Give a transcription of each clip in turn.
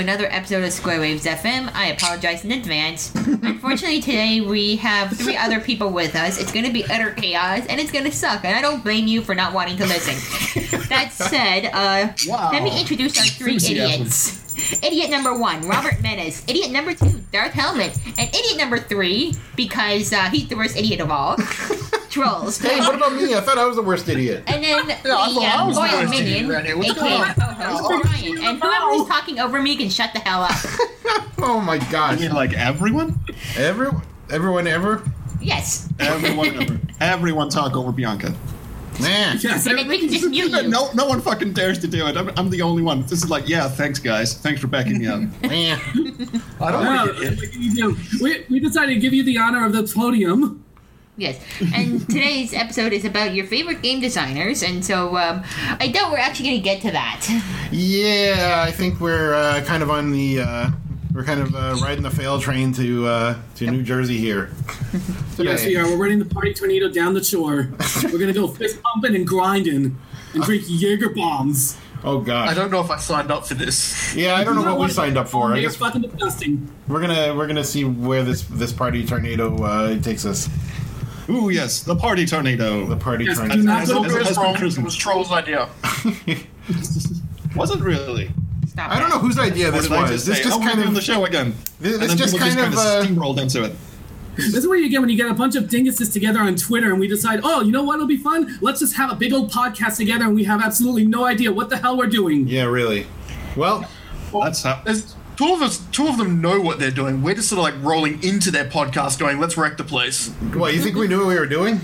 Hi, and welcome to another episode of Square Waves FM. I apologize in advance. Unfortunately, today we have three other people with us. It's going to be utter chaos, and it's going to suck, and I don't blame you for not wanting to listen. that said, uh, Wow. let me introduce our three idiots. Idiot number one, Robert Menes. Idiot number two, Darth Helmet. And idiot number three, because uh, he's the worst idiot of all, Troels. Hey, what about me? I thought I was the worst idiot. And then the Yeah, I thought I um, was the worst minion, idiot here. What's aka going my on? Oh, Brian. And whoever is talking over me can shut the hell up. Oh my You mean like everyone? Everyone, everyone ever? Yes. Everyone, ever. everyone talk over Bianca. Man. Yes, And we can just mute you. No, no one fucking dares to do it. I'm, I'm the only one. This is like, yeah, thanks guys, thanks for backing me up. Man. I don't Well, think it what can you do? We, we decided to give you the honor of the podium. Yes. And today's episode is about your favorite game designers, and so um, I doubt we're actually going to get to that. Yeah, I think we're uh, kind of on the. Uh, we're kind of uh, riding the fail train to uh, to New Jersey here. Yes, we are. We're running the party tornado down the shore. We're gonna go fist pumping and grinding and drink Jaeger bombs. Oh god! I don't know if I signed up for this. yeah, I don't know what we signed up for. I guess fucking disgusting. we're gonna we're gonna see where this this party tornado uh, takes us. Ooh, yes, the party tornado. The party Yes, tornado. do not As- go as- It as- was been wrong. christened. It was Troels's idea. Was it really? Stop I don't know whose idea this was. just This say, just oh, we're kind doing of the show again. This- and this then just kind just of, kind uh, steamrolled into it. This is what you get when you get a bunch of dinguses together on Twitter and we decide, oh, you know what will be fun? Let's just have a big old podcast together and we have absolutely no idea what the hell we're doing. yeah, really. Well, That's how. There's two of us. Two of them know what they're doing. We're just sort of like rolling into their podcast, going, "Let's wreck the place." what you think we knew what we were doing?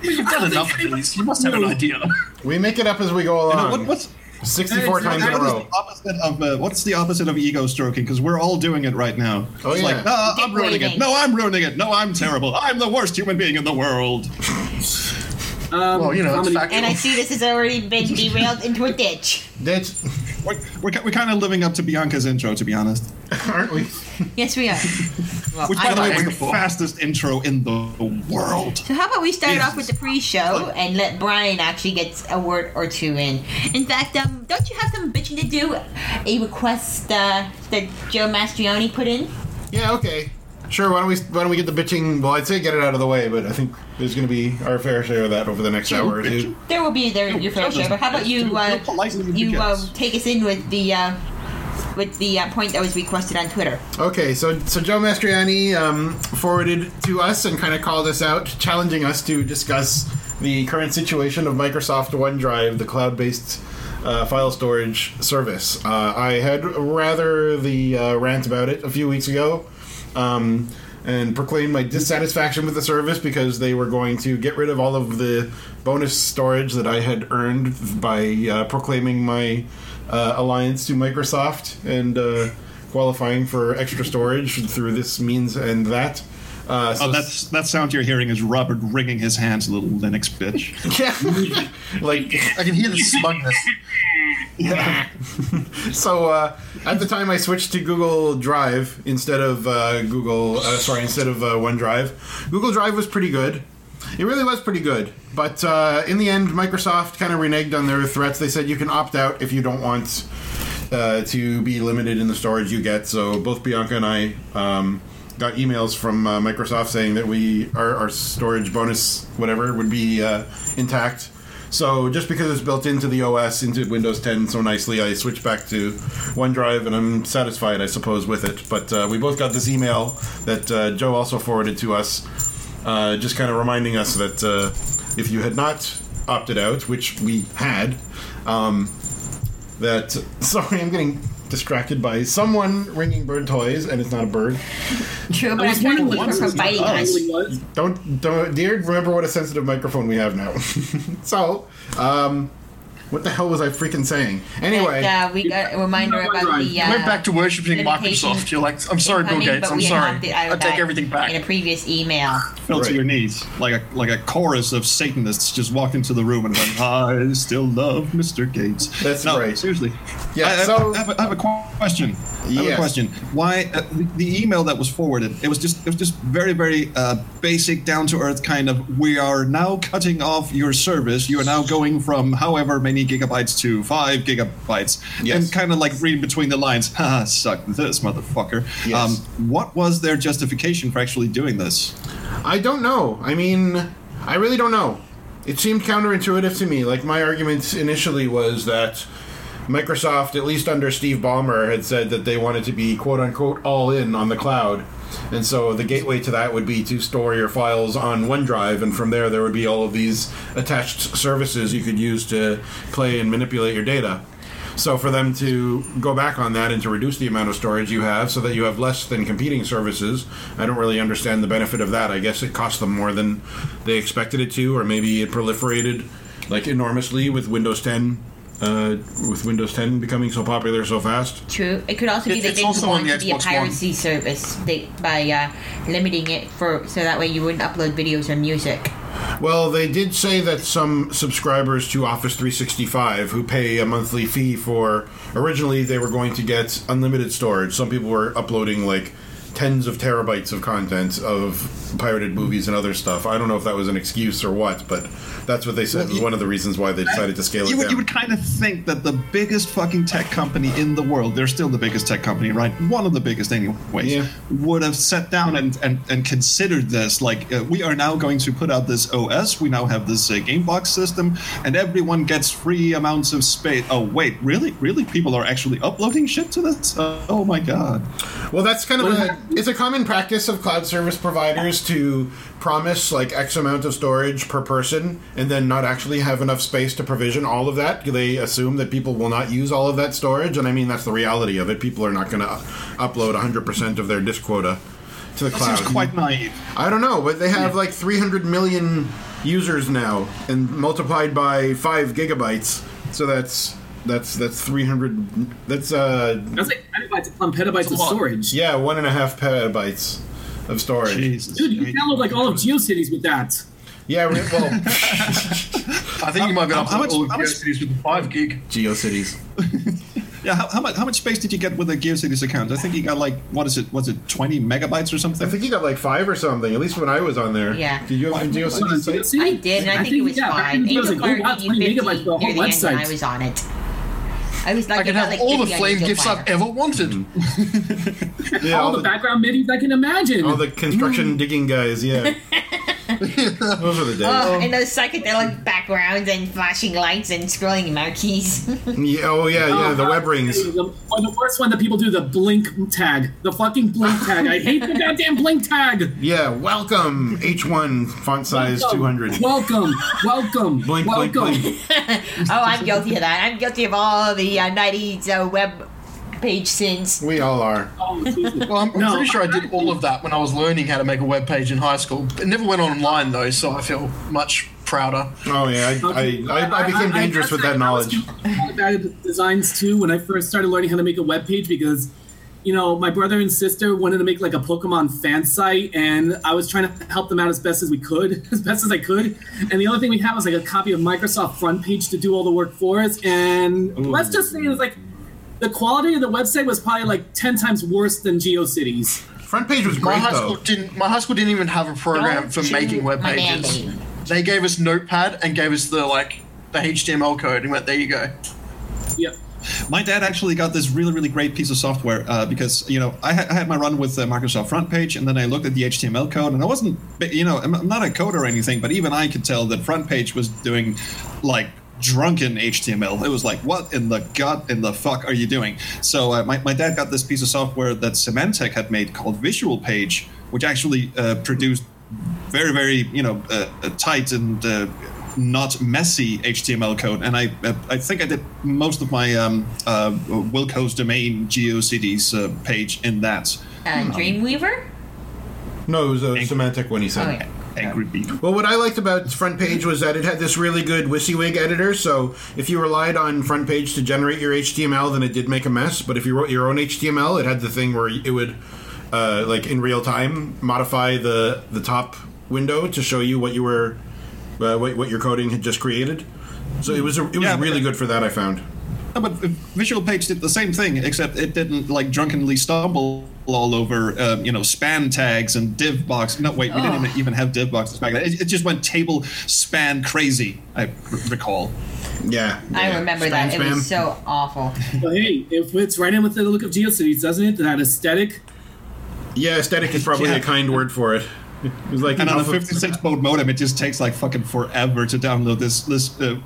You've done enough of these. You must have an idea. We make it up as we go along. what, what's Sixty-four times in a what is row. the opposite of uh, what's the opposite of ego stroking? Because we're all doing it right now. Oh, it's yeah. like, no, I'm ruining it. No, I'm ruining it. No, I'm terrible. I'm the worst human being in the world. Um, Well, you know, it's. And I see this has already been derailed into a ditch. That's, We're, we're, we're kind of living up to Bianca's intro, to be honest. aren't we? Yes, we are. Well, Which, I by the way, was the fastest intro in the world. So how about we start off with the pre-show and let Brian actually get a word or two in. In fact, um, don't you have some bitching to do? A request uh, that Joe Mastriani put in. Yeah, okay. Sure. Why don't we Why don't we get the bitching? Well, I'd say get it out of the way, but I think there's going to be our fair share of that over the next hour or two. There will be there your fair share. But how about you? Uh, You're politely you uh, take us in with the uh, with the uh, point that was requested on Twitter. Okay, so so Joe Mastriani um, forwarded to us and kind of called us out, challenging us to discuss the current situation of Microsoft OneDrive, the cloud-based uh, file storage service. Uh, I had rather the uh, rant about it a few weeks ago. Um, and proclaimed my dissatisfaction with the service because they were going to get rid of all of the bonus storage that I had earned by uh, proclaiming my uh, alliance to Microsoft and uh, qualifying for extra storage through this means and that. Uh, so Oh, that's that sound you're hearing is Robert wringing his hands, little Linux bitch. yeah, like I can hear the smugness. Yeah. so. Uh, at the time, I switched to Google Drive instead of uh, Google. Uh, sorry, instead of uh, OneDrive. Google Drive was pretty good. It really was pretty good. But uh, in the end, Microsoft kind of reneged on their threats. They said you can opt out if you don't want uh, to be limited in the storage you get. So both Bianca and I um, got emails from uh, Microsoft saying that we our, our storage bonus whatever would be intact. So just because it's built into the OS into Windows 10 so nicely, I switched back to OneDrive, and I'm satisfied, I suppose, with it. But uh, we both got this email that uh, Joe also forwarded to us, uh, just kind of reminding us that uh, if you had not opted out, which we had, um, that sorry, I'm getting distracted by someone ringing bird toys, and it's not a bird. True, but I I'm was trying to wondering keep what her from biting us. Don't, don't, dear, remember what a sensitive microphone we have now. so, um, what the hell was I freaking saying? Anyway, yeah, uh, we got a reminder about the. Uh, You went back to worshipping Microsoft. You're like, I'm sorry, Bill Gates. I'm sorry. opted out I take everything back. In a previous email. Fell Right. to your knees like a like a chorus of Satanists just walked into the room and went, "I still love Mr. Gates." That's no, right. Seriously. Yeah, I, I- so- I, have a, I have a question. I have a question. Why uh, the, the email that was forwarded? It was just it was just very very uh, basic, down to earth kind of. We are now cutting off your service. You are now going from however many gigabytes to five gigabytes, Yes. and kind of like reading between the lines. Ha! Suck this motherfucker. Um, Yes. what was their justification for actually doing this? I don't know. I mean, I really don't know. It seemed counterintuitive to me. Like my argument initially was that Microsoft, at least under Steve Ballmer, had said that they wanted to be quote unquote all in on the cloud. And so the gateway to that would be to store your files on OneDrive, and from there there would be all of these attached services you could use to play and manipulate your data. So for them to go back on that and to reduce the amount of storage you have so that you have less than competing services, I don't really understand the benefit of that. I guess it cost them more than they expected it to, or maybe it proliferated like enormously with Windows 10, uh, with Windows 10 becoming so popular so fast. True. It could also be It- they didn't also on want the to be a Xbox One. piracy service they, by uh, limiting it for so that way you wouldn't upload videos or music. Well, they did say that some subscribers to Office 365 who pay a monthly fee for originally they were going to get unlimited storage. Some people were uploading like tens of terabytes of content of pirated movies and other stuff. I don't know if that was an excuse or what, but that's what they said was you- one of the reasons why they decided to scale it You would, down. you would kind of think that the biggest fucking tech company in the world, they're still the biggest tech company, right? One of the biggest, anyways, Yeah. would have sat down and, and, and considered this. Like, uh, we are now going to put out this OS, we now have this uh, Gamebox system, and everyone gets free amounts of space. Oh, wait, really? Really? People are actually uploading shit to this? Uh, oh my god. Well, that's kind of a? It's a common practice of cloud service providers to promise like X amount of storage per person and then not actually have enough space to provision all of that. They assume that people will not use all of that storage, and I mean that's the reality of it. People are not going to upload 100% of their disk quota to the That cloud. seems quite naive. I don't know, but they have like 300 million users now, and multiplied by five gigabytes, so that's that's that's 300. That's uh That's like petabytes upon petabytes of storage. yeah, one and a half petabytes of storage. Jesus. Dude, you can download like all of GeoCities with that. Yeah, re- well, I think you might be How- able how to much- all how of much- GeoCities with five gig. GeoCities. Yeah, how, how much how much space did you get with the GeoCities account? I think you got like what is it? Was it twenty megabytes or something? I think you got like five or something. At least when I was on there. Yeah. Did you have a Hold on, GeoCities site? I did, and I, think, it was yeah, back five. in the day, I was Angel like, Fire wow, gave 20 me 50 a whole near the end. I was on it. I was like, can I got have like all the flame gifts Fire. I've ever wanted. Mm. Yeah, all the background MIDIs I can imagine. all the construction digging guys. Yeah. Those were the days. Oh, and those psychedelic backgrounds and flashing lights and scrolling marquees. Yeah, oh yeah, yeah. The web rings. The, or the worst one that people do, the blink tag. The fucking blink tag. I hate the goddamn blink tag. Yeah. Welcome H1 font size 200. Welcome, welcome, Blink, blink, welcome. blink. oh, I'm guilty of that. I'm guilty of all the uh, 90s uh, web page sins. We all are. Oh, Well, I'm, I'm No, pretty sure I did all of that when I was learning how to make a web page in high school. It never went online though, so I feel much prouder. Oh yeah. I, I, I, I became dangerous with that I was knowledge. Bad designs too when I first started learning how to make a web page because, you know, my brother and sister wanted to make like a Pokemon fan site, and I was trying to help them out as best as we could, as best as I could. And the only thing we had was like a copy of Microsoft Front Page to do all the work for us. And let's just say it was like the quality of the website was probably like ten times worse than GeoCities. Front page was My great high though. school didn't. My high school didn't even have a program Don't for making web pages. Band-Aid. They gave us Notepad and gave us the like the HTML code and went, "There you go." Yep. My dad actually got this really, really great piece of software uh, because you know I, ha- I had my run with uh, Microsoft Front Page, and then I looked at the HTML code, and I wasn't, you know, I'm I'm not a coder or anything, but even I could tell that Front Page was doing like drunken HTML. It was like, what in the gut in the fuck are you doing? So uh, my my dad got this piece of software that Symantec had made called Visual Page, which actually uh, produced very, very, you know, uh, uh, tight and uh, not messy HTML code. And I, uh, I think I did most of my um, uh, Wilco's domain GeoCities uh, page in that. Uh, Dreamweaver? No, it was a Symantec when he said. Oh, yeah. Angry Beat. Well, what I liked about Front Page was that it had this really good WYSIWYG editor. So if you relied on Front Page to generate your HTML, then it did make a mess. But if you wrote your own HTML, it had the thing where it would, uh, like in real time, modify the the top window to show you what you were, uh, what, what your coding had just created. So it was a, it was Yeah, really good for that. I found. No, but Visual Page did the same thing, except it didn't like drunkenly stumble all over, uh, you know, span tags and div box. No, wait, we didn't even, even have div boxes back then. It, it just went table span crazy. I r- recall. Yeah. I remember Spam, that. It was so awful. But hey, it fits right in with the look of GeoCities, doesn't it? That aesthetic. Yeah, aesthetic is probably Yeah. a kind word for it. It was like And on a 56 mode modem, it just takes like fucking forever to download this this uh,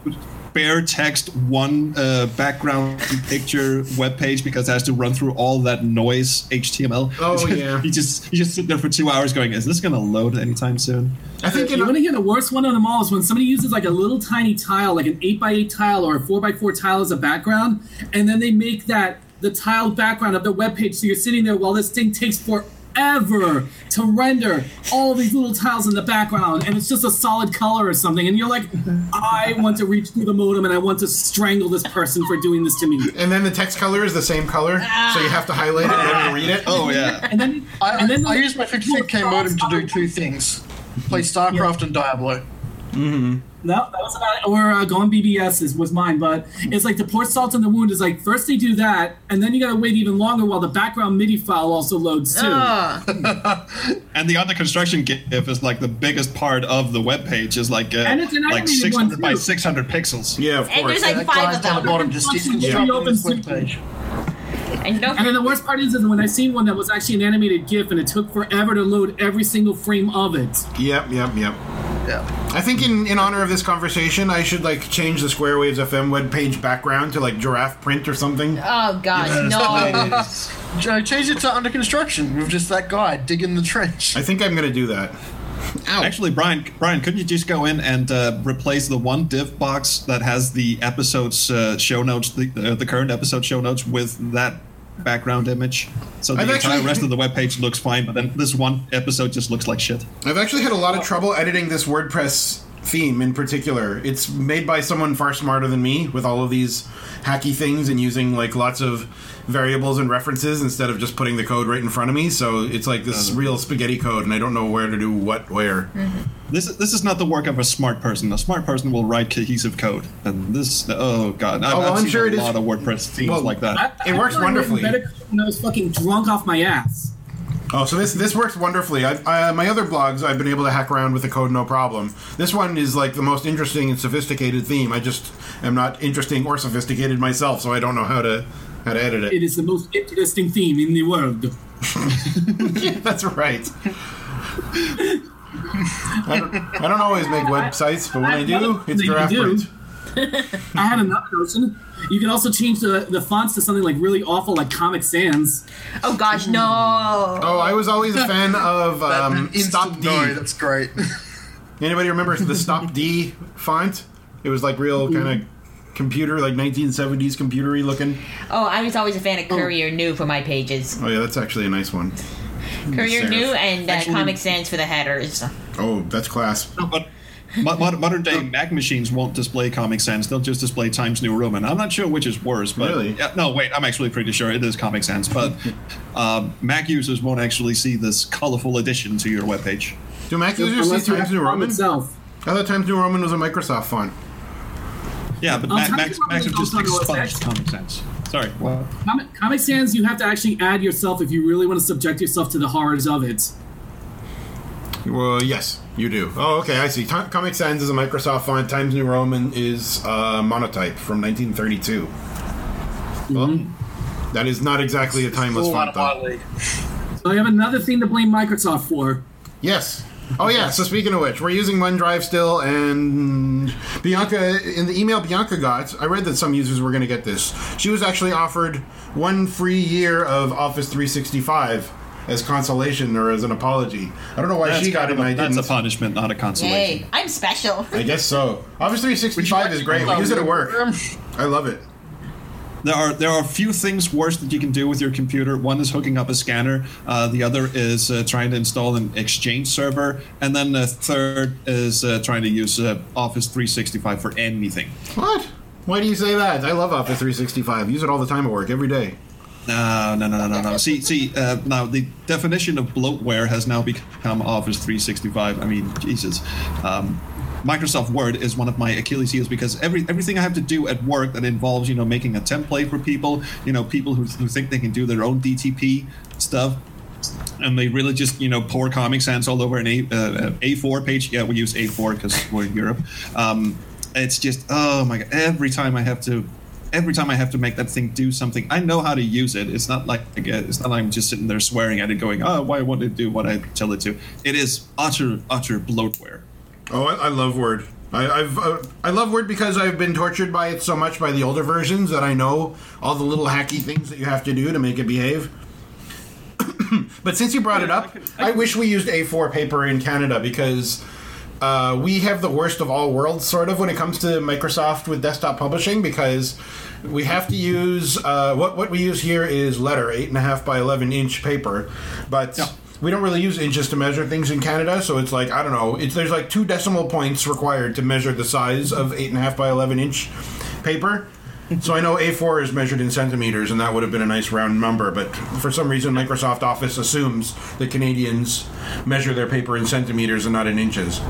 bare text one uh, background picture web page because it has to run through all that noise HTML. Oh, yeah. you just you just sit there for two hours going, is this going to load anytime soon? I think You in, want to hear the worst one of them all is when somebody uses like a little tiny tile, like an 8x8 tile or a 4x4 tile as a background, and then they make that the tiled background of the web page. So you're sitting there while this thing takes forever to render all these little tiles in the background, and it's just a solid color or something. And you're like, I want to reach through the modem and I want to strangle this person for doing this to me. and then the text color is the same color, so you have to highlight it and then read it. Oh yeah. And then, I, and then I, I the- use my 56k modem to do two things: play StarCraft and Diablo. Mm-hmm. No, that was about it. Or uh, Gone BBS is, was mine, but it's like to pour salt in the wound is like first they do that, and then you gotta wait even longer while the background MIDI file also loads too. Ugh. And the under construction GIF is like the biggest part of the web page is like uh, And it's an like animated 600 by 600 pixels. Yeah, of And course. there's like That five guy's of down the bottom just he's Yeah. constructing this Yeah. web page. And then the worst part is, is when I seen one that was actually an animated GIF, and it took forever to load every single frame of it. Yep, yep, yep. Yeah. I think in, in honor of this conversation, I should like change the Square Waves FM webpage background to like giraffe print or something. Oh gosh, no. Joe, change it to under construction with just that guy digging the trench. I think I'm gonna do that. Ow. Actually, Brian, Brian, couldn't you just go in and uh, replace the one div box that has the episode's uh, show notes, the, uh, the current episode show notes, with that background image? So the I've entire actually- rest of the web page looks fine, but then this one episode just looks like shit. I've actually had a lot of trouble editing this WordPress theme in particular. It's made by someone far smarter than me with all of these hacky things and using like lots of variables and references instead of just putting the code right in front of me. So it's like this real spaghetti code and I don't know where to do what where. Mm-hmm. This this is not the work of a smart person. A smart person will write cohesive code, and this oh god, I've, Oh, well, I've I'm seen sure a it is- lot of WordPress themes Well, like that. I, It I works thought wonderfully. better code When I was fucking drunk off my ass. Oh, so this this works wonderfully. I, uh, my other blogs, I've been able to hack around with the code no problem. This one is like the most interesting and sophisticated theme. I just am not interesting or sophisticated myself, so I don't know how to how to edit it. It is the most interesting theme in the world. That's right. I don't, I don't always make websites, but when I do, it's giraffe print. I had another notion. You can also change the, the fonts to something like really awful, like Comic Sans. Oh gosh, no. Oh, I was always a fan of um, Instant Stop D. no, that's great. Anybody remember the Stop D font? It was like real kind of computer, like 1970s computery looking. Oh, I was always a fan of Courier New for my pages. Oh yeah, that's actually a nice one. Courier Serif. New and uh, Comic Sans for the headers. Oh, that's class. But mo- mod- modern day Mac machines won't display Comic Sans; they'll just display Times New Roman. I'm not sure which is worse, but Really? yeah, no, wait, I'm actually pretty sure it is Comic Sans. But uh, Mac users won't actually see this colorful addition to your webpage. Do Mac users see Unless you Times New Roman? itself. I thought Times New Roman was a Microsoft font. Yeah, but Oh, Mac, Times Macs, New have just also expunged Comic Sans. Sorry, what? Comic, Comic Sans, you have to actually add yourself if you really want to subject yourself to the horrors of it. Well, yes, you do. Oh, okay, I see. Ti- Comic Sans is a Microsoft font. Times New Roman is uh, Monotype from 1932. Well, that is not exactly a timeless All font, though. So I have another thing to blame Microsoft for. Yes. Oh yeah. So speaking of which, we're using OneDrive still, and Bianca in the email Bianca got, I read that some users were going to get this. She was actually offered one free year of Office 365 as consolation or as an apology. I don't know why That's she got kind it of and I a, that's didn't. a punishment, not a consolation. Yay, I'm special. I guess so. Office 365 is great. We use it at work. I love it. There are there are a few things worse that you can do with your computer. One is hooking up a scanner. Uh, the other is uh, trying to install an Exchange server, and then the third is uh, trying to use uh, Office 365 for anything. What? Why do you say that? I love Office 365. Use it all the time at work, every day. No, no, no, no, no, no. See, see. Uh, now the definition of bloatware has now become Office 365. I mean, Jesus. Um, Microsoft Word is one of my Achilles heels because every everything I have to do at work that involves you know making a template for people, you know people who, who think they can do their own DTP stuff, and they really just you know pour Comic Sans all over an A uh, A4 page. Yeah, we use A4 because we're in Europe. Um, it's just oh my god! Every time I have to, every time I have to make that thing do something, I know how to use it. It's not like it's not like I'm just sitting there swearing at it, going, "Oh, why won't it do what I tell it to?" It is utter utter bloatware. Oh, I, I love Word. I, I've uh, I love Word because I've been tortured by it so much by the older versions that I know all the little hacky things that you have to do to make it behave. but since you brought it up, I wish we used A4 paper in Canada because uh, we have the worst of all worlds, sort of, when it comes to Microsoft with desktop publishing because we have to use uh, what what we use here is letter eight and a half by eleven inch paper, but. Yeah. We don't really use inches to measure things in Canada, so it's like I don't know. It's there's like two decimal points required to measure the size of eight and a half by eleven inch paper. So I know A4 is measured in centimeters, and that would have been a nice round number. But for some reason, Microsoft Office assumes that Canadians measure their paper in centimeters and not in inches.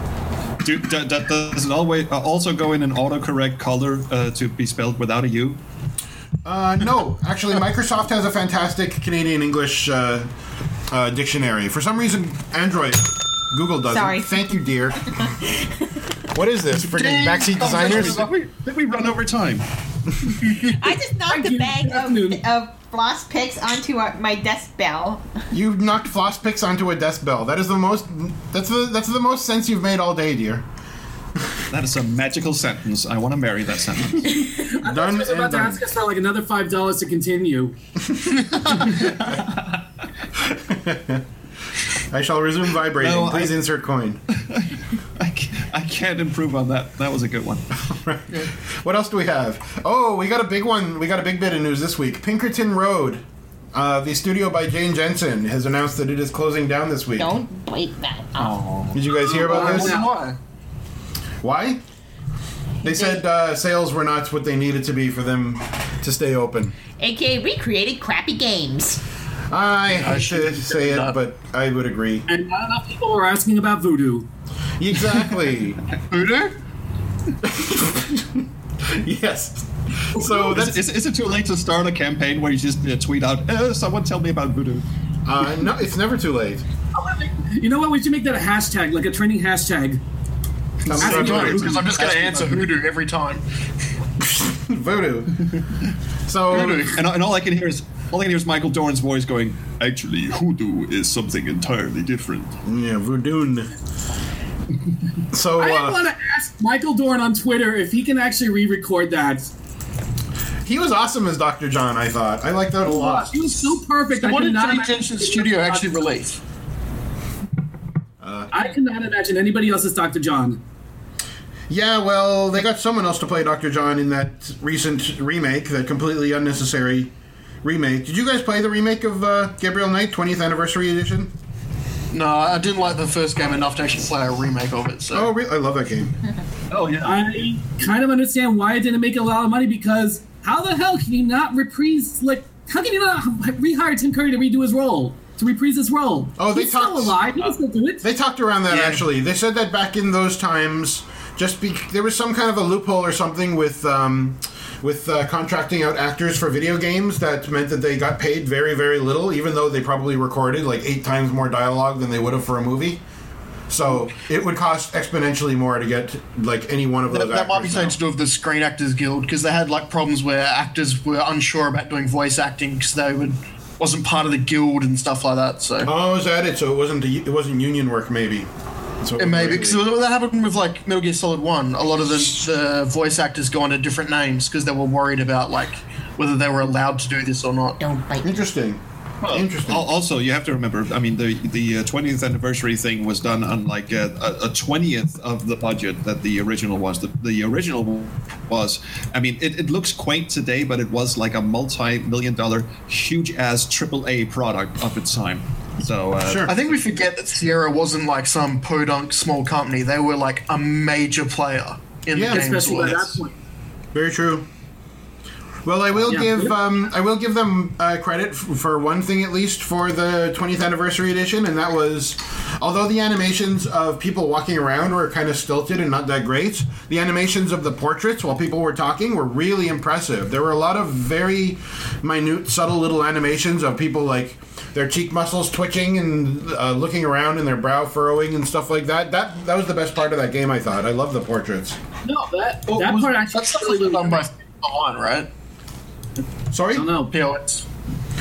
Do, do, do- does it always uh, also go in an autocorrect color uh, to be spelled without a U? Uh, no, actually, Microsoft has a fantastic Canadian English uh, uh, dictionary. For some reason, Android, Google doesn't. Sorry. Thank you, dear. what is this? Freaking backseat designers? Did we, did we run over time? I just knocked Thank a bag of, of floss picks onto our, my desk bell. You knocked floss picks onto a desk bell. That is the most. That's the that's the most sense you've made all day, dear. That is a magical sentence. I want to marry that sentence. I thought Done was about to done. ask us for like another five dollars to continue. I shall resume vibrating. No, I- Please insert coin. I, ca- I can't improve on that. That was a good one. What else do we have? Oh, we got a big one. We got a big bit of news this week. Pinkerton Road, uh, the studio by Jane Jensen, has announced that it is closing down this week. Don't break that. Oh. Did you guys hear about this? Why? Why? They said uh, sales were not what they needed to be for them to stay open. AKA recreated crappy games. I hate to shouldn't say it, up. but I would agree. And not enough people were asking about voodoo. Exactly. Voodoo? yes. So Is, that's is, is it too late to start a campaign where you just uh, tweet out, uh, someone tell me about voodoo? uh, no. It's never too late. You know what? We should make that a hashtag, like a trending hashtag. I about don't voodoo. Because I'm just going to answer hoodoo every time. Voodoo. So Voodoo. And, and all I can hear is all I can hear is Michael Dorn's voice going, actually, hoodoo is something entirely different. yeah, voodoo. So I uh, want to ask Michael Dorn on Twitter if he can actually re-record that. he was awesome as Dr. John. I thought I liked that a lot. He was so perfect. I What could did not Jane Jensen's studio actually release? I cannot imagine anybody else as Dr. John. Yeah, well, they got someone else to play Dr. John in that recent remake, that completely unnecessary remake. Did you guys play the remake of uh, Gabriel Knight 20th Anniversary Edition? No, I didn't like the first game enough to actually play a remake of it. So Oh, re- I love that game. Oh, yeah. I kind of understand why it didn't make a lot of money because how the hell can you not reprise like how can you not rehire Tim Curry to redo his role to reprise his role? Oh, they He's still talked- alive. He can still do it. They talked around that Yeah. actually. They said that back in those times, just be there was some kind of a loophole or something with um, with uh, contracting out actors for video games that meant that they got paid very very little, even though they probably recorded like eight times more dialogue than they would have for a movie. So it would cost exponentially more to get like any one of those. that, that might be something now. to do with the Screen Actors Guild because they had like problems where actors were unsure about doing voice acting because they would wasn't part of the guild and stuff like that. So Oh, is that it? So it wasn't it wasn't union work, maybe. So it may be because that happened with like Metal Gear Solid One. A lot of the, the voice actors go under different names because they were worried about like whether they were allowed to do this or not. Don't bite. interesting. Interesting. Also, you have to remember. I mean, the the uh, 20th anniversary thing was done on like uh, a, a twentieth of the budget that the original was. The, the original was. I mean, it, it looks quaint today, but it was like a multi-million dollar, huge ass AAA product of its time. So uh, Sure. I think we forget that Sierra wasn't like some podunk small company. They were like a major player in Yeah, the games Especially by world. that point. Very true. Well, I will Yeah. give um, I will give them uh, credit f- for one thing at least for the 20th anniversary edition, and that was, although the animations of people walking around were kind of stilted and not that great, the animations of the portraits while people were talking were really impressive. There were a lot of very minute, subtle little animations of people like their cheek muscles twitching and uh, looking around and their brow furrowing and stuff like that. That that was the best part of that game. I thought. I love the portraits. No, that Well, that was- part actually that's stuff really, done by Online, right? Sorry. I don't know. POS.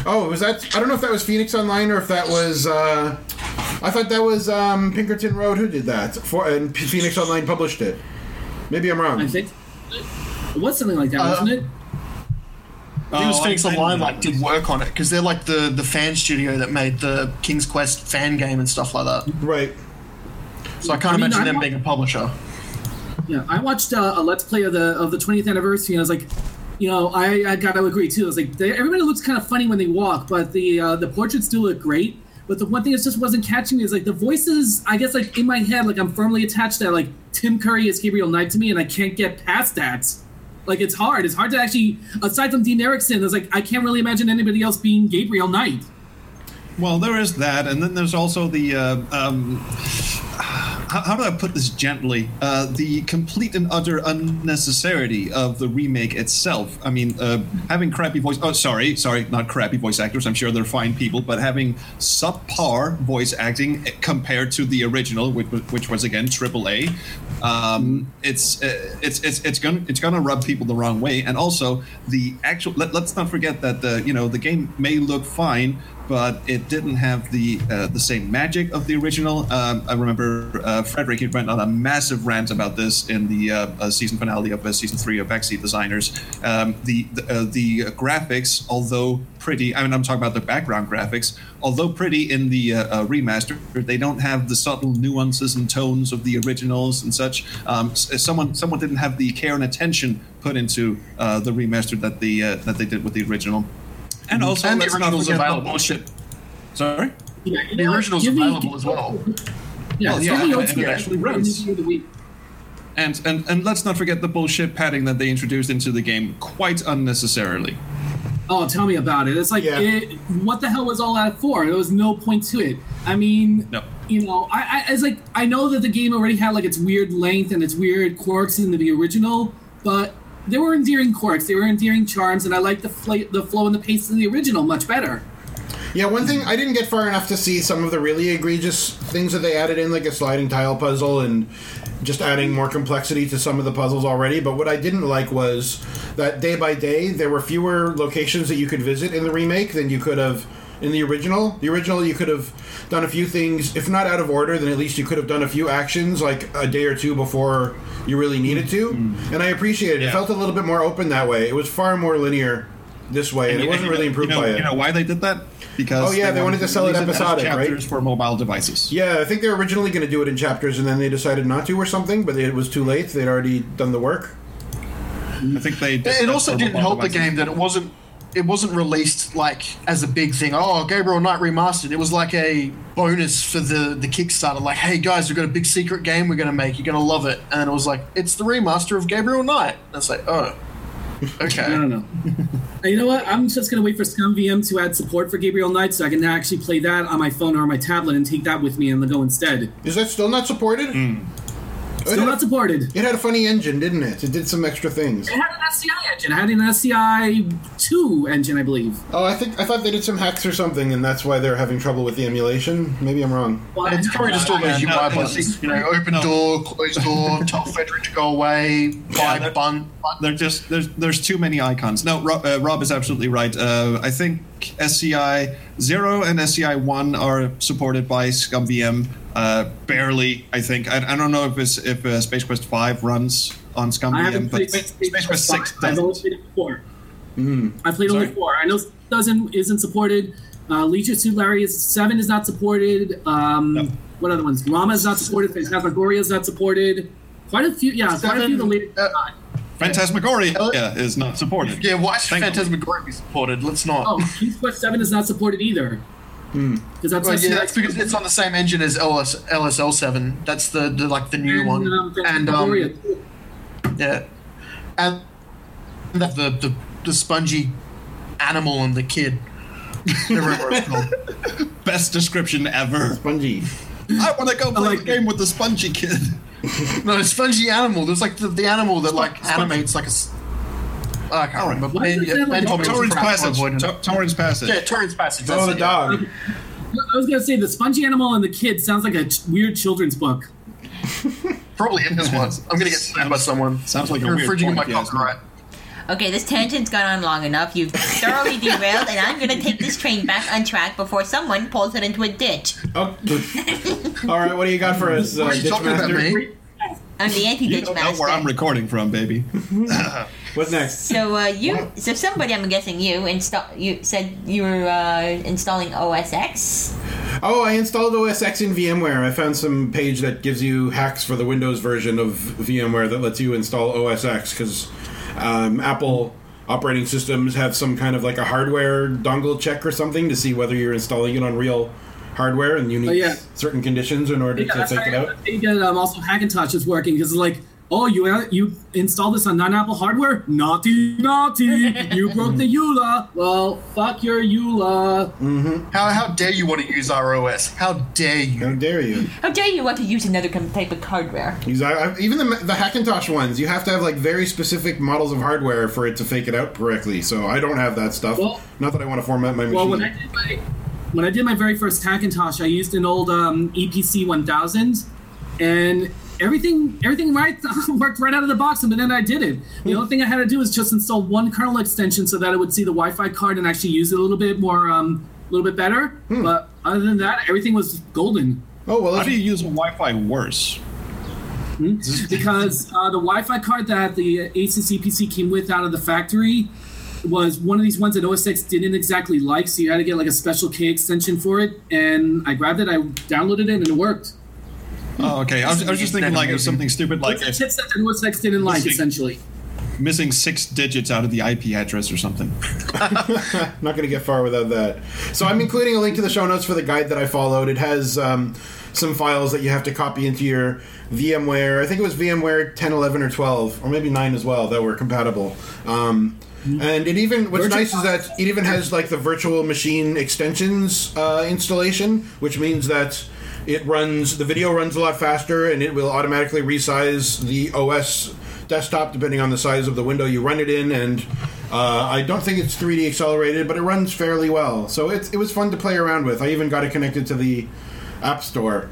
Oh, was that? I don't know if that was Phoenix Online or if that was. Uh, I thought that was um, Pinkerton Road who did that, for, and Phoenix Online published it. Maybe I'm wrong. I think it was something like that, Uh, wasn't it? I think it was Oh, Phoenix I- I Online know. like did work on it because they're like the the fan studio that made the King's Quest fan game and stuff like that. Right. So I can't I mean, imagine I them wa- being a publisher. Yeah, I watched uh, a Let's Play of the of the 20th anniversary, and I was like, you know, I, I got to agree too. It's like, they, everybody looks kind of funny when they walk, but the uh, the portraits do look great. But the one thing that just wasn't catching me is like the voices. I guess like in my head, like I'm firmly attached to that. Like Tim Curry is Gabriel Knight to me, and I can't get past that. Like it's hard. It's hard to actually, aside from Dean Erickson, it's like I can't really imagine anybody else being Gabriel Knight. Well, there is that, and then there's also the. Uh, um, how, how do I put this gently? Uh, the complete and utter unnecessity of the remake itself. I mean, uh, having crappy voice. Oh, sorry, sorry, not crappy voice actors. I'm sure they're fine people, but having subpar voice acting compared to the original, which, was- which was again AAA. Um, it's uh, it's it's it's gonna it's gonna rub people the wrong way, and also the actual. Let, let's not forget that the you know the game may look fine, but it didn't have the uh, the same magic of the original. Um, I remember uh, Frederick he went on a massive rant about this in the uh, uh, season finale of uh, season three of Backseat Designers. Um, the the, uh, the graphics, although pretty, I mean I'm talking about the background graphics, although pretty in the uh, uh, remaster, they don't have the subtle nuances and tones of the originals and such. Um, s- someone someone didn't have the care and attention put into uh, the remaster that the uh, that they did with the original. And also, And the original's forget the available. bullshit. Sorry. Yeah, The know what? original's available as well. Yeah, Well, it's yeah, only and- old and actually runs. Review the week. And, and and let's not forget the bullshit padding that they introduced into the game quite unnecessarily. Oh, tell me about it. It's like, Yeah. it, what the hell was all that for? There was no point to it. I mean, No. you know, I, I it's like I know that the game already had like its weird length and its weird quirks in the original, but they were endearing quirks, they were endearing charms, and I like the fl- the flow and the pace of the original much better. Yeah, one thing I didn't get far enough to see some of the really egregious things that they added in, like a sliding tile puzzle and just adding more complexity to some of the puzzles already. But what I didn't like was that day by day there were fewer locations that you could visit in the remake than you could have in the original. The original you could have done a few things, if not out of order, then at least you could have done a few actions like a day or two before you really needed to. Mm-hmm. Mm-hmm. And I appreciate it. It felt a little bit more open that way. It was far more linear this way, and, it wasn't really improved you know, by it. You know why they did that? Because Oh, yeah, they wanted to sell it release as episodic, right? chapters for mobile devices. Yeah, I think they were originally going to do it in chapters, and then they decided not to, or something. But it was too late; they'd already done the work. I think they. It also didn't mobile help the game that it wasn't it wasn't released like as a big thing. Oh, Gabriel Knight remastered. It was like a bonus for the the Kickstarter. Like, hey guys, we've got a big secret game we're gonna make. You're gonna love it. And it was like, it's the remaster of Gabriel Knight. And it's like, oh, I don't know. You know what? I'm just gonna wait for ScummVM to add support for Gabriel Knight, so I can actually play that on my phone or my tablet and take that with me on the go instead. Is that still not supported? Hmm. It, Still had, not supported. it had a funny engine, didn't it? It did some extra things. It had an SCI engine. It had an SCI two engine, I believe. Oh, I think I thought they did some hacks or something, and that's why they're having trouble with the emulation. Maybe I'm wrong. Well, It's probably just all those UI buttons. You know, no. open door, close door, tell Frederick to go away, buy that- bun. They're just there's there's too many icons. No, Rob, uh, Rob is absolutely right. Uh, I think SCI zero and SCI one are supported by ScummVM. Uh, barely, I think. I, I don't know if it's, if uh, Space Quest five runs on I ScummVM, but played Space, Quest six I've only played it four. I played only four. I know doesn't isn't supported. Uh, Leisure Suit Larry is seven is not supported. Um, No. What other ones? Rama is not supported. Phantasmagoria is not supported. Quite a few. Yeah, quite a few. of The Seven, latest. uh, Phantasmagoria yeah, is not supported. Yeah, why should Thankfully. Phantasmagoria be supported? Let's not. oh, King's Quest Seven is not supported either. Because that's Well, yeah, that's because it's on the same engine as LS, LSL seven. That's the, the like the new and, one. um, and um, yeah, and the, the the the spongy animal and the kid. Never remember what it's called. Best description ever. Spongy. I want to go play like the game with the spongy kid. No, the spongy animal. There's like the, the animal that like Spongy. animates like a. s- Oh, I can't Alright. remember. Why does Man, it sound like told me it was Torin's crap, so I Passage. avoided it. Torin's Passage. Yeah, Torin's Passage. Oh, the dog. I was gonna say the spongy animal and the kid sounds like a ch- weird children's book. Probably in this one. I'm gonna get sued by someone. Sounds like a You're weird infringing on my copyright. Okay, this tangent's gone on long enough. You've thoroughly derailed, and I'm gonna take this train back on track before someone pulls it into a ditch. Oh. All right, what do you got for us, uh, are you Ditch talking about, Master? Me? I'm the anti-ditch don't know where I'm recording from, baby. What's next? So uh, you, so somebody, I'm guessing you install. You said you were uh, installing OS X. Oh, I installed OS X in VMware. I found some page that gives you hacks for the Windows version of VMware that lets you install OS X because um, Apple operating systems have some kind of like a hardware dongle check or something to see whether you're installing it on real hardware and you need Oh, yeah. certain conditions in order Yeah, to that's take it out. I think that, um, also Hackintosh is working because it's like, oh, you you install this on non-Apple hardware? Naughty, naughty! you broke the EULA. Well, fuck your EULA. How, how dare you want to use our OS? How dare you? How dare you? How dare you want to use another type of hardware? These are- I- even the the Hackintosh ones, you have to have like very specific models of hardware for it to fake it out correctly. So I don't have that stuff. Well- Not that I want to format my machine. Well, when I did my when I did my very first Hackintosh, I used an old um, Eee PC 1000, and everything everything right worked right out of the box. And then I did it. The only thing I had to do was just install one kernel extension so that it would see the Wi-Fi card and actually use it a little bit more, um, a little bit better. But other than that, everything was golden. oh well, How if do you use Wi-Fi worse? because uh, the Wi-Fi card that the Asus Eee PC came with out of the factory was one of these ones that OS X didn't exactly like, so you had to get like a special K extension for it. And I grabbed it, I downloaded it, and it worked. Oh, okay. I was, I was just thinking like it was something stupid like It's a chipset that OS X didn't like, Missing- essentially. missing six digits out of the IP address or something. not going to get far without that. So I'm including a link to the show notes for the guide that I followed. It has um, some files that you have to copy into your VMware. I think it was VMware 10, 11, or 12, or maybe 9 as well that were compatible. Um, and it even what's nice is that it even has like the virtual machine extensions uh, installation, which means that it runs the video runs a lot faster and it will automatically resize the OS desktop depending on the size of the window you run it in. And uh, I don't think it's 3D accelerated but it runs fairly well. So it, it was fun to play around with. I even got it connected to the App Store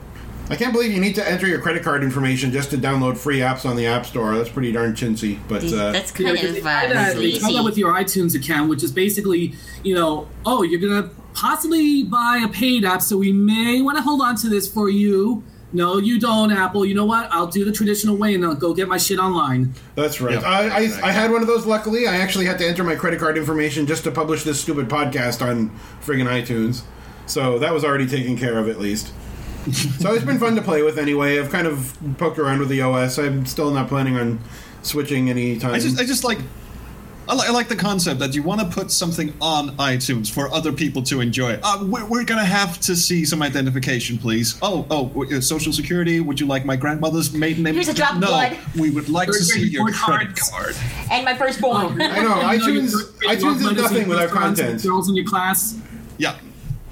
I can't believe you need to enter your credit card information just to download free apps on the App Store that's pretty darn chintzy but uh, That's Yeah, kind because they of uh, that, they tie that with your iTunes account, which is basically, you know, oh, you're gonna possibly buy a paid app, so we may want to hold on to this for you. No, you don't, Apple. You know what? I'll do the traditional way and I'll go get my shit online. That's right. Yeah, I, I, exactly. I had one of those. Luckily, I actually had to enter my credit card information just to publish this stupid podcast on friggin' iTunes. So that was already taken care of at least. so it's been fun to play with anyway. I've kind of poked around with the OS. I'm still not planning on switching anytime. I just, I just like, I, li- I like the concept that you want to put something on iTunes for other people to enjoy. Uh, we're, we're gonna have to see some identification, please. Oh, oh, uh, social security. Would you like my grandmother's maiden name? Here's a drop of no, blood. we would like to see your credit card. And my firstborn. I know iTunes. iTunes is nothing without content. Girls in your class. Yeah.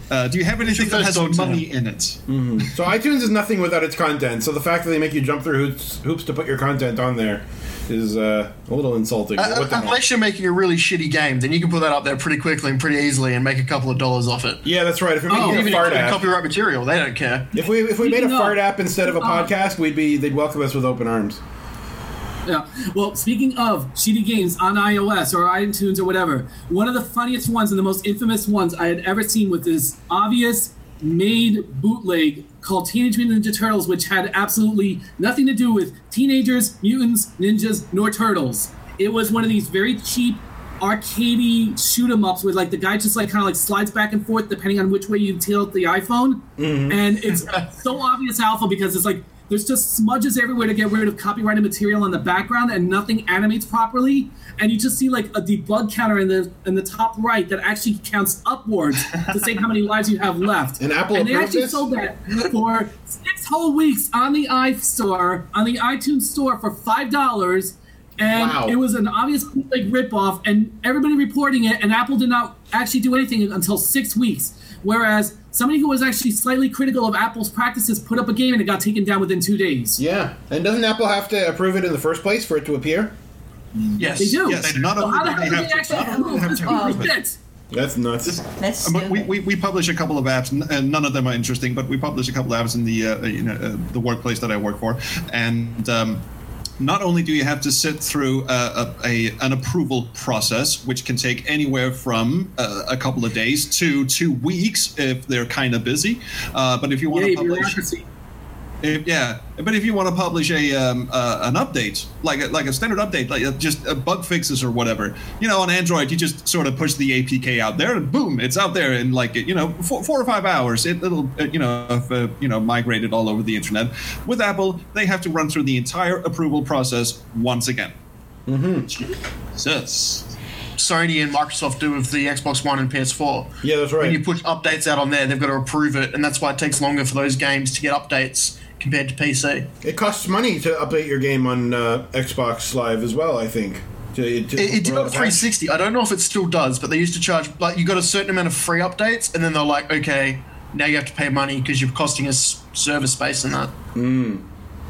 Uh, do you have anything that has money in it? So iTunes is nothing without its content. So the fact that they make you jump through hoops, hoops to put your content on there is uh, a little insulting. but Uh, what the heck? unless you're making a really shitty game, then you can put that up there pretty quickly and pretty easily and make a couple of dollars off it. yeah, that's right. If we made Oh, a Even fart app, copyright material, they don't care. If we if we made a No. fart app instead of a Uh, podcast, we'd be they'd welcome us with open arms. Yeah. Well, speaking of shitty games on iOS or iTunes or whatever, one of the funniest ones and the most infamous ones I had ever seen was this obvious made bootleg called Teenage Mutant Ninja Turtles, which had absolutely nothing to do with teenagers, mutants, ninjas, nor turtles. It was one of these very cheap arcadey shoot 'em ups where like the guy just like kind of like slides back and forth depending on which way you tilt the iPhone, mm-hmm. and it's so obvious alpha because it's like there's just smudges everywhere to get rid of copyrighted material in the background and nothing animates properly. And you just see like a debug counter in the in the top right that actually counts upwards to say how many lives you have left. And Apple and they actually this? sold that for six whole weeks on the iStore on the iTunes store for five dollars and Wow. it was an obvious like ripoff, and everybody reporting it, and Apple did not actually do anything until six weeks. Whereas somebody who was actually slightly critical of Apple's practices put up a game and it got taken down within two days. Yeah, and doesn't Apple have to approve it in the first place for it to appear? Yes. They do. Yes, They not So how the hell they they actually not only approve have this to piece approve of it. That's nuts. That's But we, we, we publish a couple of apps, and none of them are interesting. But we publish a couple of apps in the uh, you know uh, the workplace that I work for, and um, not only do you have to sit through a, a, a an approval process, which can take anywhere from uh, a couple of days to two weeks if they're kind of busy. Uh, but if you want to publish, bureaucracy. If, yeah, but if you want to publish a um, uh, an update, like a, like a standard update, like uh, just uh, bug fixes or whatever, you know, on Android, you just sort of push the APK out there, and boom, it's out there in like you know four, four or five hours. It, it'll uh, you know have, uh, you know migrated all over the internet. With Apple, they have to run through the entire approval process once again. Mm-hmm. Jesus. Sony and Microsoft do with the Xbox One and PS4. Yeah, that's right. When you push updates out on there, they've got to approve it, and that's why it takes longer for those games to get updates compared to PC. It costs money to update your game on uh, Xbox Live as well. I think. To, to It, it did on 360. I don't know if it still does, but they used to charge like you got a certain amount of free updates, and then they're like, okay, now you have to pay money because you're costing us server space and that.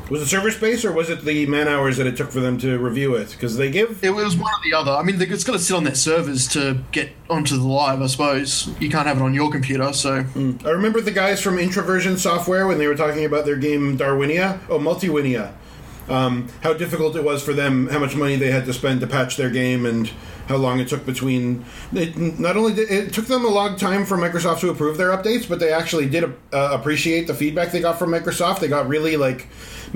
Was it server space or was it the man hours that it took for them to review it? Because they give. It was one or the other. I mean, it's got to sit on their servers to get onto the live. I suppose you can't have it on your computer, so I remember the guys from Introversion Software when they were talking about their game Darwinia. Oh, Multiwinia. Um, how difficult it was for them, how much money they had to spend to patch their game, and how long it took between. It, not only did it took them a long time for Microsoft to approve their updates, but they actually did uh, appreciate the feedback they got from Microsoft. They got really like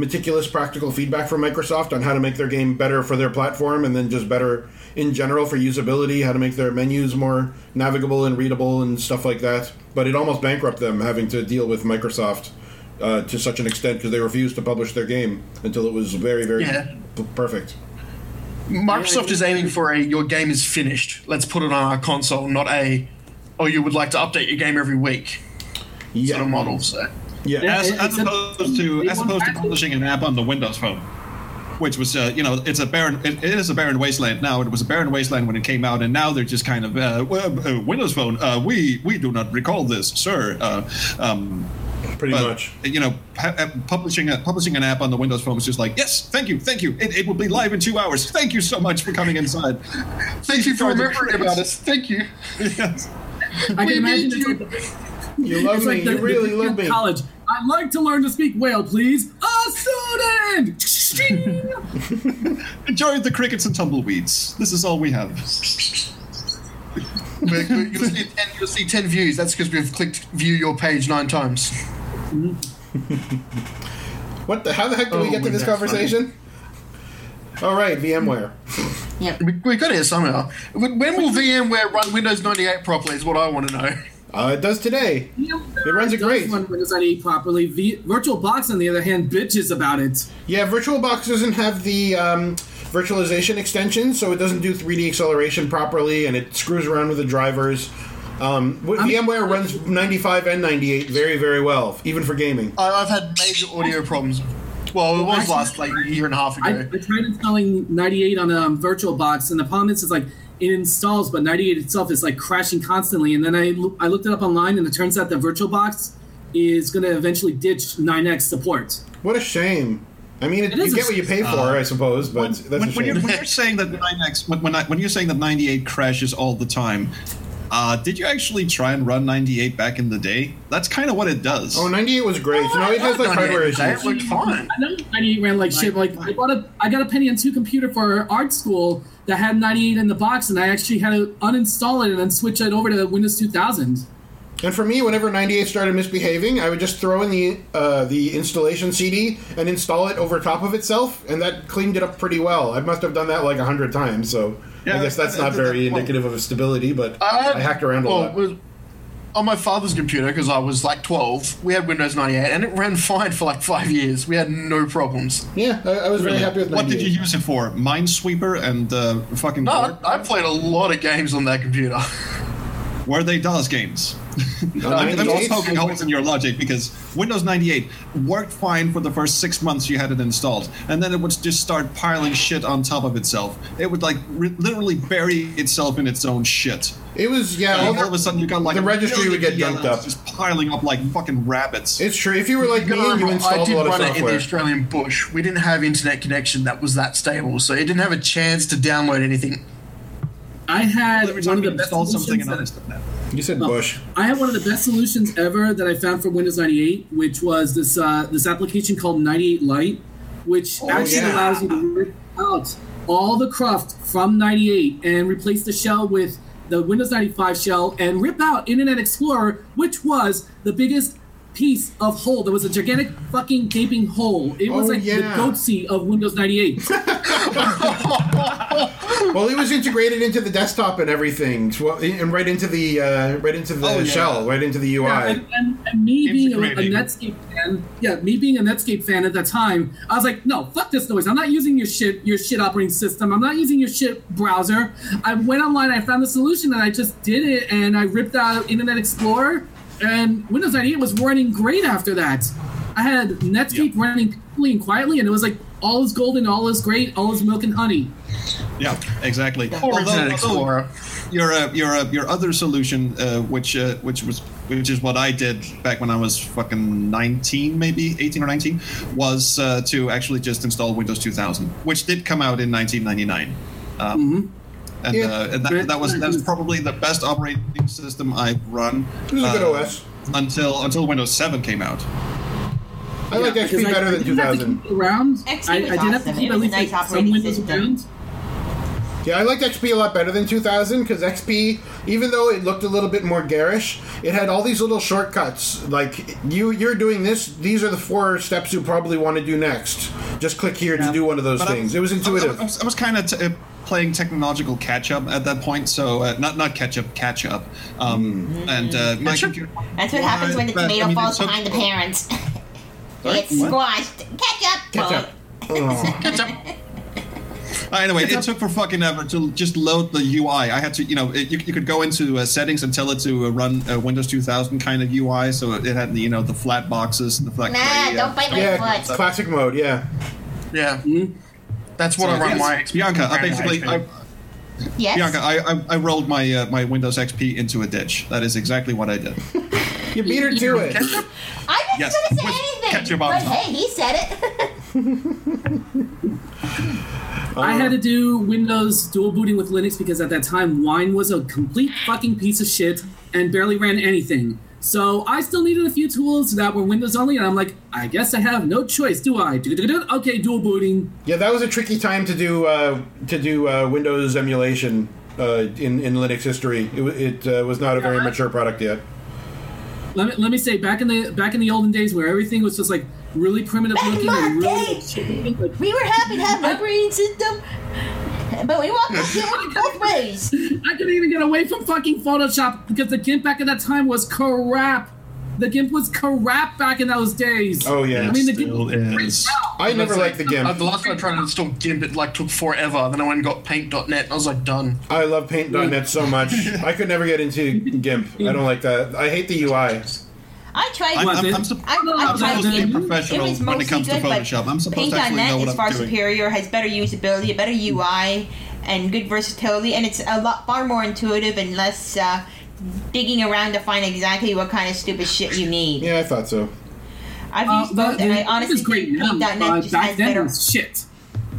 meticulous, practical feedback from Microsoft on how to make their game better for their platform, and then just better in general for usability, how to make their menus more navigable and readable and stuff like that. But it almost bankrupted them having to deal with Microsoft uh, to such an extent because they refused to publish their game until it was very, very Yeah. p- perfect. Microsoft is aiming for a your game is finished. Let's put it on our console, not a oh you would like to update your game every week Yeah, sort of model. So Yeah, Yeah. as, as it's a- opposed to as opposed to publishing an app on the Windows Phone, which was uh, you know it's a barren it, it is a barren wasteland now. It was a barren wasteland when it came out, and now they're just kind of uh, well, uh, Windows Phone. Uh, we we do not recall this, sir. Uh, um, pretty but, much. You know, ha- uh, publishing a, publishing an app on the Windows Phone was just like, yes, thank you, thank you. It, it will be live in two hours. Thank you so much for coming inside. thank you for Sorry, the remembering about us. Thank you. yes. I We can imagine need you. Like, You love it's me. like the, you really the love me. college. I'd like to learn to speak whale, please. A student. Enjoy the crickets and tumbleweeds. This is all we have. We're- we're- You'll see, 10, you'll see 10 views. That's because we've clicked view your page nine times. What the? How the heck do we Oh, get to this that's conversation? All right, VMware. Yeah, We, we got here somehow. When when will VMware run Windows 98 properly? Is what I want to know. Uh, it does today. It runs it does great. Run Windows 98 properly. V- VirtualBox, on the other hand, bitches about it. Yeah, VirtualBox doesn't have the um, virtualization extension, so it doesn't do 3D acceleration properly, and it screws around with the drivers. Um, VMware runs 95 and 98 very, very well, even for gaming. I, I've had major audio problems. Well, it was last like a year and a half ago. I tried installing 98 on a um, VirtualBox, and the problem is, is like it installs, but 98 itself is like crashing constantly. And then I I looked it up online, and it turns out that VirtualBox is going to eventually ditch 9x support. What a shame. I mean, it, It you get what you pay for, I suppose, but when, that's when, a when you're, when you're saying that 9x, when, when, I, when you're saying that 98 crashes all the time, uh, did you actually try and run 98 back in the day? That's kind of what it does. Oh, 98 was great. no, it has like hardware It issues. looked fine. I know 98 ran like shit. Like I bought a, I got a penny Pentium 2 computer for art school that had 98 in the box, and I actually had to uninstall it and then switch it over to Windows 2000. And for me, whenever 98 started misbehaving, I would just throw in the uh, the installation CD and install it over top of itself, and that cleaned it up pretty well. I must have done that like a hundred times, so Yeah, I guess that's not very well- indicative of stability. But I, I hacked around a well, lot. It was- on my father's computer, because I was like 12, we had Windows 98, and it ran fine for like five years. We had no problems. Yeah, I, I was very happy with 98. what did you use it for? Minesweeper and uh, fucking. No, I, I played a lot of games on that computer. Were they DOS games? I mean, I'm just poking holes in your logic because Windows 98 worked fine for the first six months you had it installed, and then it would just start piling shit on top of itself. It would like re- literally bury itself in its own shit. It was yeah. And all all of a sudden, you got like the registry would get dumped up. just piling up like fucking rabbits. It's true. If you were like me, Gotta you remember, I did a lot of run it in the. Australian bush. We didn't have internet connection that was that stable, so it didn't have a chance to download anything. I had Every one of the best something solutions. on that- You said Oh, Bush. I had one of the best solutions ever that I found for Windows 98, which was this uh, this application called 98 Lite, which actually yeah. allows you to rip out all the cruft from 98 and replace the shell with the Windows 95 shell and rip out Internet Explorer, which was the biggest piece of hole. There was a gigantic fucking gaping hole. It was Oh, like yeah. the goatse of Windows 98. Well, it was integrated into the desktop and everything, and right into the uh, right into the Oh, yeah. shell, right into the UI. Yeah, and, and, and me being a, a Netscape fan, yeah, me being a Netscape fan at the time, I was like, no, fuck this noise. I'm not using your shit, your shit operating system. I'm not using your shit browser. I went online, I found the solution, and I just did it, and I ripped out Internet Explorer, and Windows 98 was running great after that. I had Netscape running peacefully and quietly, and it was like all is golden, all is great, all is milk and honey. Yeah, exactly. Or Although- Internet Explorer. Your uh, your uh, your other solution, uh, which uh, which was which is what I did back when I was fucking nineteen, maybe eighteen or nineteen, was uh, to actually just install Windows 2000, which did come out in 1999. Um, And, Yeah. uh, and that, that was that was probably the best operating system I've run. It was a good uh, OS. until until Windows 7 came out. I like XP better I than didn't have to 2000. keep Around. XP I, I was did have to awesome. keep It at was least nice like, some operating Windows system. around. Yeah, I liked XP a lot better than 2000 because XP, even though it looked a little bit more garish, it had all these little shortcuts. Like you, you're doing this. These are the four steps you probably want to do next. Just click here to do one of those But I- things. it was intuitive. I was, I was kind of t- uh, playing technological catch up at that point, so uh, not not catch up, catch up. Um, And uh, my Catch up? computer. That's what happens when the But, I tomato mean, it falls took- behind the parents. Sorry? it's What? squashed. Catch up. Catch up. Oh. Catch up. Uh, anyway, it took for fucking ever to just load the UI. I had to, you know, it, you, you could go into uh, settings and tell it to uh, run a Windows 2000 kind of UI, so it had, the, you know, the flat boxes and the flat. Nah, gray, uh, don't bite my Yeah, foot. classic mode. Yeah. Yeah. Mhm. That's what so I run yes, my Bianca, I basically, HP. I, Yes. Bianca, I, I, I rolled my uh, my Windows XP into a ditch. That is exactly what I did. You beat her to it. I wasn't Yes, going to say with anything. ketchup on but hey, he said it. I had to do Windows dual booting with Linux because at that time Wine was a complete fucking piece of shit and barely ran anything. So I still needed a few tools that were Windows only, and I'm like, I guess I have no choice, do I? Okay, dual booting. Yeah, that was a tricky time to do uh, to do uh, Windows emulation uh, in in Linux history. It, it uh, was not a very mature product yet. Let me, let me say, back in the back in the olden days where everything was just like really primitive Back in looking my and really day. like, We were happy to have an operating system, but we walked into it both ways. I couldn't even get away from fucking Photoshop because the GIMP back at that time was crap. The GIMP was crap back in those days. Oh yeah. I mean, the GIMP Still is. I never liked the Uh, GIMP. the last time I tried to install GIMP, it like took forever. Then I went and got Paint.net, and I was like, done. I love Paint.net so much. I could never get into GIMP. I don't like that. I hate the UI. I tried. I'm, What, I'm, the- I'm, sup- I, I I'm supposed to be it. professional It when it comes to good, but Photoshop. I'm supposed to actually know Paint.net what is I'm far doing. superior, has better usability, a better UI, and good versatility, and it's a lot far more intuitive and less uh, digging around to find exactly what kind of stupid shit you need. Yeah, I thought so. I've Uh, used the, both, and I honestly is great think now. Paint.net Uh, just has better. was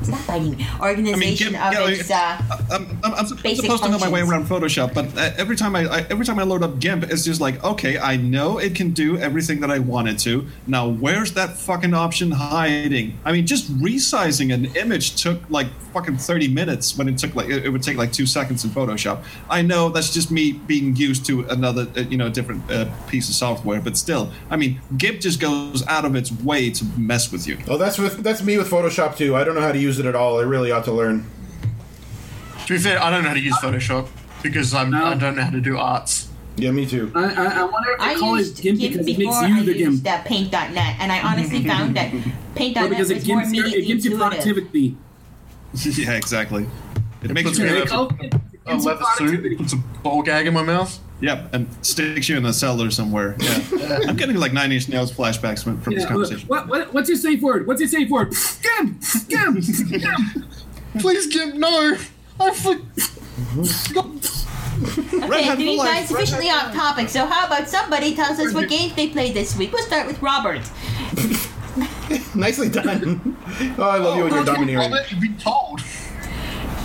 shit. Stop biting me. I mean, GIMP, of its, uh, I'm, I'm, I'm sup- basic supposed to know my way around Photoshop, but uh, every time I, I every time I load up GIMP, it's just like, okay, I know it can do everything that I want it to. Now, where's that fucking option hiding? I mean, just resizing an image took like fucking 30 minutes when it took like it, it would take like two seconds in Photoshop. I know that's just me being used to another, uh, you know, different uh, piece of software, but still, I mean, GIMP just goes out of its way to mess with you. Oh, that's with that's me with Photoshop too. I don't know how to use it at all. I really ought to learn. To be fair, I don't know how to use Photoshop because I'm, No. I don't know how to do arts. Yeah, me too. I, I, I wonder if they I call used it GIMP GIMP because it makes you I the GIMP. used uh, Paint.net, and I honestly found that Well, Paint.net because it was more gives, your, immediately it gives you productivity. yeah, exactly. It makes puts you me They in call it- it A gives you leather suit, puts a ball gag in my mouth. Yep, and sticks you in a cellar somewhere. Yeah, I'm getting like Nine Inch Nails flashbacks from, from this conversation. what, what, what's your safe word? What's your safe word? Gim! Gim! Gim! Please, Gimp, no. I for- Okay, Hat so you for life, guys Red officially off topic. So how about somebody tells us what games they played this week? We'll start with Robert. Nicely done. oh, I love you when you're domineering. Robert, you've been told.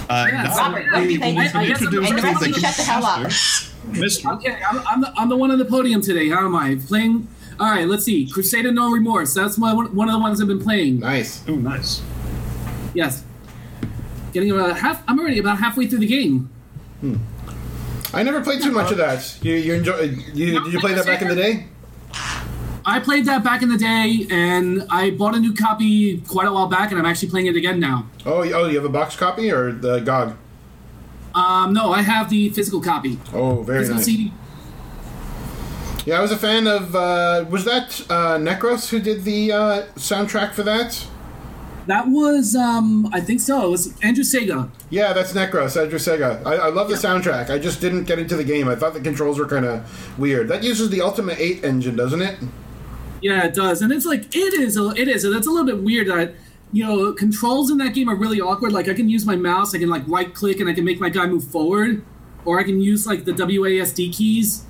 Uh, Yeah, Robert, what have you played this I- I week? guess I'm- introduce And the rest to of you the shut the hell up. Mystery. Okay, I'm, I'm, the, I'm the one on the podium today. How am I? Playing. All right, let's see. Crusader No Remorse. That's my, one, one of the ones I've been playing. Nice. Oh, nice. Yes. Getting about half. I'm already about halfway through the game. Hmm. I never played too much of that. You, you enjoy? You, did you play that back in the day? I played that back in the day, and I bought a new copy quite a while back, and I'm actually playing it again now. Oh, oh, you have a box copy or the GOG? Um, no, I have the physical copy. Oh, very Physical nice. CD. Yeah, I was a fan of. Uh, was that uh, Necros who did the uh, soundtrack for that? That was, um, I think so. It was Andrew Sega. Yeah, that's Necros, Andrew Sega. I, I love the soundtrack. I just didn't get into the game. I thought the controls were kind of weird. That uses the Ultima 8 engine, doesn't it? Yeah, it does, and it's like it is. a- It is. and that's a little bit weird that you know controls in that game are really awkward. Like I can use my mouse, I can like right click, and I can make my guy move forward, or I can use like the WASD keys.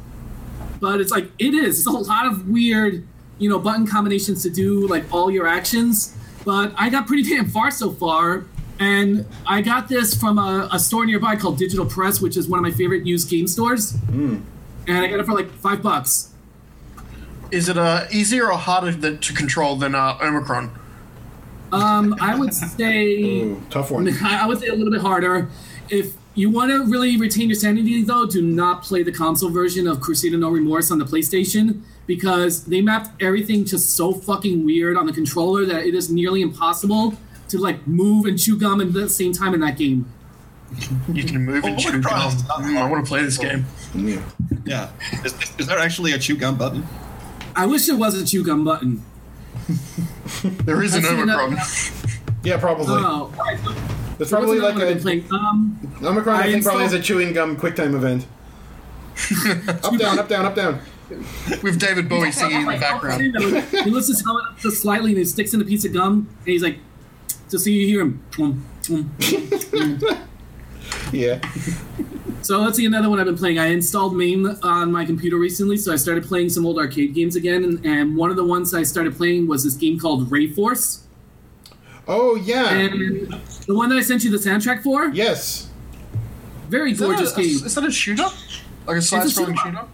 But it's like it is. It's a lot of weird, you know, button combinations to do like all your actions. But I got pretty damn far so far, and I got this from a, a store nearby called Digital Press, which is one of my favorite used game stores. And I got it for like five bucks. Is it uh, easier or harder to control than uh, Omikron? Um, I would say. Ooh, tough one. I I would say a little bit harder. If you want to really retain your sanity, though, do not play the console version of Crusader No Remorse on the PlayStation because they mapped everything just so fucking weird on the controller that it is nearly impossible to like move and chew gum at the same time in that game. You can move and Oh, chew gum. Mm, I want to play this game. Yeah. Yeah. Is, is there actually a chew gum button? I wish there was a chew gum button. There is an I've seen Omikron. Yeah, probably. Oh, There's so probably another like one I've a playing? Um, Omikron. I, I think probably is installed- a chewing gum QuickTime event. up down, up down, up down. With David Bowie singing in the background. he lifts his helmet up just slightly and he sticks in a piece of gum and he's like, just so you hear him. "Twum, twum." Yeah. So let's see another one I've been playing. I installed MAME on my computer recently, so I started playing some old arcade games again. And, and one of the ones I started playing was this game called RayForce. Oh yeah. And the one that I sent you the soundtrack for, yes. very Is that, gorgeous a, game. is that a shooter? Like a side-scrolling shooter. shooter?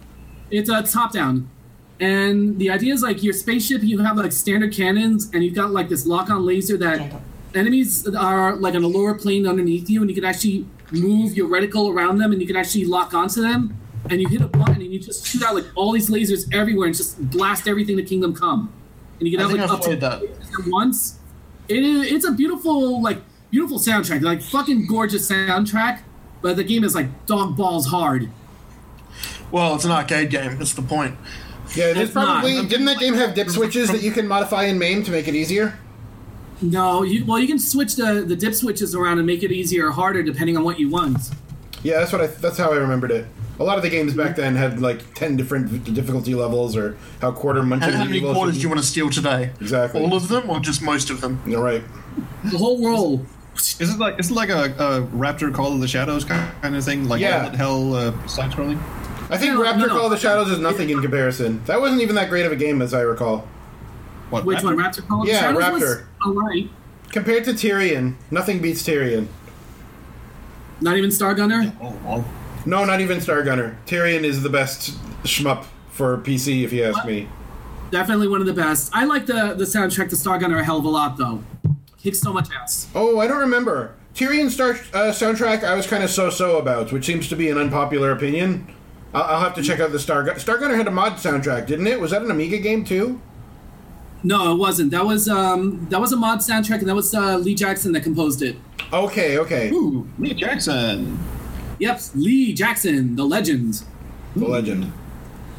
It's a top down. And the idea is like your spaceship, you have like standard cannons, and you've got like this lock on laser that enemies are like on a lower plane underneath you, and you can actually move your reticle around them, and you can actually lock onto them. And you hit a button, and you just shoot out like all these lasers everywhere, and just blast everything to Kingdom Come. And you can I have like I've up to that. at once. It is, it's a beautiful, like beautiful soundtrack, like fucking gorgeous soundtrack. But the game is like dog balls hard. Well, it's an arcade game. That's the point. Yeah, there's It's not. probably. Didn't that game have dip switches that you can modify in MAME to make it easier? No, you, well, you can switch the, the dip switches around and make it easier or harder depending on what you want. Yeah, that's what I. That's how I remembered it. A lot of the games back then had like ten different difficulty levels, or how quarter munching. And how many quarters should do you want to steal today? Exactly. All of them, or just most of them? You're right. The whole roll. Is it like is it like a, a Raptor Call of the Shadows kind of thing? Like Yeah. bullet hell uh, side scrolling? I think No, Raptor no, no. Call of the Shadows is nothing in comparison. That wasn't even that great of a game, as I recall. What? Which Raptor? one? Raptor of Yeah, Shadows Raptor. alright. Compared to Tyrian, nothing beats Tyrian. Not even Stargunner? Oh, No, not even Stargunner. Tyrian is the best shmup for PC, if you ask me. Definitely one of the best. I like the, the soundtrack to Stargunner a hell of a lot, though. Kicks so much ass. Oh, I don't remember. Tyrian Star uh, soundtrack, I was kind of so-so about, which seems to be an unpopular opinion. I'll, I'll have to check out the Star Stargunner had a mod soundtrack, didn't it? Was that an Amiga game too? No, it wasn't. That was um that was a mod soundtrack, and that was uh, Lee Jackson that composed it. Okay, okay. Ooh, Lee Jackson. Yep, Lee Jackson, the legend. The legend.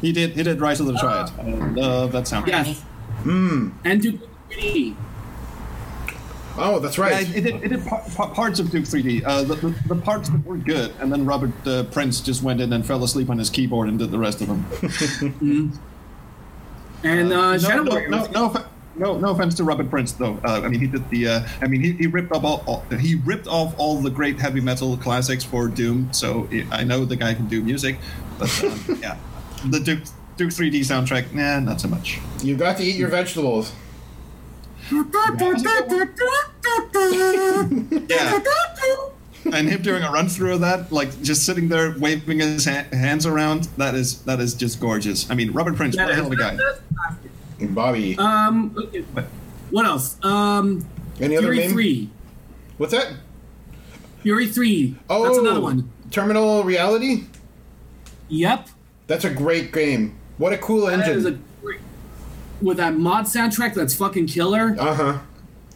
He did. He did Rise of the Triad. I love that sound. Yes. Hmm. And Duke 3D. Oh, that's Yeah, right. it, it did, it did pa- pa- parts of Duke 3D. Uh, the, the, the parts that were good, and then Robert uh, Prince just went in and fell asleep on his keyboard and did the rest of them. And uh, no, Shadow no, Warrior. no, no, offe- no, no offense to Robert Prince, though. Uh, I mean, he did the. Uh, I mean, he, he ripped up all, all. He ripped off all the great heavy metal classics for Doom. So i I know the guy can do music, but um, yeah, the Duke Duke 3D soundtrack, nah, not so much. You got to eat your vegetables. Yeah. And him doing a run through of that, like just sitting there waving his ha- hands around, that is that is just gorgeous. I mean, Robert Prince, what a hell of a guy. Bobby. Um, what else? Um, Any other Fury name? Three. What's that? Fury Three. Oh, that's another one. Terminal Reality. Yep. That's a great game. What a cool That is engine. a great, with that mod soundtrack that's fucking killer. Uh huh.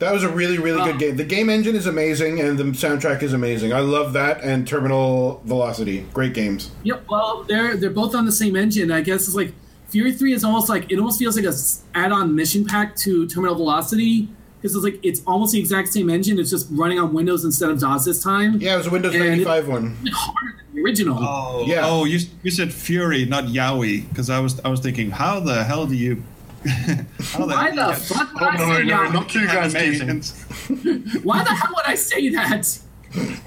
That was a really, really good ah. game. The game engine is amazing, and the soundtrack is amazing. I love that and Terminal Velocity. Great games. Yep. Well, they're they're both on the same engine. I guess it's like Fury Three is almost like it almost feels like a add-on mission pack to Terminal Velocity because it's like it's almost the exact same engine. It's just running on Windows instead of DOS this time. Yeah, it was a Windows And 95 one. Harder than the original. Oh, Yeah. Oh, you you said Fury, not Yowie, because I was I was thinking, how the hell do you? how Why the fuck would Oh, I no, say no, that? not you guys, Casey. Why the hell would I say that?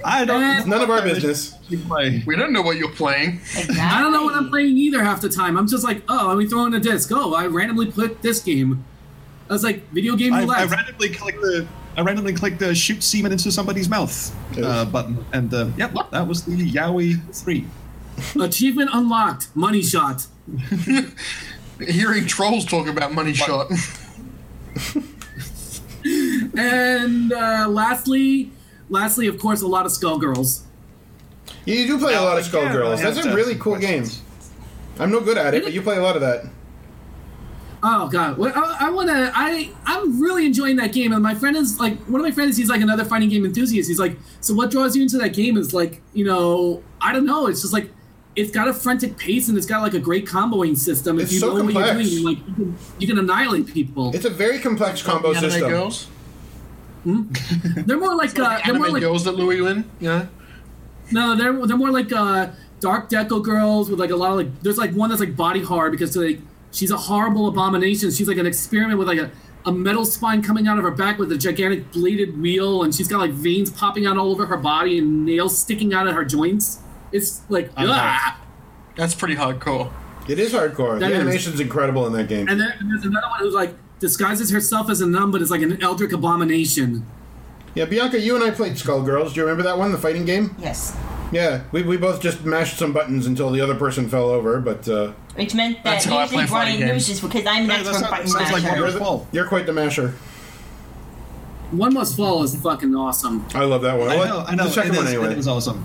I don't. Uh, None of our business. We don't know what you're playing. Exactly. I don't know what I'm playing either half the time. I'm just like, oh, let me throw in a disc. Oh, I randomly clicked this game. I was like, video game I. I randomly clicked the I randomly clicked the shoot semen into somebody's mouth uh, button, and uh, yep, that was the Yowie three. Achievement unlocked. Money shot. Hearing trolls talk about money shot. And uh, lastly, lastly, of course, a lot of Skullgirls. Yeah, you do play a lot of Again, I Skullgirls. have That's a really cool game. I'm no good at it, but you play a lot of that. Oh god, well, I, I want to. I I'm really enjoying that game, and my friend is like one of my friends. He's like another fighting game enthusiast. He's like, so what draws you into that game is like, you know, I don't know. It's just like it's got a frantic pace and it's got like a great comboing system. If It's you so know what you're complex. doing, like you can, you can annihilate people. It's a very complex combo Anime system. girls. Hmm? They're more like, uh, they're Anime more like girls that Louis win. You know. No, they're they're more like uh, dark deco girls with like a lot of like. There's like one that's like body hard because like she's a horrible abomination. She's like an experiment with like a, a metal spine coming out of her back with a gigantic bladed wheel, and she's got like veins popping out all over her body and nails sticking out of her joints. It's like ah! That's pretty hardcore. It is hardcore. That the is. animation's incredible in that game. And then and there's another one who's like disguises herself as a nun, but is like an eldritch abomination. Yeah, Bianca, you and I played Skullgirls. Do you remember that one, the fighting game? Yes. Yeah, we, we both just mashed some buttons until the other person fell over, but uh, Which meant that That's how I usually play fighting Brian games. loses because I'm an Hey, that expert sounds- button sounds like masher. You're, Fall. you're quite the masher. One Must Fall is fucking awesome. I love that one. I know, I know. The second it one, anyway. It was awesome.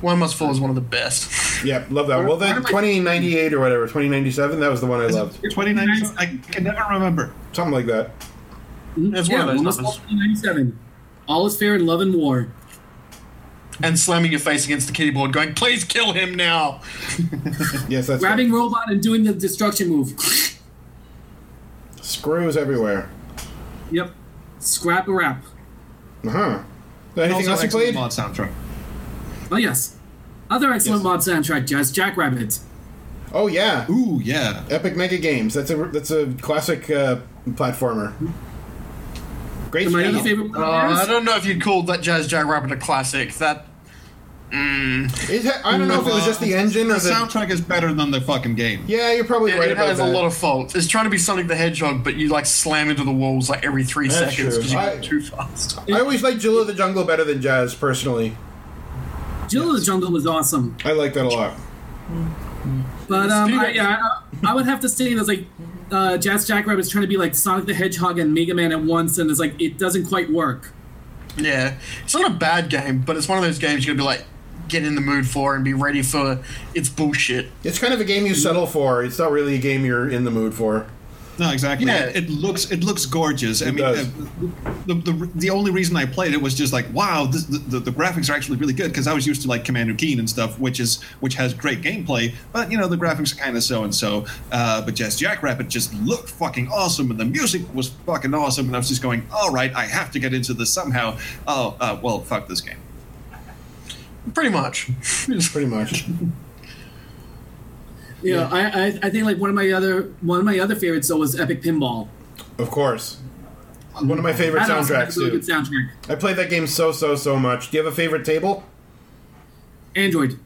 One Must Fall is one of the best. Yeah, love that. Well, then One 2098 or whatever, 2097, that was the one I loved. 2019. I can never remember. Something like that. It's yeah, one of those One Must Fall numbers. 1997. All is fair in love and war. And slamming your face against the keyboard, going, "Please kill him now." Yes, that's Grabbing robot and doing the destruction move. Screws everywhere. Yep. Scrap a rap. Uh huh. Anything else you excellent played? Mod soundtrack. Oh yes. Other excellent Yes. mod soundtrack, Jazz Jackrabbit. Oh yeah, Ooh, yeah. Epic Mega Games. That's a that's a classic uh, platformer. Great And my other favorite Uh, I don't know if you'd call that Jazz Jackrabbit a classic. That It ha- I don't know if it was just the engine The or the. soundtrack is better than the fucking game. Yeah, you're probably it, right it about has that. a lot of faults. It's trying to be Sonic the Hedgehog, but you like slam into the walls like every three That's seconds because you I- go too fast. I always liked Jill of the Jungle better than Jazz personally. Jill of the Jungle was awesome. I like that a lot. But um, I, yeah, I, I would have to say that's like uh, Jazz Jackrabbit is trying to be like Sonic the Hedgehog and Mega Man at once, and it's like it doesn't quite work. Yeah, it's not a bad game, but it's one of those games you're gonna be like, get in the mood for and be ready for its bullshit. It's kind of a game you settle for. It's not really a game you're in the mood for. No, exactly. Yeah. It, it looks it looks gorgeous. I mean, does. uh, the, the the only reason I played it was just like, wow, this, the, the the graphics are actually really good because I was used to like Commander Keen and stuff, which is which has great gameplay, but you know the graphics are kind of so and so. Uh, but just Jackrabbit just looked fucking awesome, and the music was fucking awesome, and I was just going, all right, I have to get into this somehow. Oh, uh, well, fuck this game. Pretty much. It's Pretty much. Yeah, I, I I think like one of my other one of my other favorites though was Epic Pinball. Of course. One of my favorite soundtracks really too. good soundtrack. I played that game so so so much. Do you have a favorite table? Android.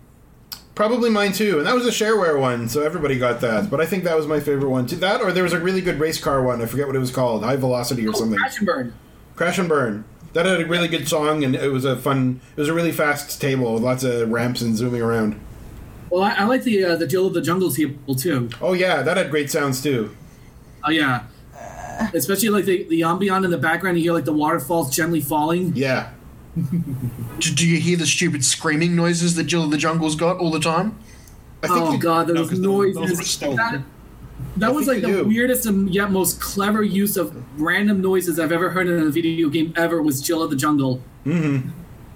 Probably mine too, and that was a shareware one, so everybody got that. But I think that was my favorite one. too. That or there was a really good race car one. I forget what it was called, High Velocity or Oh, something. Crash and Burn. Crash and Burn. That had a really good song, and it was a fun. It was a really fast table with lots of ramps and zooming around. Well, I, I like the uh, the Jill of the Jungle table too. Oh yeah, that had great sounds too. Oh yeah. Especially like the, the ambient in the background, you hear like the waterfalls gently falling. Yeah. Do, do you hear the stupid screaming noises that Jill of the Jungle's got all the time? I think Oh you- god, No, those- noises. those were that that was like the do. weirdest and yet most clever use of random noises I've ever heard in a video game ever was Jill of the Jungle.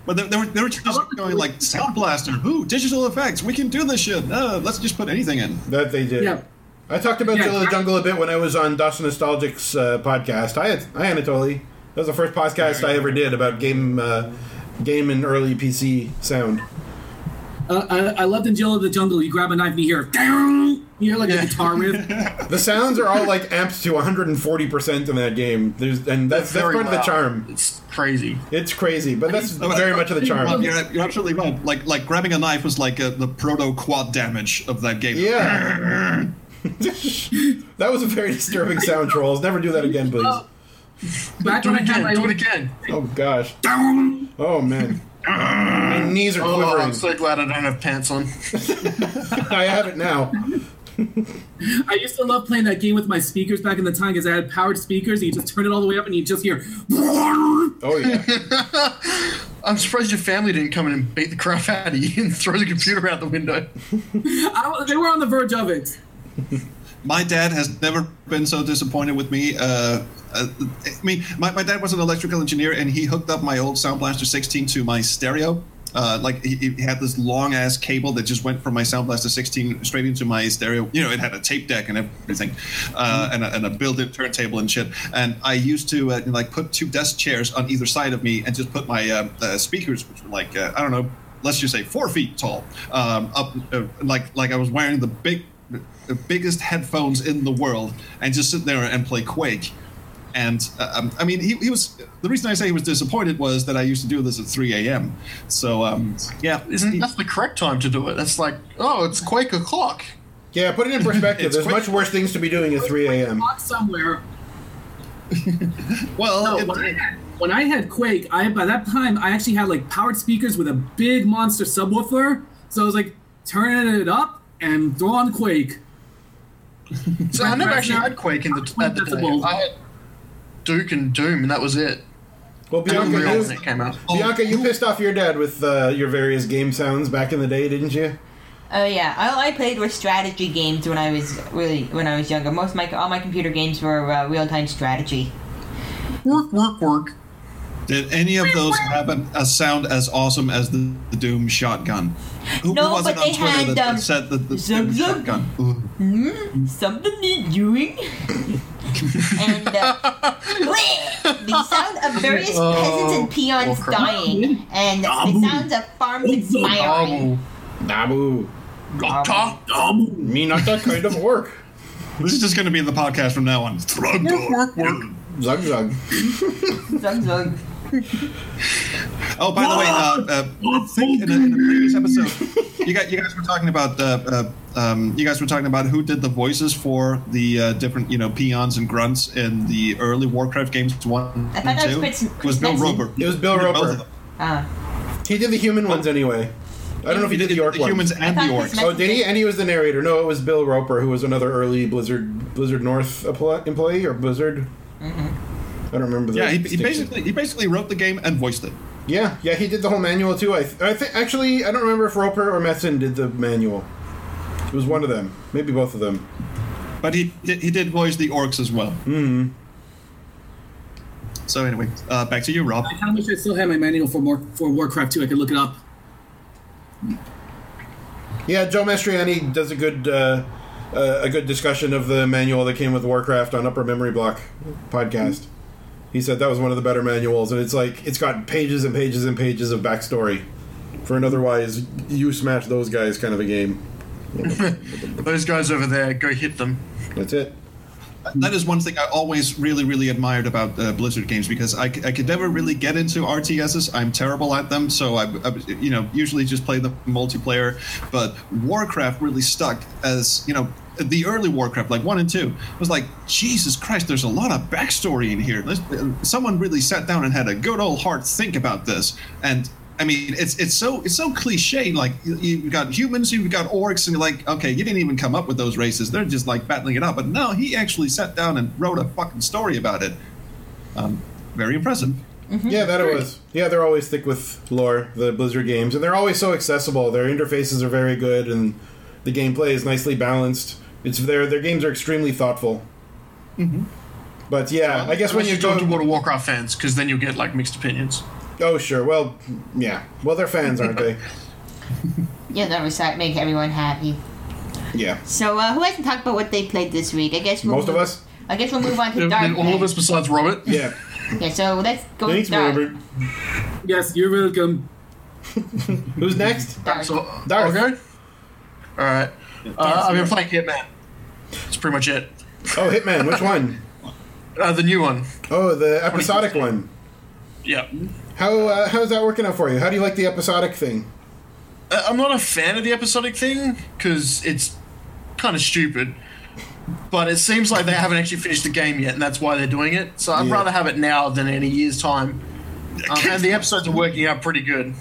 But they, they were they were just going like Sound Blaster, ooh, digital effects, we can do this shit. Uh, let's just put anything in. That they did. Yeah. I talked about Yeah, Jill of the Jungle a bit when I was on Das Nostalgic's uh, podcast. Hi, hi, Anatoly. That was the first podcast I ever did about game, uh, game and early PC sound. Uh, I, I loved in Jill of the Jungle. You grab a knife and you hear, "Down!" you hear like a guitar riff. The sounds are all like amped to 140 percent in that game. There's and that's that's Very part of the charm. It's crazy. It's crazy, but that's very much of the Well, charm. You're, you're absolutely right. Like like grabbing a knife was like uh the proto quad damage of that game. Yeah. that was a very disturbing sound, trolls. Never do that again, please. Back Do it again. my Do it again. Oh gosh. Down! Oh man. My knees are quivering. Oh, quivering. I'm so glad I don't have pants on. I have it now. I used to love playing that game with my speakers back in the time because I had powered speakers. And you just turn it all the way up, and you just hear. Oh yeah. I'm surprised your family didn't come in and beat the crap out of you and throw the computer out the window. I, they were on the verge of it. My dad has never been so disappointed with me. Uh, uh, I mean, my, my dad was an electrical engineer, and he hooked up my old Sound Blaster 16 to my stereo. Uh, like he, he had this long ass cable that just went from my Sound Blaster 16 straight into my stereo. You know, it had a tape deck and everything, uh, and, a, and a built-in turntable and shit. And I used to uh, like put two desk chairs on either side of me and just put my uh, uh, speakers, which were like uh, I don't know, let's just say four feet tall, um, up uh, like like I was wearing the big the biggest headphones in the world and just sit there and play Quake. And uh, um, I mean, he, he was the reason I say he was disappointed was that I used to do this at 3 a.m. So um, yeah, Isn't that's the correct time to do it? That's like, oh, it's Quake o'clock. Yeah, put it in perspective. There's quick. much worse things to be doing at 3 a.m. Somewhere. well, No, it- when I, had, when I had Quake, I by that time I actually had like powered speakers with a big monster subwoofer. So I was like turning it up and throw on Quake. So I never actually now, had Quake in the, at the day. I had Duke and Doom, and that was it. Well, And Bianca, Unreal you, when it came out. Bianca, you pissed off your dad with uh, your various game sounds back in the day, didn't you? Oh yeah, all I played were strategy games when I was really when I was younger. Most of my all my computer games were uh, real time strategy. Work, work, work. did any of those have a, a sound as awesome as the, the Doom shotgun? Who, No, who was but it on they Twitter had, that, um, said that the zug zug. shotgun? Ooh. Something need doing. and uh, the sound of various peasants and peons okay. dying, and the sounds of farms expiring. Gobble. Gotcha. Gotcha. Me, not that kind of doesn't work. This is just going to be in the podcast from now on. Work, work, work. Zug zug. Zug zug. Oh, by the way, uh, uh, I think in a, in a previous episode, you guys, you guys were talking about uh, uh, um, you guys were talking about who did the voices for the uh, different you know peons and grunts in the early Warcraft games one I thought and that was two. Chris- it was Bill Benson. Roper. It was Bill He did both Roper. Ah, He did the human ones anyway. I don't know if he did the York the ones. humans and the thought orcs. Oh, did he? And he was the narrator. No, it was Bill Roper, who was another early Blizzard Blizzard North employee or Blizzard. I don't remember. The Yeah, he, he basically he basically wrote the game and voiced it. Yeah, yeah, he did the whole manual too. I, th- I think actually, I don't remember if Roper or Metzen did the manual. It was one of them, maybe both of them. but he did, he did voice the orcs as well. Mm-hmm. So anyway, uh, back to you, Rob. How much I still have my manual for more for Warcraft 2? I could look it up. Yeah, Joe Mastriani does a good uh, uh, a good discussion of the manual that came with Warcraft on Upper Memory Block podcast. He said that was one of the better manuals, and it's like it's got pages and pages and pages of backstory for an otherwise you smash those guys kind of a game. Those guys over there, go hit them. That's it. That is one thing I always really, really admired about uh, Blizzard games because I, I could never really get into RTSs. I'm terrible at them, so I, I, you know, usually just play the multiplayer. But Warcraft really stuck as, you know, the early Warcraft, like one and two, was like, Jesus Christ, there's a lot of backstory in here. Let's, uh, someone really sat down and had a good old hard think about this. And I mean, it's it's so it's so cliche. Like you- you've got humans, you've got orcs, and you're like, okay, you didn't even come up with those races. They're just like battling it out. But no, he actually sat down and wrote a fucking story about it. Um, very impressive. Yeah, that it was. Yeah, they're always thick with lore, the Blizzard games, and they're always so accessible. Their interfaces are very good, and the gameplay is nicely balanced. It's their their games are extremely thoughtful. But yeah, I guess when you talk go to World of Warcraft fans, because then you'll get like mixed opinions. oh sure, well, yeah, well they're fans, aren't they? You'll never make everyone happy. Yeah, So, uh, who hasn't talked about what they played this week? I guess we'll most of us. I guess we'll move on to Dark. All of us besides Robert. Yeah, Yeah, so let's go thanks, with Dark. Robert. Yes, you're welcome. Who's next? Dark. So, Darth. Okay. All right. Uh, I've been playing Hitman. That's pretty much it. Oh, Hitman. Which one? Uh, the new one. Oh, the episodic one. Yeah. How uh, how's that working out for you? How do you like the episodic thing? Uh, I'm not a fan of the episodic thing because it's kind of stupid. But it seems like they haven't actually finished the game yet, and that's why they're doing it. So I'd Yeah. rather have it now than in a year's time. Um, and the episodes are working out pretty good.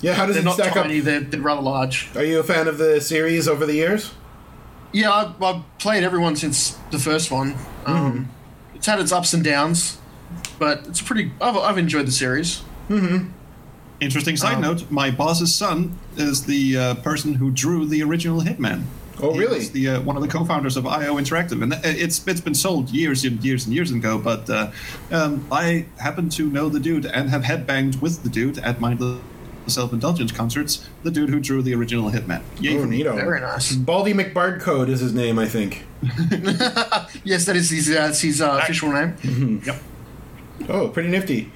Yeah, how does They're it not stack up? tiny; they're, they're rather large. Are you a fan of the series over the years? Yeah, I've, I've played everyone since the first one. Um, It's had its ups and downs, but it's pretty. I've, I've enjoyed the series. Interesting side Um, note: my boss's son is the uh, person who drew the original Hitman. Oh, He really? the uh, one of the co-founders of IO Interactive, and uh, it's it's been sold years and years and years ago. But uh, um, I happen to know the dude and have headbanged with the dude at my self-indulgence concerts. The dude who drew the original Hitman. Yay Oh, for me. neato. Very nice. Baldy McBard Code is his name, I think. Yes, that is his, uh, that's his uh, official name. Yep. Oh, pretty nifty.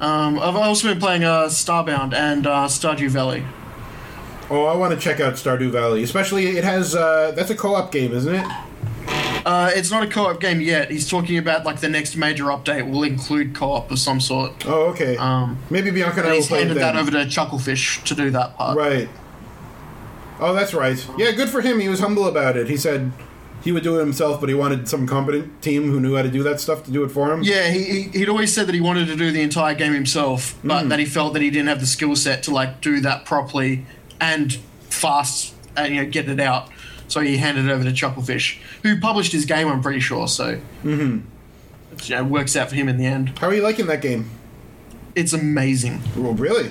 Um, I've also been playing uh, Starbound and uh, Stardew Valley. Oh, I want to check out Stardew Valley. Especially, it has uh, that's a co-op game, isn't it? Uh, it's not a co-op game yet. He's talking about like the next major update will include co-op of some sort. Oh, okay. Um, Maybe Bianca and I will he's play handed that over to Chucklefish to do that part. Right. Oh, that's right. Yeah, good for him. He was humble about it. He said he would do it himself, but he wanted some competent team who knew how to do that stuff to do it for him. Yeah, he, he he'd always said that he wanted to do the entire game himself, but that he felt that he didn't have the skill set to like do that properly and fast and you know get it out. So he handed it over to Chucklefish, who published his game. I'm pretty sure. So mm-hmm. it you know, works out for him in the end. How are you liking that game? It's amazing. Well, really?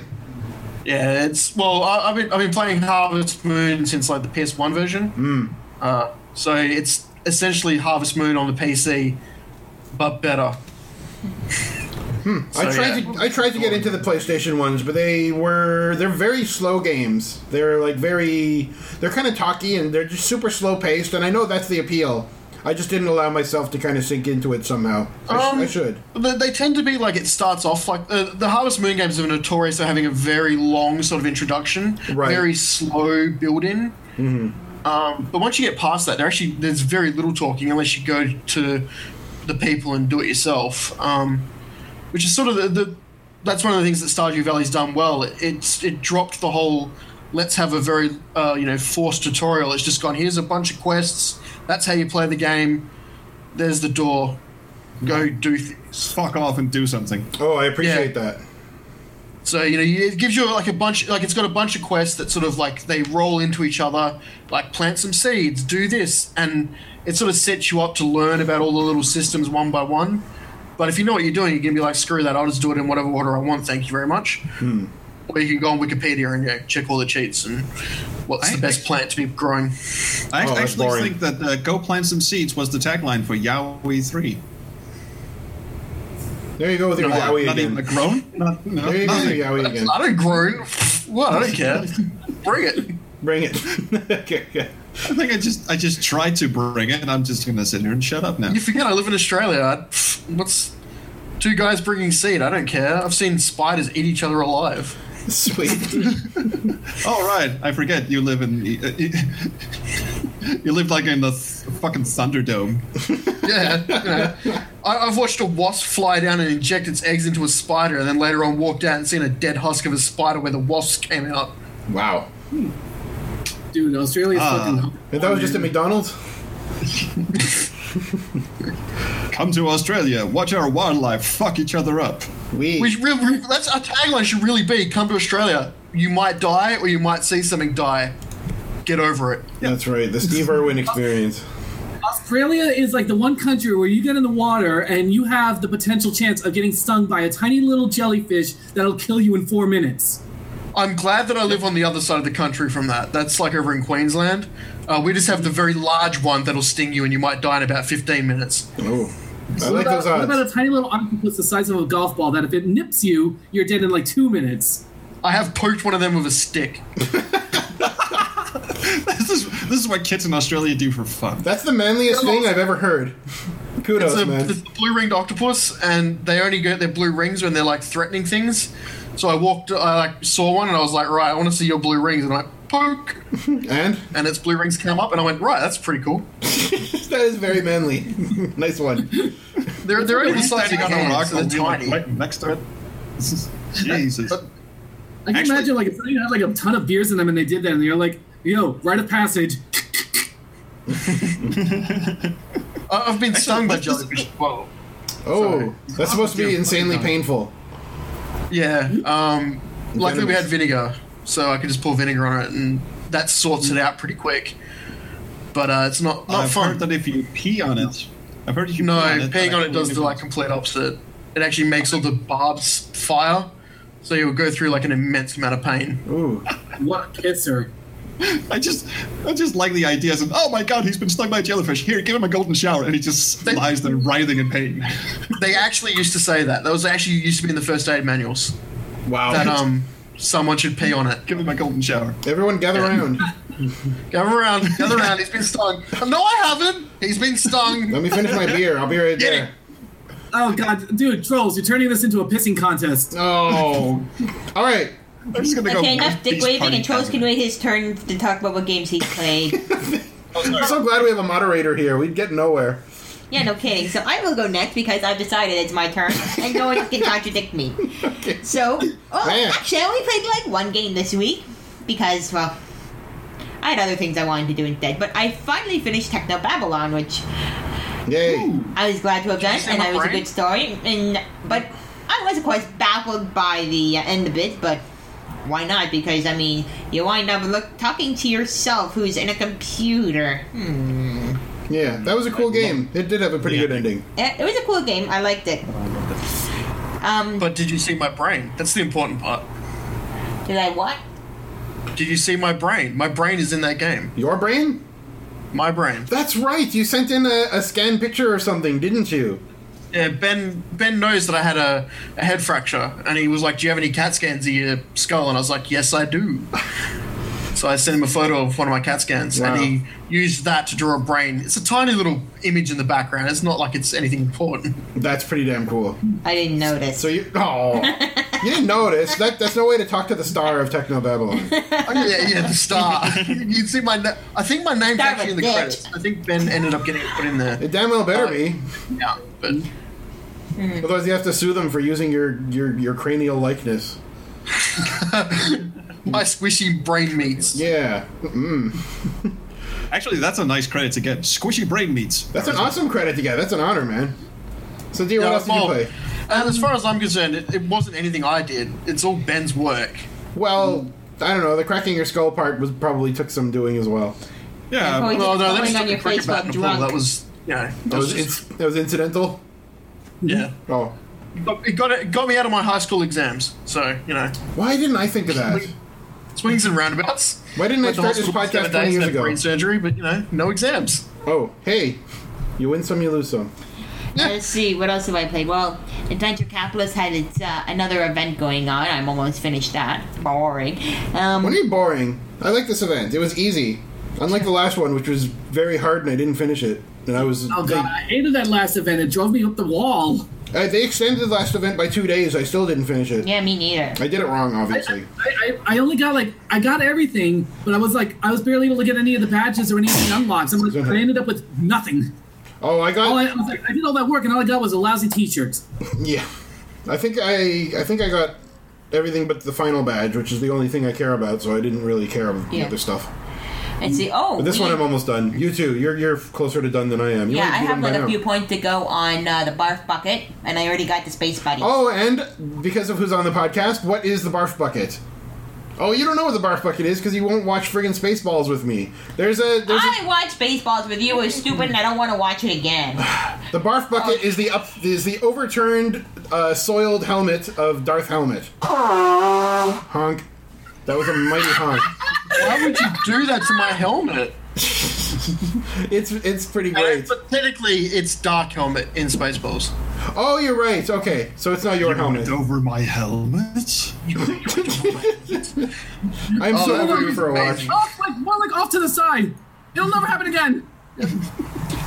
Yeah, it's well. I, I've been I've been playing Harvest Moon since like the PS1 version. Mm. Uh, so it's essentially Harvest Moon on the PC, but better. I So, tried yeah. to I tried to get into the PlayStation ones, but they were they're very slow games. They're like very they're kind of talky and they're just super slow paced, and I know that's the appeal. I just didn't allow myself to kind of sink into it somehow. I, sh- Um, I should. They, they tend to be like it starts off like uh, the Harvest Moon games are notorious for having a very long sort of introduction, Right. very slow build in. Um, but once you get past that, there actually there's very little talking unless you go to the people and do it yourself. Um, which is sort of the, the that's one of the things that Stardew Valley's done well. It, it's it dropped the whole let's have a very uh, you know forced tutorial. It's just gone here's a bunch of quests. That's how you play the game. There's the door. Go do things. Fuck off and do something. Oh, I appreciate yeah. that. So you know, it gives you like a bunch, like it's got a bunch of quests that sort of like they roll into each other, like plant some seeds, do this, and it sort of sets you up to learn about all the little systems one by one. But if you know what you're doing, you're gonna be like, screw that, I'll just do it in whatever order I want. Thank you very much. Or you can go on Wikipedia and yeah, check all the cheats and what's I- the best plant to be growing. I Oh, actually think that uh, "Go plant some seeds" was the tagline for Yowie Three. There you go with your Not, Yowie not even again. a groan. Not, no, There you go with nothing. your Yowie again. I don't grow. What? I don't care. Bring it. Bring it. okay, okay. I think I just I just tried to bring it, and I'm just gonna sit here and shut up now. You forget I live in Australia. I, what's two guys bringing seed? I don't care. I've seen spiders eat each other alive. Sweet. Oh right, I forget you live in the, you live like in the th- fucking Thunderdome. Yeah, you know. I, I've watched a wasp fly down and inject its eggs into a spider, and then later on walked out and seen a dead husk of a spider where the wasps came out. Wow. Hmm. Dude, Australia's Ah. fucking. And that was just at McDonald's? Come to Australia, watch our wildlife fuck each other up. We. We should really, that's our tagline. Should really be: "Come to Australia. You might die, or you might see something die. Get over it." That's right. The Steve Irwin experience. Australia is like the one country where you get in the water and you have the potential chance of getting stung by a tiny little jellyfish that'll kill you in four minutes. I'm glad that I live on the other side of the country from that. That's like over in Queensland. Uh, we just have the very large one that'll sting you, and you might die in about 15 minutes. Oh. I What like about, those what about a tiny little octopus the size of a golf ball that if it nips you, you're dead in like two minutes? I have poked one of them with a stick. This is this is what kids in Australia do for fun. That's the manliest thing I've ever heard. Kudos, It's a, man. it's a blue ringed octopus, and they only get their blue rings when they're like threatening things. So I walked, I like saw one, and I was like, right, I want to see your blue rings, and I poke, And and its blue rings came up, and I went, right, that's pretty cool. that is very manly. nice one. They're they're only the size of your on a rock, so they're be like tiny. right next to it. This is- Jesus. I can Actually- imagine like if somebody had like a ton of beers in them and they did that and you're like, yo, rite of passage. I- uh, I've been stung by let's jellyfish. Well, Oh, Sorry. that's supposed to be insanely painful. Yeah. Um, luckily we had vinegar, so I could just pour vinegar on it, and that sorts it out pretty quick. But uh, it's not not I've fun. heard that if you pee on it, I've heard if you No, pee on it, peeing on it does the like complete opposite. It actually makes all the barbs fire, so you'll go through like an immense amount of pain. Ooh. What a kisser. I just, I just like the idea. Of, oh my god, he's been stung by a jellyfish. Here, give him a golden shower, and he just They- lies there writhing in pain. They actually used to say that. That was actually used to be in the first aid manuals. Wow. That um, someone should pee on it. give him a golden shower. Everyone gather around. Gather around, gather around. He's been stung. No, I haven't. He's been stung. Let me finish my beer. I'll be right Get there. it. Oh god, dude, Troels, you're turning this into a pissing contest. Oh. All right. I'm just gonna go. Okay, enough dick waving, and Troels time. can wait his turn to talk about what games he's played. I'm so glad we have a moderator here. We'd get nowhere. yeah, no kidding. So I will go next because I've decided it's my turn, and no one can contradict me. So, well, Man. actually, I only played like one game this week because, well, I had other things I wanted to do instead. But I finally finished Technobabylon, which Yay. I was glad to have done, and my it was a good story. And but I was of course baffled by the uh, end of it, but. Why not? Because I mean, you wind up look talking to yourself, who's in a computer. Hmm. Yeah, that was a cool game. It did have a pretty Yeah. good ending. It, it was a cool game. I liked it. Um, But did you see my brain? That's the important part. did I what? Did you see my brain? My brain is in that game. Your brain? My brain. That's right. You sent in a, a scanned picture or something, didn't you? Yeah, Ben. Ben knows that I had a, a head fracture, and he was like, "Do you have any CAT scans of your skull?" And I was like, "Yes, I do." so I sent him a photo of one of my CAT scans, Wow. and he used that to draw a brain. It's a tiny little image in the background. It's not like it's anything important. That's pretty damn cool. I didn't notice. So you oh you didn't notice that that's no way to talk to the star of Technobabylon. Oh, yeah, yeah, the star. You'd see my. Na- I think my name's Star actually in the was credits. I think Ben ended up getting it put in there. It damn well better uh, be. Yeah, but Otherwise you have to sue them for using your your, your cranial likeness. my squishy brain meats. Yeah. Mm. Actually, that's a nice credit to get. Squishy brain meats. That's an awesome credit to get. That's an honor, man. So dear, what Yeah, else did you play? And as far as I'm concerned, it, it wasn't anything I did. It's all Ben's work. Well, I don't know. The cracking your skull part was probably took some doing as well. Yeah. Well, no, that Falling was on your cricket bat while in the pool. That was, you know, that That was, was just, it's, that was incidental. Yeah. Oh, Got- It got it got me out of my high school exams. So you know, Why didn't I think of that? swings and roundabouts. Why didn't I Went to start this podcast seven 20 years ago? Brain surgery, but you know, no exams. Oh, hey, you win some, you lose some. Let's see, what else have I played? Well, Adventure Capitalist had its uh, another event going on. I'm almost finished that. Boring. Um, When are you boring? I like this event. It was easy. Unlike the last one, which was very hard and I didn't finish it. And I was. Oh they, god, I hated that last event. It drove me up the wall. uh, they extended the last event by two days. I still didn't finish it. yeah, me neither. I did it wrong, obviously. I, I, I only got like I got everything, but I was like I was barely able to get any of the badges or any of the unlocks. I'm like, I ended up with nothing. oh, I got. All I, I was like, I did all that work, and all I got was a lousy T-shirt. Yeah, I think I I think I got everything but the final badge, which is the only thing I care about. So I didn't really care about the other stuff. Let's see. Oh, But this we- one I'm almost done. You too. You're you're closer to done than I am. You Yeah, I have like a now. few points to go on uh, the barf bucket, and I already got the space buddy. Oh, and because of who's on the podcast, what is the barf bucket? Oh, you don't know what the barf bucket is because you won't watch friggin' Spaceballs with me. There's a there's a, I watch Spaceballs with you. It was stupid, and I don't want to watch it again. the barf bucket is the up is the overturned uh, soiled helmet of Darth Helmet. Honk. That was a mighty honk. Why would you do that to my helmet? It's it's pretty great. But technically, it's Dark Helmet in Spaceballs. Oh, you're right. Okay, so it's not your helmet. Went over my helmet. I'm so that hungry was for a watch. amazing. Off, like more like off to the side. It'll never happen again.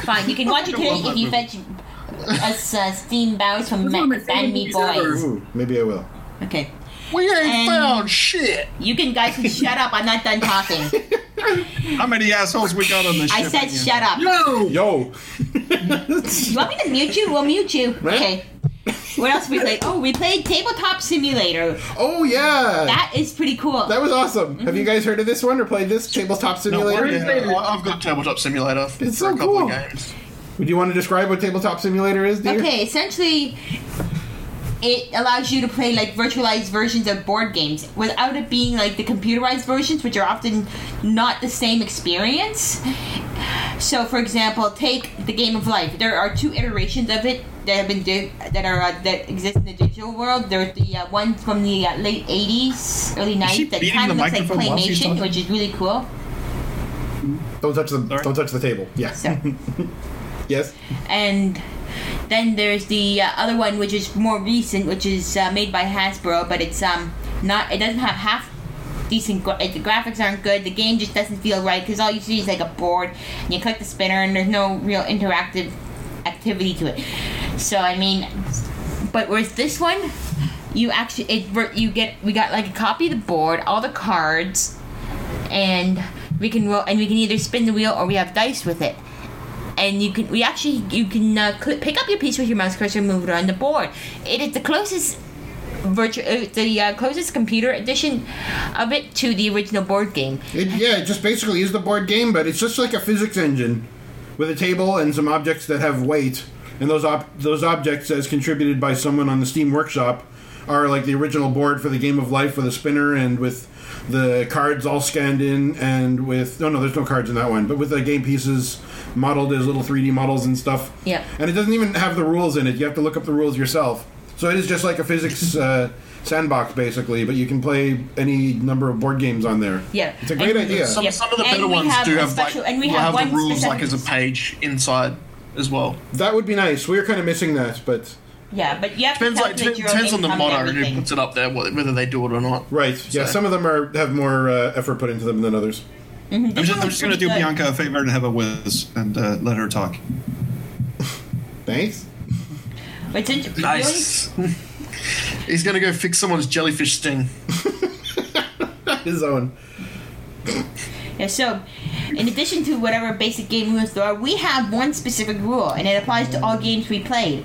Fine, you can watch it I today if that you fetch us uh, Steam Bows from It's one of my Ma- favorite Band Me. Boys. Ooh, maybe I will. Okay. We ain't And- found shit. You can guys can shut up. I'm not done talking. How many assholes we got on this I said again? shut up. Yo, Yo, You want me to mute you? We'll mute you. Right. Okay. What else we played? Oh, we played Tabletop Simulator. oh yeah, That is pretty cool. that was awesome. Have you mm-hmm. guys heard of this one or played this tabletop simulator? what is it? Yeah, I- I've got Tabletop Simulator for It's a so couple cool. of games. Would you want to describe what tabletop simulator is, dear? Okay, essentially, it allows you to play like virtualized versions of board games without it being like the computerized versions, which are often not the same experience. So, for example, take the Game of Life. There are two iterations of it that have been di- that are uh, that exist in the digital world. There's the uh, one from the uh, late '80s, early '90s that kind of looks like microphone while claymation, which is really cool. Don't touch the Sorry? don't touch the table. Yeah. So. yes. and then there's the uh, other one which is more recent which is uh, made by hasbro but it's um not it doesn't have half decent gra- the graphics aren't good the game just doesn't feel right because all you see is like a board and you click the spinner and there's no real interactive activity to it. So i mean but whereas this one you actually it you get we got like a copy of the board all the cards and we can roll and we can either spin the wheel or we have dice with it and you can we actually you can uh, pick up your piece with your mouse cursor and move it on the board. It is the closest virtual uh, the uh, closest computer edition of it to the original board game. It, yeah, it just basically is the board game, but it's just like a physics engine with a table and some objects that have weight. And those op- those objects, as contributed by someone on the Steam Workshop, are like the original board for the Game of Life with a spinner and with the cards all scanned in, and with no, no, there's no cards in that one, but with the game pieces modeled as little 3D models and stuff. Yeah. And it doesn't even have the rules in it. You have to look up the rules yourself. So it is just like a physics uh, sandbox, basically. But you can play any number of board games on there. Yeah. It's a great And- idea. Some, Yep. some of the better ones have do have special- like and we will have have the one rules like as a page inside as well. That would be nice. We are kind of missing that, but Yeah, but you have Depends to like calculate your depends on the income and and who puts it up there, whether they do it or not. right. Yeah, some of them are have more uh, effort put into them than others. I'm just, I'm just going to do good. Bianca a favor and have a whiz and uh, let her talk. Thanks. But since the Nice. He's gonna go fix someone's jellyfish sting. His own. yeah, so in addition to whatever basic game rules there are, we have one specific rule, and it applies to all games we played.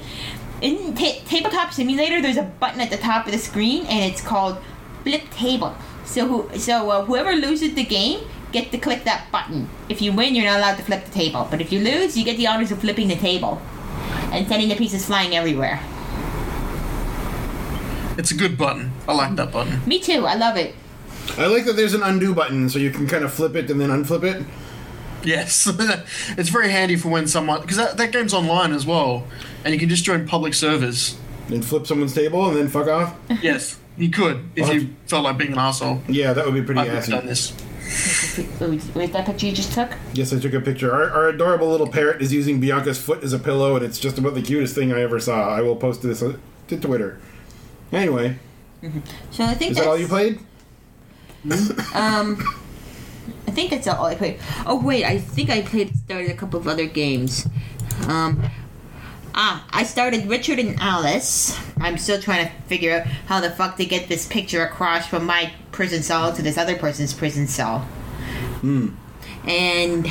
In ta- Tabletop Simulator, there's a button at the top of the screen, and it's called Flip Table. So, who, so uh, whoever loses the game get to click that button. If you win, you're not allowed to flip the table, but if you lose, you get the honors of flipping the table and sending the pieces flying everywhere. It's a good button. I like that button. Me too. I love it. I like that there's an undo button, so you can kind of flip it and then unflip it. Yes, it's very handy for when someone because that, that game's online as well, and you can just join public servers and flip someone's table and then fuck off? Yes, you could if Well, you felt like being an asshole. Yeah, that would be pretty I've never done this. Where's that picture you just took? Yes, I took a picture. Our, our adorable little parrot is using Bianca's foot as a pillow, and it's just about the cutest thing I ever saw. I will post this uh, to Twitter. Anyway, So I think is that all you played? Um, I think that's all I played. Oh wait, I think I played started a couple of other games. Um, ah, I started Richard and Alice. I'm still trying to figure out how the fuck to get this picture across from my prison cell to this other person's prison cell. Hmm. And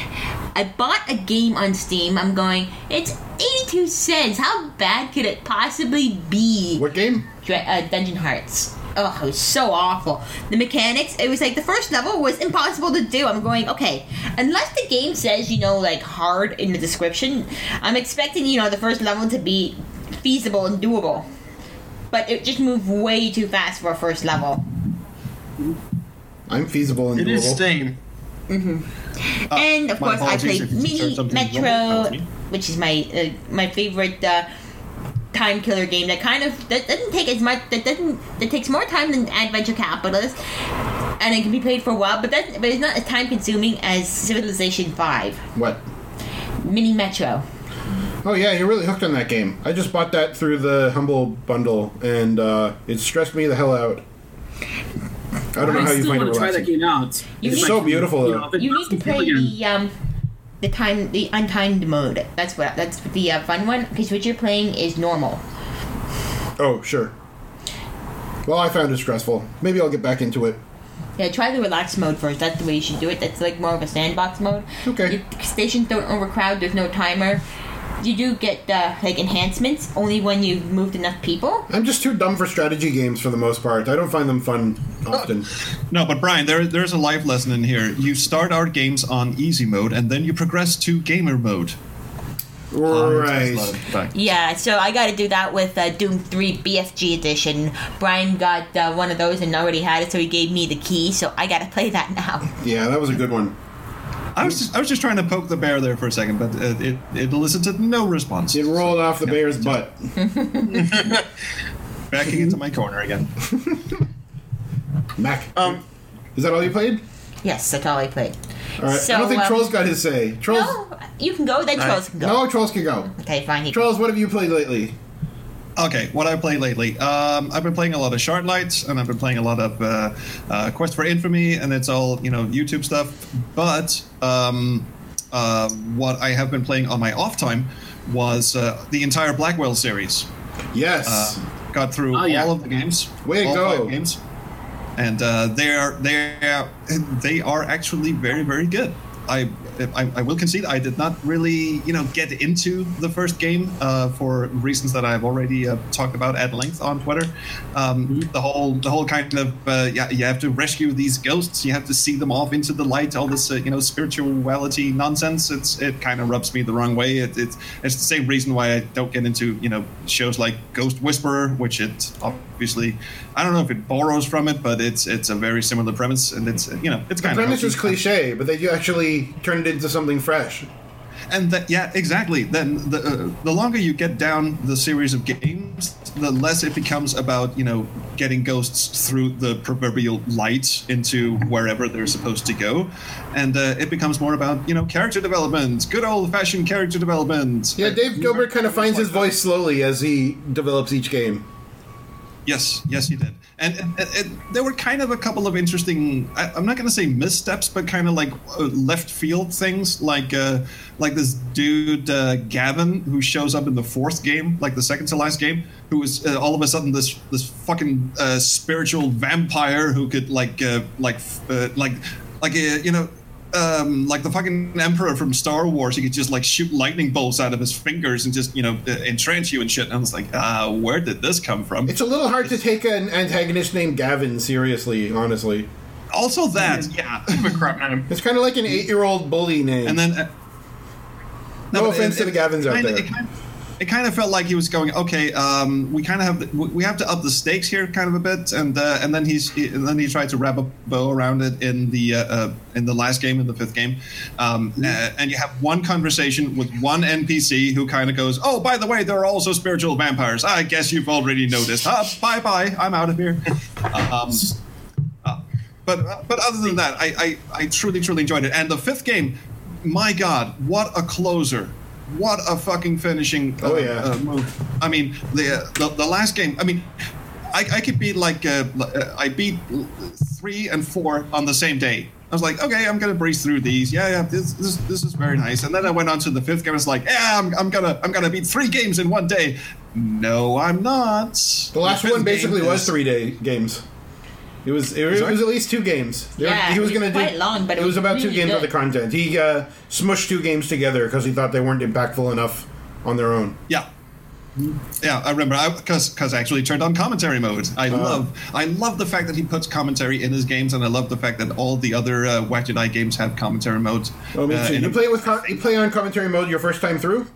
I bought a game on Steam. I'm going. It's 82 cents. How bad could it possibly be? What game? Dra- uh, Dungeon Hearts. Oh, it was so awful. The mechanics, it was like the first level was impossible to do. I'm going, okay, unless the game says, you know, like hard in the description, I'm expecting, you know, the first level to be feasible and doable. But it just moved way too fast for a first level. I'm feasible and It doable. is Steam. and of course, I apologies played if you said Mini Metro, wrong. That was me. which is my uh, my favorite uh, time killer game. That kind of that doesn't take as much. That doesn't that takes more time than Adventure Capitalist, and it can be played for a while. But that but it's not as time consuming as Civilization Five. What? Mini Metro. Oh yeah, you're really hooked on that game. I just bought that through the Humble bundle, and uh, it stressed me the hell out. I don't know I how you still find it want to try that game out. You It's so beautiful, You though. know, You need to play the um the time the untimed mode. That's what that's the uh, fun one because what you're playing is normal. Oh sure. Well, I found it stressful. Maybe I'll get back into it. Yeah, try the relaxed mode first. That's the way you should do it. That's like more of a sandbox mode. Okay. Your stations don't overcrowd. There's no timer. You do get uh, like enhancements only when you've moved enough people. I'm just too dumb for strategy games for the most part. I don't find them fun often. No, but Brian, there, there's a life lesson in here. You start our games on easy mode, and then you progress to gamer mode. Right. Right. Yeah, so I got to do that with uh, Doom 3 BFG edition. Brian got uh, one of those and already had it, so he gave me the key. So I got to play that now. Yeah, that was a good one. I was just, I was just trying to poke the bear there for a second, but uh, it it elicited no response. It rolled off the bear's butt. Backing into my corner again. Mac. Um, Is that all you played? Yes, that's all I played. All right. So, I don't think um, Troels got his say. Troels. No, you can go. Then Troels can go. No, Troels can go. Okay, fine. he- Troels, what have you played lately? Okay, what I play lately. Um, I've been playing a lot of Shardlights, and I've been playing a lot of uh, uh, Quest for Infamy, and it's all you know YouTube stuff. But um, uh, what I have been playing on my off time was uh, the entire Blackwell series. Yes. Uh, got through Oh, yeah. all of the games. Way all go. Five games. And uh, they are they are they are actually very very good. I, I I will concede I did not really you know get into the first game uh, for reasons that I've already uh, talked about at length on Twitter. Um, The whole the whole kind of uh, yeah you have to rescue these ghosts. You have to see them off into the light. All this uh, you know spirituality nonsense. It's it kind of rubs me the wrong way. It, it's it's the same reason why I don't get into you know shows like Ghost Whisperer, which it obviously I don't know if it borrows from it, but it's it's a very similar premise, and it's you know it's the kind of premise is cliche, but they do actually turn it into something fresh. and that yeah exactly then the uh, the longer you get down the series of games the less it becomes about you know getting ghosts through the proverbial light into wherever they're supposed to go and uh, it becomes more about you know character development good old fashioned character development Yeah, Dave Gilbert kind of finds his voice slowly as he develops each game. Yes, yes, he did. And, and, and- there were kind of a couple of interesting. I, I'm not going to say missteps, but kind of like uh, left field things, like uh, like this dude uh, Gavin who shows up in the fourth game, like the second to last game, who is uh, all of a sudden this this fucking uh, spiritual vampire who could like uh, like like like you know um, like the fucking emperor from Star Wars, he could just like shoot lightning bolts out of his fingers and just you know entrench you and shit. And I was like, uh, where did this come from? It's a little hard to take an antagonist named Gavin seriously, honestly. Also that, yeah. a crap name. It's kind of like an eight-year-old bully name. And then, uh, No but offense it- to the it Gavins out kinda- there. It kind, of felt like he was going, okay, um, we kind of have the, we have to up the stakes here, kind of a bit, and uh, and then he's he, and then he tried to wrap a bow around it in the uh, uh, in the last game, in the fifth game, um, uh, and you have one conversation with one NPC who kind of goes, oh, by the way, there are also spiritual vampires. I guess you've already noticed. Uh, bye bye, I'm out of here. um, uh, but but other than that, I, I I truly truly enjoyed it, and the fifth game, my God, what a closer! What a fucking finishing uh, Oh, yeah. uh, move. I mean, the, uh, the the last game. I mean, I, I could beat like uh, uh, I beat three and four on the same day. I was like, okay, I'm gonna breeze through these. Yeah, yeah, this this, this is very nice. And then I went on to the fifth game. I was like, yeah, I'm, I'm gonna I'm gonna beat three games in one day. No, I'm not. The last fifth one basically was is- three day games. It was it, was- it was at least two games. They were- Yeah, he was it going to do quite long, but it it was was about two really games of the content. He uh, smushed two games together because he thought they weren't impactful enough on their own. Yeah. Yeah, I remember because because I actually turned on commentary mode. I Uh-huh. love I love the fact that he puts commentary in his games, and I love the fact that all the other uh, Wadjet Eye games have commentary modes. Oh, me uh, too. you it. play it with you play on commentary mode your first time through?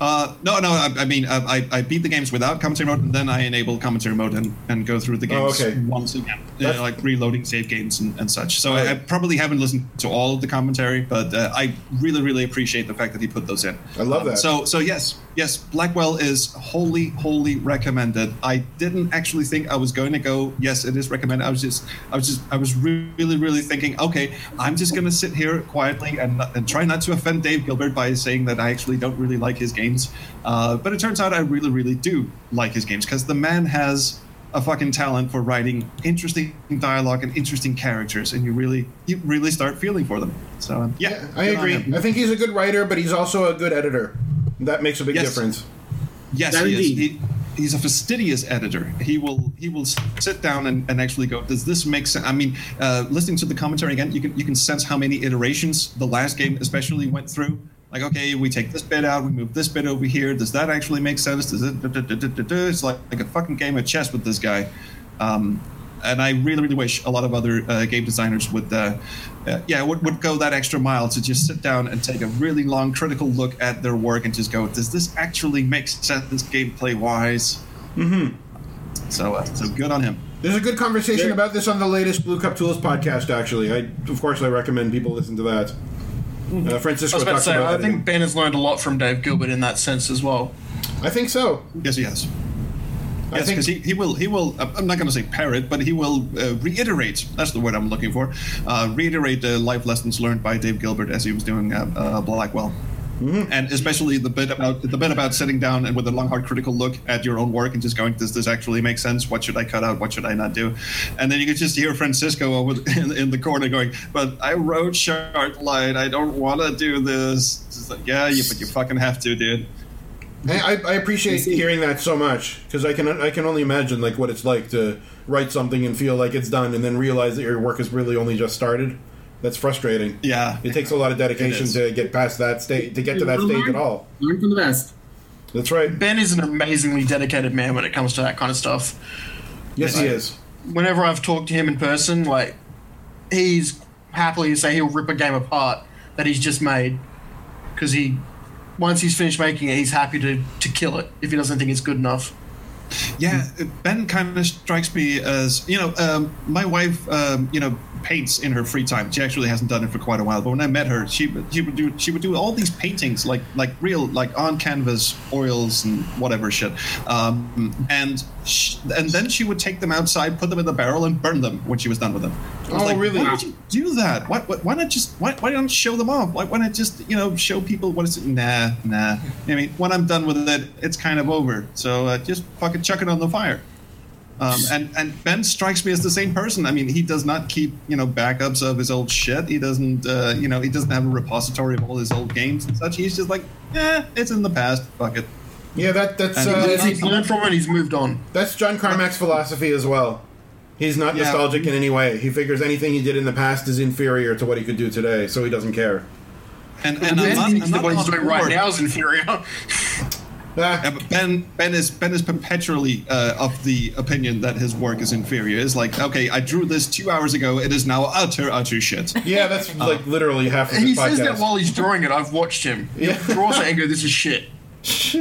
Uh, no, no. I, I mean, uh, I, I beat the games without commentary mode, and then I enable commentary mode and, and go through the Oh, games okay. once again, uh, like reloading save games and, and such. So I, Right. I probably haven't listened to all of the commentary, but uh, I really, really appreciate the fact that he put those in. I love Um, that. So, so yes, yes, Blackwell is wholly, wholly recommended. I didn't actually think I was going to go. Yes, it is recommended. I was just, I was just, I was really, really thinking, okay, I'm just going to sit here quietly and, and try not to offend Dave Gilbert by saying that I actually don't really like his games. Uh, but it turns out I really, really do like his games because the man has a fucking talent for writing interesting dialogue and interesting characters, and you really, you really start feeling for them. So um, yeah, I agree. I think he's a good writer, but he's also a good editor. That makes a big Yes. difference. Yes, That he is. indeed. He, he's a fastidious editor. He will he will sit down and, and actually go. Does this make sense? I mean, uh, listening to the commentary again, you can you can sense how many iterations the last game especially went through. Like, okay, we take this bit out, we move this bit over here. Does that actually make sense? Does it? duh, duh, duh? It's like, like a fucking game of chess with this guy. Um, and I really, really wish a lot of other uh, game designers would, uh, uh, yeah, would, would go that extra mile to just sit down and take a really long, critical look at their work and just go, does this actually make sense gameplay wise? Mm-hmm. So, uh, so good on him. There's a good conversation about this on the latest Blue Cup Tools podcast. Actually, I of course I recommend people listen to that. Uh, I Francisco was about to say, about I that. think Ben has learned a lot from Dave Gilbert in that sense as well. I think so. Yes, he has. Yes, because he, he will he will uh, I'm not going to say parrot, but he will uh, reiterate. That's the word I'm looking for. Uh, reiterate the life lessons learned by Dave Gilbert as he was doing uh, uh, Blackwell, Mm-hmm. and especially the bit about the bit about sitting down and with a long, hard, critical look at your own work and just going, "Does this actually make sense? What should I cut out? What should I not do?" And then you could just hear Francisco over in, in the corner going, "But I wrote Shardlight. I don't want to do this." Like, yeah, you, but you fucking have to, dude. I, I appreciate hearing that so much because I can I can only imagine like what it's like to write something and feel like it's done and then realize that your work has really only just started. That's frustrating. Yeah, It takes a lot of dedication to get past that stage to get to that stage at all. Learn from the best. That's right. Ben is an amazingly dedicated man when it comes to that kind of stuff. Yes, he is. Whenever I've talked to him in person, like he's happily to say he'll rip a game apart that he's just made because he once he's finished making it, he's happy to to kill it if he doesn't think it's good enough. Yeah, Ben kind of strikes me as you know, um, my wife, um, you know, paints in her free time. She actually hasn't done it for quite a while, but when I met her, she would- she would do she would do all these paintings, like like real like on canvas oils and whatever shit, um, and sh- and then she would take them outside, put them in the barrel, and burn them when she was done with them. I was Oh, like, really? Why would you do that? Why, why, why not just why, why don't show them off? Why, why not just you know show people what is it? nah nah. I mean, when I'm done with it, it's kind of over. So uh, just fucking chuck it on the fire. Um, and and Ben strikes me as the same person. I mean, he does not keep you know backups of his old shit. He doesn't uh, you know he doesn't have a repository of all his old games and such. He's just like, eh, it's in the past. Fuck it. Yeah, that that's And uh, He's, he's learned from it. He's moved on. that's John Carmack's philosophy as well. He's not Yeah. nostalgic in any way. He figures anything he did in the past is inferior to what he could do today, so he doesn't care. And and I'm not, I'm not what he's doing right now is inferior. Ah, Yeah, but Ben Ben is Ben is perpetually uh, of the opinion that his work is inferior. It's like, okay, I drew this two hours ago. It is now utter utter shit. yeah, that's like literally half of He the says that while he's drawing it. I've watched him. He Yeah. draws it and go, "This is shit."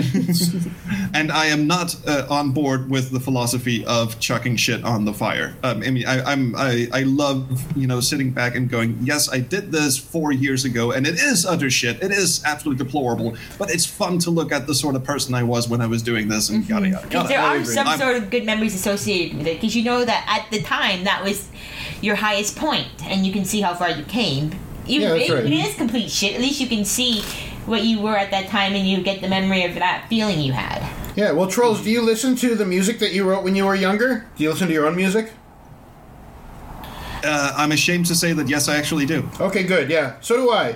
and I am not uh, on board with the philosophy of chucking shit on the fire. Um, I mean, I, I'm I, I love you know sitting back and going, yes, I did this four years ago, and it is utter shit. It is absolutely deplorable, but it's fun to look at the sort of person I was when I was doing this, and yada yada Because yada. there I are agree. some I'm- sort of good memories associated with it. Because you know that at the time that was your highest point, and you can see how far you came. Even Yeah, if right. it is complete shit, at least you can see what you were at that time, and you get the memory of that feeling you had. Yeah, well, Troels, do you listen to the music that you wrote when you were younger? Do you listen to your own music? Uh, I'm ashamed to say that yes, I actually do. Okay, good. Yeah, so do I.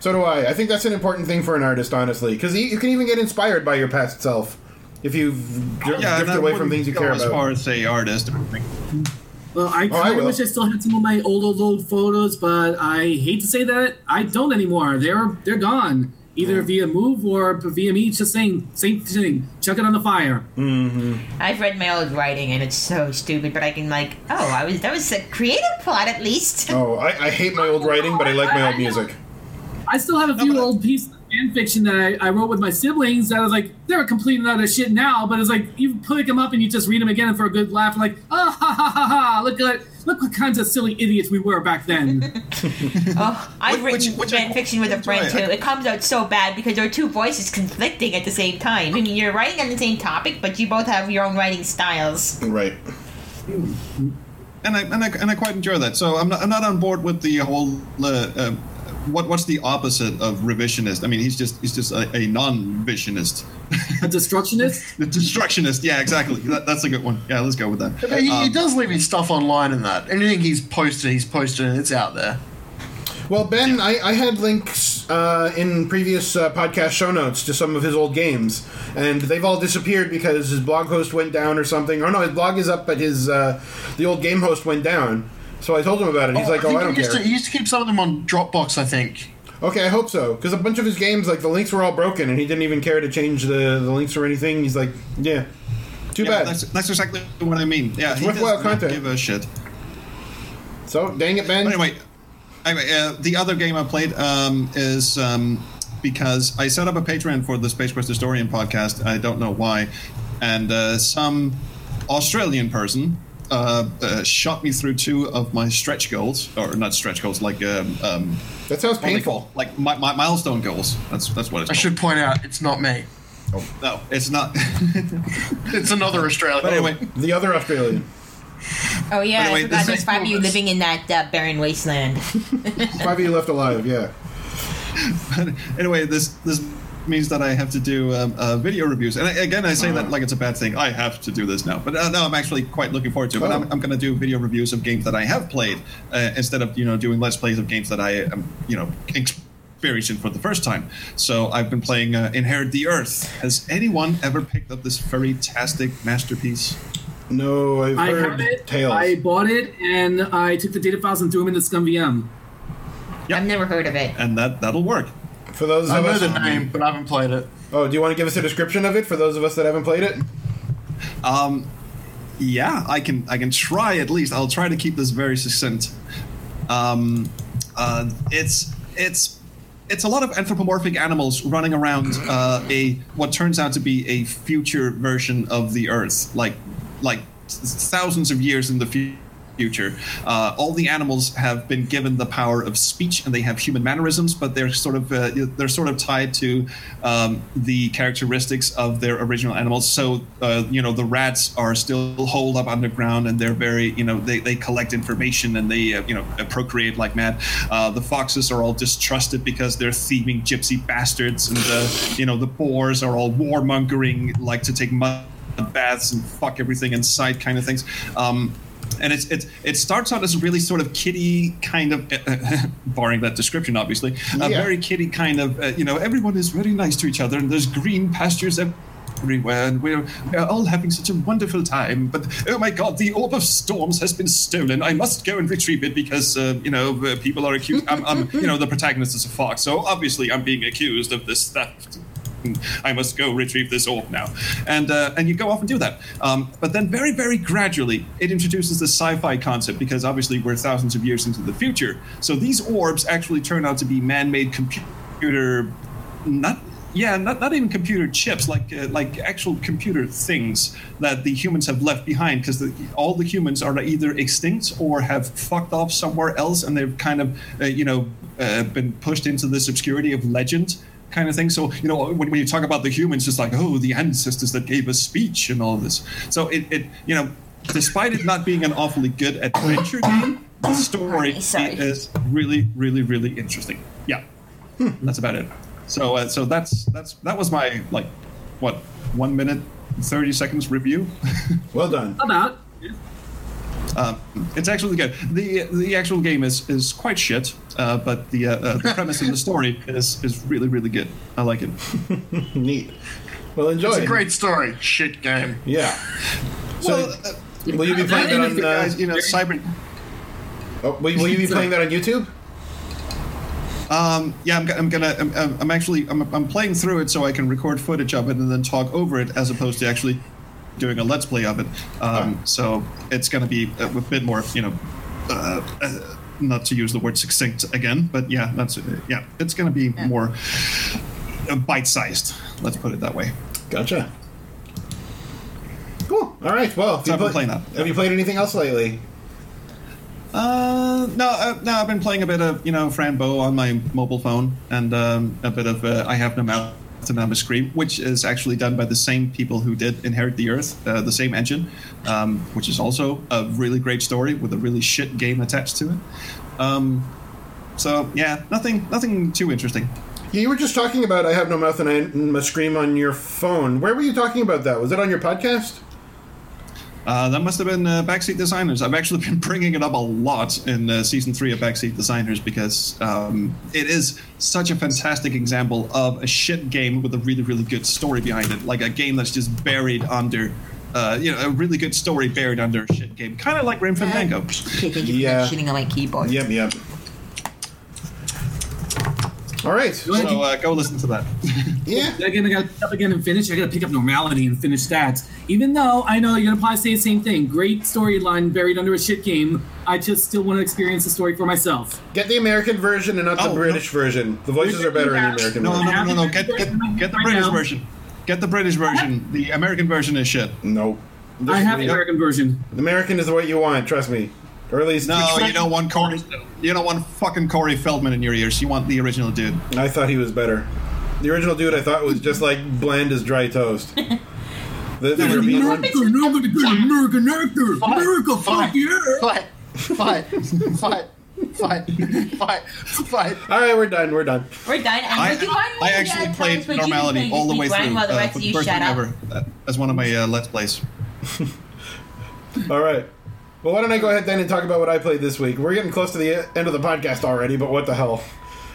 So do I. I think that's an important thing for an artist, honestly, because you, you can even get inspired by your past self if you dr- Yeah, drift away from things you go care as about. far as say artist. Well, I I kind will. of wish I still had some of my old, old, old photos, but I hate to say that I don't anymore. They're they're gone, either mm. via move or via me just saying same thing. Chuck it on the fire. Mm-hmm. I've read my old writing, and it's so stupid, but I can like, oh, I was that was a creative plot at least. Oh, I, I hate my old writing, but I like my old music. I still have a few but old pieces of fan fiction that I, I wrote with my siblings that I was like, they're a complete and utter shit now, but it's like you pick them up and you just read them again for a good laugh, like, ah ha ha ha ha, look at look what kinds of silly idiots we were back then. Oh, I've Which- written which fan I- fiction with a friend too. It comes out so bad because there are two voices conflicting at the same time. I mean, you're writing on the same topic, but you both have your own writing styles. Right. and I, and I and I quite enjoy that. So I'm not I'm not on board with the whole. Uh, uh, what what's the opposite of revisionist? I mean, he's just he's just a, a non-visionist, a destructionist? the destructionist. Yeah, exactly. That, that's a good one. Yeah, let's go with that. But he, he Um, does leave his stuff online and that. Anything he's posted, he's posted, and it's out there. Well, Ben, I, I had links uh, in previous uh, podcast show notes to some of his old games, and they've all disappeared because his blog host went down or something. Or no, his blog is up, but his uh, the old game host went down. So I told him about it. He's like, "Oh, I don't he care." To, he used to keep some of them on Dropbox, I think. Okay, I hope so, because a bunch of his games, like the links were all broken, and he didn't even care to change the, the links or anything. He's like, "Yeah, too yeah, bad." that's, that's exactly what I mean. Yeah, it's he worthwhile content. give a shit. So, dang it, Ben. But anyway, anyway, uh, the other game I played um, is um, because I set up a Patreon for the Space Quest Historian podcast. I don't know why, and uh, some Australian person uh, uh, shot me through two of my stretch goals, or not stretch goals, like um, um, that sounds what are they painful. called? like my, my milestone goals. That's that's what it's I called. should point out, it's not me. Oh. No, it's not. It's another Australian. but anyway, The other Australian. Oh yeah, By the I forgot there's five of you living in that uh, barren wasteland. Five of you left alive. Yeah. anyway, this this means that I have to do um, uh, video reviews. And I, again, I say that like it's a bad thing. I have to do this now, but uh, no, I'm actually quite looking forward to it. But Oh. I'm, I'm going to do video reviews of games that I have played uh, instead of you know doing let's plays of games that I am you know experiencing for the first time. So I've been playing uh, Inherit the Earth. Has anyone ever picked up this very tastic masterpiece? No, I've I heard it. tales. I bought it and I took the data files and threw them into ScummVM. I've never heard of it. And that that'll work. For those I of know us, the name, but I haven't played it. oh, do you want to give us a description of it for those of us that haven't played it? Um, yeah, I can. I can try at least. I'll try to keep this very succinct. Um, uh, it's it's it's a lot of anthropomorphic animals running around uh, a what turns out to be a future version of the Earth, like like thousands of years in the fu- future. Uh, all the animals have been given the power of speech, and they have human mannerisms, but they're sort of uh, they're sort of tied to um, the characteristics of their original animals. So uh, you know the rats are still holed up underground, and they're very you know they, they collect information and they uh, you know procreate like mad. Uh, the foxes are all distrusted because they're thieving gypsy bastards, and the you know the boars are all warmongering, like to take mud baths and fuck everything in sight kind of things. Um, and it's it's it starts out as a really sort of kitty kind of, barring that description, obviously, a very kitty kind of. Uh, you know, everyone is very nice to each other, and there's green pastures everywhere, and we're, we're all having such a wonderful time. But oh my God, the orb of storms has been stolen. I must go and retrieve it because uh, you know uh, people are accused. I'm, I'm you know the protagonist is a fox, so obviously I'm being accused of this theft. I must go retrieve this orb now, and uh, and you go off and do that. Um, but then very very gradually it introduces the sci-fi concept because obviously we're thousands of years into the future. So these orbs actually turn out to be man-made computer, not yeah, not, not even computer chips, like uh, like actual computer things that the humans have left behind, because all the humans are either extinct or have fucked off somewhere else, and they've kind of uh, you know uh, been pushed into this obscurity of legend kind of thing. So you know when, when you talk about the humans, it's like oh the ancestors that gave us speech and all this. So it, it you know despite it not being an awfully good adventure game, the story Sorry. is really really really interesting. Yeah, that's about it. So uh, so that's that's that was my like what one minute thirty seconds review. Well done. About. Um, it's actually good. the The actual game is is quite shit, uh, but the uh, uh, the premise of the story is is really really good. I like it. Neat. Well, enjoy. It's a great story. Shit game. Yeah. So, well, uh, will you be playing that on? the Uh, guys, you know, Cyber. oh, will, will you be playing that on YouTube? Um, yeah, I'm, I'm gonna. I'm, I'm I'm actually. I'm, I'm playing through it so I can record footage of it and then talk over it, as opposed to actually doing a let's play of it. Um, so it's gonna be a, a bit more, you know, uh, uh, not to use the word succinct again, but yeah, that's uh, yeah, it's gonna be more uh, bite-sized. Let's put it that way. Gotcha. Cool. All right. Well, have So you, I've been play- playing that. have you played anything else lately? Uh, no, uh, no, I've been playing a bit of you know Frambo on my mobile phone and um, a bit of uh, I Have No Mouth and Scream, which is actually done by the same people who did Inherit the Earth, uh, the same engine, um, which is also a really great story with a really shit game attached to it. Um, so yeah, nothing, nothing too interesting. You were just talking about I have no mouth and I must scream on your phone. Where were you talking about that? Was it on your podcast? Uh, that must have been uh, Backseat Designers. I've actually been bringing it up a lot in uh, season three of Backseat Designers because um, it is such a fantastic example of a shit game with a really, really good story behind it. Like a game that's just buried under, uh, you know, a really good story buried under a shit game. Kind of like Grim Fandango. Okay, thank you Yeah. for shitting on my keyboard. Yep, yep. All right. So uh, go listen to that. Yeah. Again, I gotta pick up again and finish. I gotta pick up normality and finish that. Even though I know you're gonna probably say the same thing. Great storyline buried under a shit game. I just still want to experience the story for myself. Get the American version and not the Oh, British version. The voices are better in the American No, version. no, no, no, no. Get, get, get the British version. Get the British version. The American version is shit. No. I have the Yep. American version. The American is what you want, trust me. Or at least No, you don't want Corey. You don't want fucking Corey Feldman in your ears. You want the original dude. I thought he was better. The original dude I thought was just like bland as dry toast. The, the European one. I'm gonna go American actor. America, fuck yeah. Fight, fight, fight, fight, fight, fight. All right, we're done. We're done. We're done. And I, you mind I uh, actually times played when normality all the way through while the uh, rest of you first shut up. ever uh, as one of my uh, let's plays. All right. Well, why don't I go ahead then and talk about what I played this week? We're getting close to the end of the podcast already, but what the hell?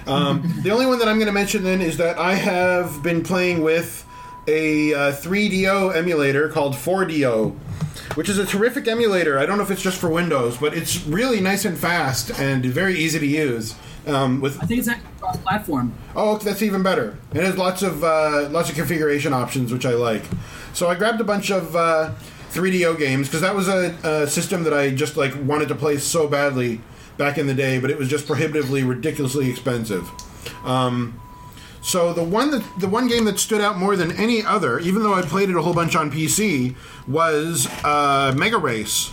Um, the only one that I'm going to mention then is that I have been playing with a uh, 3DO emulator called 4DO, which is a terrific emulator. I don't know if it's just for Windows, but it's really nice and fast and very easy to use. Um, with I think it's actually cross-platform. Oh, okay, that's even better. It has lots of uh, lots of configuration options, which I like. So I grabbed a bunch of uh, 3DO games because that was a, a system that I just like wanted to play so badly back in the day, but it was just prohibitively, ridiculously expensive. Um, so the one that the one game that stood out more than any other, even though I played it a whole bunch on PC, was uh, Mega Race.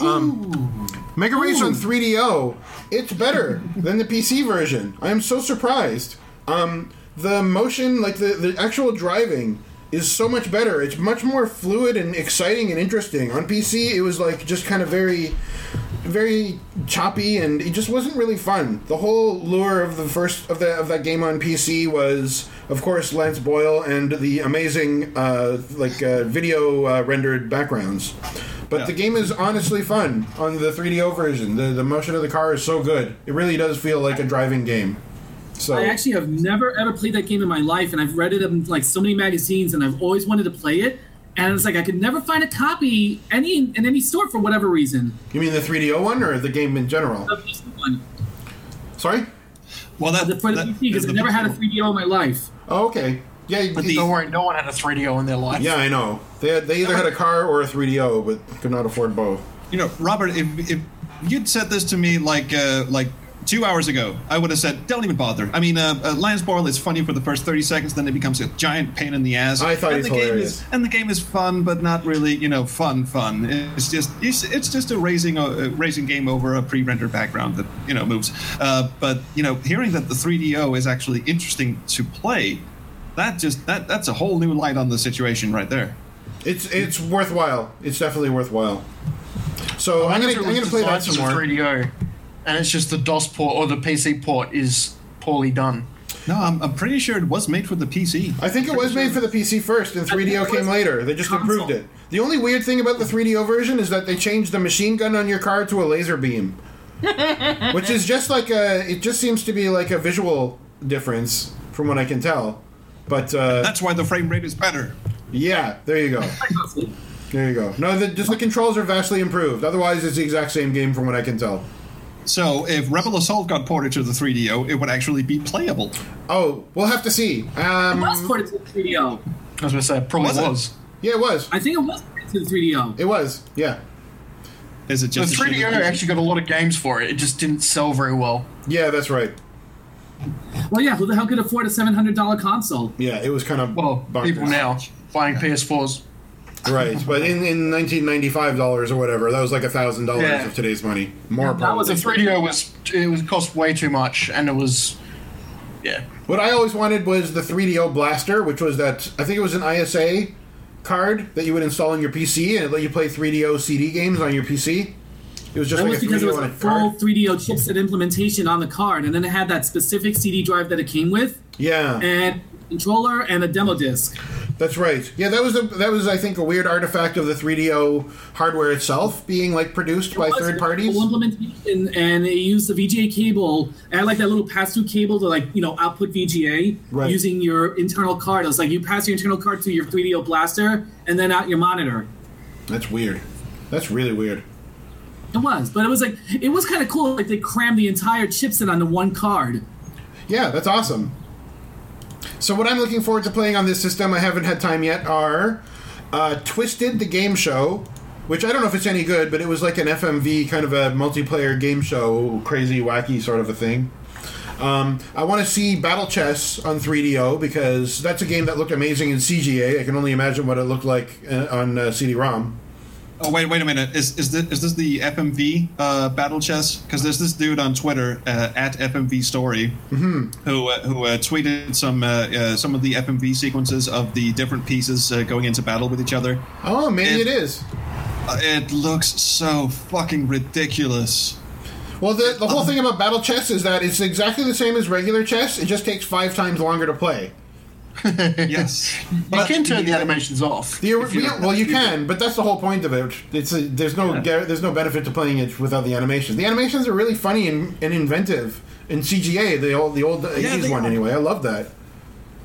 Um, Mega Race on 3DO, it's better than the PC version. I am so surprised. Um, the motion, like the, the actual driving, is so much better. It's much more fluid and exciting and interesting. On PC, it was like just kind of very, very choppy, and it just wasn't really fun. The whole lure of the first of the of that game on PC was, of course, Lance Boyle and the amazing uh, like uh, video uh, rendered backgrounds. But Yeah. the game is honestly fun on the 3DO version. The the motion of the car is so good. It really does feel like a driving game. So I actually have never ever played that game in my life, and I've read it in like so many magazines, and I've always wanted to play it. And it's like I could never find a copy any in any store for whatever reason. you mean the 3DO one or the game in general? The PC one. Sorry. Well, that, The- for the that PC because I the never had a 3DO in my life. Oh, okay. Yeah, But the- Don't worry, no one had a 3DO in their life. yeah, I know. They had, they either had a car or a 3DO, but could not afford both. You know, Robert, if, if you'd said this to me like uh, like two hours ago, I would have said, "Don't even bother." I mean, uh, uh, Lance Boyle is funny for the first thirty seconds, then it becomes a giant pain in the ass. I thought and he's the game hilarious. is and the game is fun, but not really, you know, fun. Fun. It's just it's, it's just a racing a racing game over a pre-rendered background that you know moves. Uh, but you know, hearing that the 3DO is actually interesting to play, that just that that's a whole new light on the situation right there. It's it's worthwhile. It's definitely worthwhile. So I'm gonna I'm gonna play that some more. 3DO, and it's just the DOS port or the PC port is poorly done. No, I'm, I'm pretty sure it was made for the PC. I think it was made for the PC first, and 3DO came later. They just improved it. The only weird thing about the 3DO version is that they changed the machine gun on your car to a laser beam, which is just like a. It just seems to be like a visual difference, from what I can tell. But uh, That's why the frame rate is better. yeah, there you go. There you go. No, the, just the controls are vastly improved. Otherwise, it's the exact same game, from what I can tell. So if Rebel Assault got ported to the 3DO, it would actually be playable. Oh, we'll have to see. Um, It was ported to the 3DO. I was going to say, it probably Was was. it? yeah, it was. I think it was ported to the 3DO. It was. Yeah. Is it The just a 3DO actually got a lot of games for it. It just didn't sell very well. Yeah, that's right. Well, yeah, who the hell could afford a $700 console? Yeah, it was kind of Well, bonkers. people now buying PS4s. Right, but in, in 1995 dollars or whatever, that was like a thousand dollars Yeah. of today's money. More that was probably. The 3DO was it was cost way too much, and it was yeah. What I always wanted was the 3DO Blaster, which was that I think it was an ISA card that you would install on your PC and it let you play 3DO CD games on your PC. It was just That like was a because it 3DO was on a a full card. 3DO chipset implementation on the card, and then it had that specific CD drive that it came with, Yeah, and controller and a demo disc. that's right. Yeah, that was a, that was I think a weird artifact of the 3DO hardware itself being like produced by It was third parties. implementation, and it used the VGA cable. I had like that little pass-through cable to like you know output VGA Right. using your internal card. It was like you pass your internal card to your 3DO blaster, and then out your monitor. That's weird. That's really weird. It was, but it was like it was kind of cool. Like they crammed the entire chipset onto one card. Yeah, that's awesome. So what I'm looking forward to playing on this system, I haven't had time yet, are uh, Twisted the Game Show, which I don't know if it's any good, but it was like an FMV kind of a multiplayer game show, crazy, wacky sort of a thing. Um, I want to see Battle Chess on 3DO because that's a game that looked amazing in CGA. I can only imagine what it looked like uh, on uh, CD-ROM. Oh wait, wait a minute. Is is this, is this the FMV uh, battle chess? Because there's this dude on Twitter uh, at FMV Story who uh, who uh, tweeted some uh, uh, some of the FMV sequences of the different pieces uh, going into battle with each other. Oh, maybe It- it is. It looks so fucking ridiculous. Well, the, the whole thing about Battle Chess is that it's exactly the same as regular chess. It just takes five times longer to play. Yes, You can turn the animations off. The, you yeah, well, you can, but that's the whole point of it. It's a, there's no gar- there's no benefit to playing it without the animations. The animations are really funny and, and inventive in CGA. The old the old 80s one are. anyway. I love that.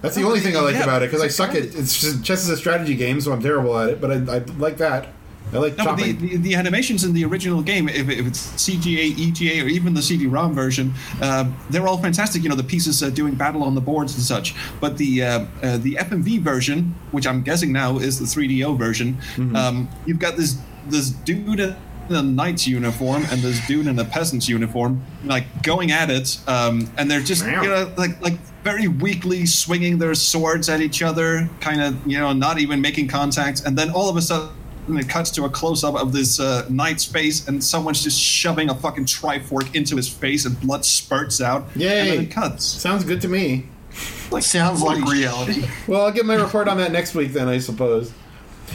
That's the No, only thing I like yeah, about it because I suck at great. it's just, chess is a strategy game, so I'm terrible at it. But I, I like that. I like No, but the, the, the animations in the original game, if, if it's CGA, EGA, or even the CD-ROM version, um, they're all fantastic. You know, the pieces uh, doing battle on the boards and such. But the uh, uh, the FMV version, which I'm guessing now is the 3DO version, Mm-hmm. um, you've got this this dude in a knight's uniform and this dude in a peasant's uniform, like going at it, um, and they're just you know like like very weakly swinging their swords at each other, kind of you know not even making contact, and then all of a sudden it cuts to a close up of this uh, knight's face, and someone's just shoving a fucking trifork into his face, and blood spurts out. Yeah. And then it cuts. Sounds good to me. Like, Sounds like reality. Well, I'll get my report on that next week then, I suppose.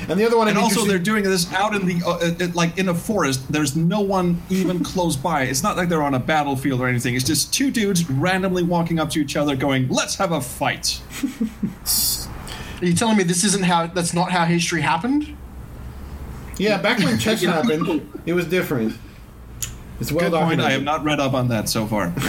And the other one, And I'm also, interested- they're doing this out in the uh, uh, like in a forest. There's no one even close by. It's not like they're on a battlefield or anything. It's just two dudes randomly walking up to each other, going, "Let's have a fight." Are you telling me this isn't how? That's not how history happened? Yeah, back when chess happened, it was different. It's well Good point. documented. I have not read up on that so far.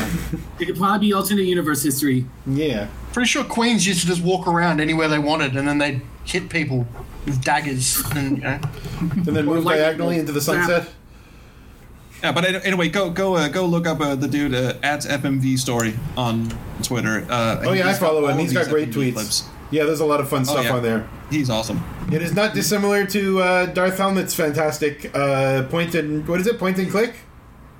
It could probably be alternate universe history. Yeah. Pretty sure queens used to just walk around anywhere they wanted, and then they'd hit people with daggers. And you know, And then move like- diagonally into the sunset. Yeah, but anyway, go go uh, go look up uh, the dude uh, at FMV story on Twitter. Uh, Oh yeah, I follow him. He's got great FMV tweets. clips. Yeah, there's a lot of fun stuff Oh, yeah. on there. He's awesome. It is not dissimilar to uh, Darth Helmet's fantastic uh, point and what is it? Point and click.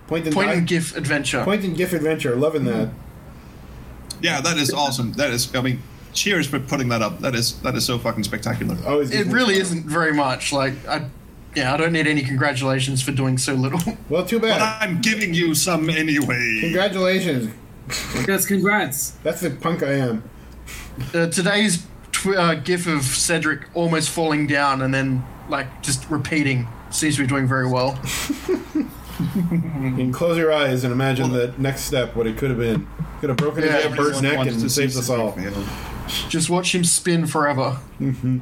Point and Point and? GIF adventure. Point and GIF adventure. Loving that. Yeah, that is awesome. That is. I mean, cheers for putting that up. That is that is so fucking spectacular. Always. It really isn't very much. Like I, yeah, I don't need any congratulations for doing so little. Well, too bad. But. I'm giving you some anyway. Congratulations. Yes, congrats. That's the punk I am. Uh, today's tw- uh, GIF of Cedric almost falling down and then like just repeating seems to be doing very well. You can close your eyes and imagine the next step, what it could have been. Could have broken Yeah, his bird's neck and saved us all. Just watch him spin forever.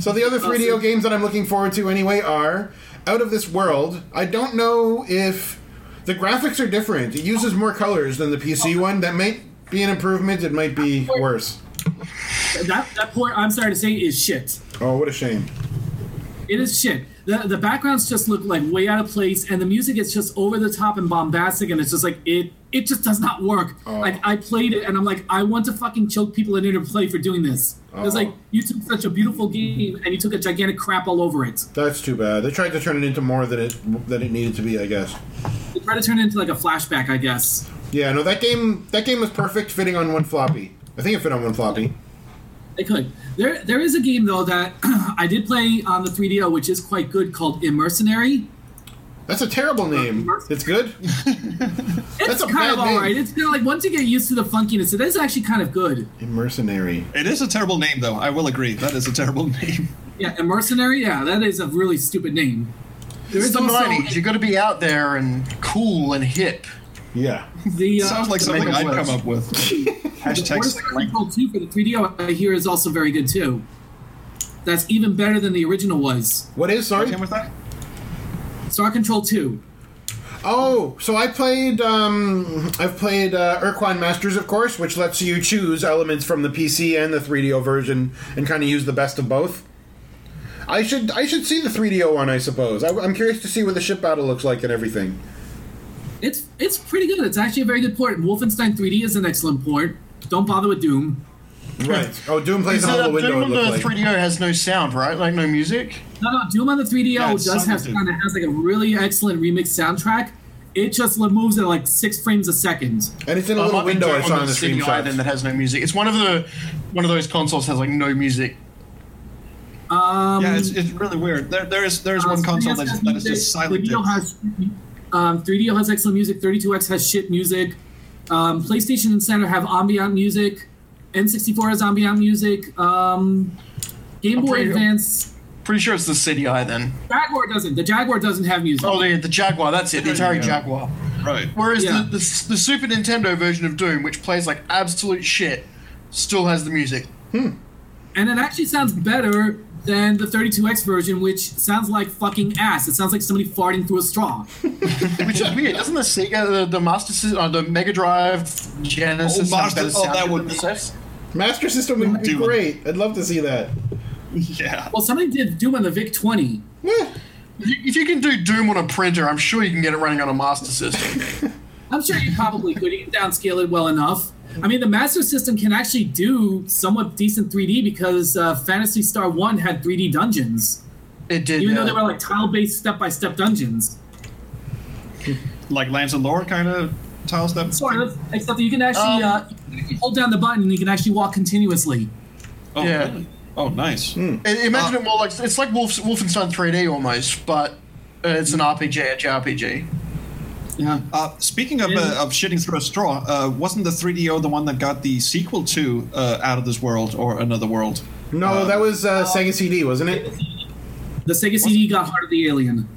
So the other 3DO games that I'm looking forward to anyway are Out of This World. I don't know if the graphics are different. It uses more colors than the PC one. That might be an improvement. It might be worse. That that port, I'm sorry to say, is shit. Oh, what a shame. It is shit. The the backgrounds just look like way out of place, and the music is just over the top and bombastic, and it's just like it it just does not work. Oh. Like I played it, and I'm like, I want to fucking choke people in interplay for doing this. It's like you took such a beautiful game and you took a gigantic crap all over it. That's too bad. They tried to turn it into more than it than it needed to be, I guess. They try to turn it into like a flashback, I guess. Yeah, no, that game that game was perfect fitting on one floppy. I think it fit on one floppy. They could. There, there is a game though that I did play on the 3DO, which is quite good, called Immercenary. That's a terrible name. It's good. It's That's a kind bad of name. alright. It's kind of like once you get used to the funkiness, it is actually kind of good. Mercenary. It is a terrible name, though. I will agree. That is a terrible name. Yeah, Immercenary. Yeah, that is a really stupid name. There is It's is the also 90s. You got to be out there and cool and hip. Yeah. the uh, Sounds like to something I'd worse. come up with. Hashtag Border Slick Control 2 for the 3DO I hear is also very good too. That's even better than the original was. What is sorry? Came with that? Star Control 2. Oh, so I played. Um, I've played uh, Ur-Quan Masters, of course, which lets you choose elements from the PC and the 3DO version and kind of use the best of both. I should I should see the 3DO one, I suppose. I, I'm curious to see what the ship battle looks like and everything. It's it's pretty good. It's actually a very good port. Wolfenstein 3D is an excellent port. Don't bother with Doom. Right. Oh, Doom plays So on the that window. Doom It on the looks like. 3DO has no sound, right? Like no music. No, no, Doom on the 3DO Yeah, it's does have sounded. kind of has like a really excellent remix soundtrack. It just moves at like six frames a second. And it's in a little might window I saw on in the CDI screenshot. then that has no music. It's one of the one of those consoles has like no music. Um, Yeah, it's, it's really weird. There, there is there is uh, one console 3DS that is, has that is just silent. Has, um, 3DO has excellent music. 32X has shit music. Um, PlayStation and Saturn have ambient music. N64 has ambient music. Um, Game Boy pretty- Advance. Pretty sure it's the CDI then. Jaguar doesn't. The Jaguar doesn't have music. Oh, the, the Jaguar. That's it. The There Atari go. Jaguar. Right. Whereas Yeah. the, the the Super Nintendo version of Doom, which plays like absolute shit, still has the music. Hmm. and it actually sounds better than the 32X version, which sounds like fucking ass. It sounds like somebody farting through a straw. Which is weird. Doesn't the Sega, the, the Master System, uh, the Mega Drive, Genesis, Oh, have Master- better oh, that would the be- NES? Master System would be Doom. great. I'd love to see that. Yeah. Well, somebody did Doom on the VIC 20. Meh. If you, if you can do Doom on a printer, I'm sure you can get it running on a Master System. I'm sure you probably could. You can downscale it well enough. I mean, the Master System can actually do somewhat decent 3D because uh, Phantasy Star 1 had 3D dungeons. It did. Even yeah. though they were like tile based step by step dungeons. Like Lands of Lore kind of tile step. Sort of. Except that you can actually Um, uh, you can hold down the button and you can actually walk continuously. Oh, Yeah. really? Oh, nice. I- Imagine it more like it's like Wolf, Wolfenstein 3D almost, but uh, it's an RPG, a JRPG. Yeah. Uh, speaking of, uh, of shitting through a straw, uh, wasn't the 3DO the one that got the sequel to uh, Out of This World or Another World? No, that was uh, Sega CD, wasn't it? The Sega CD got Heart of the Alien.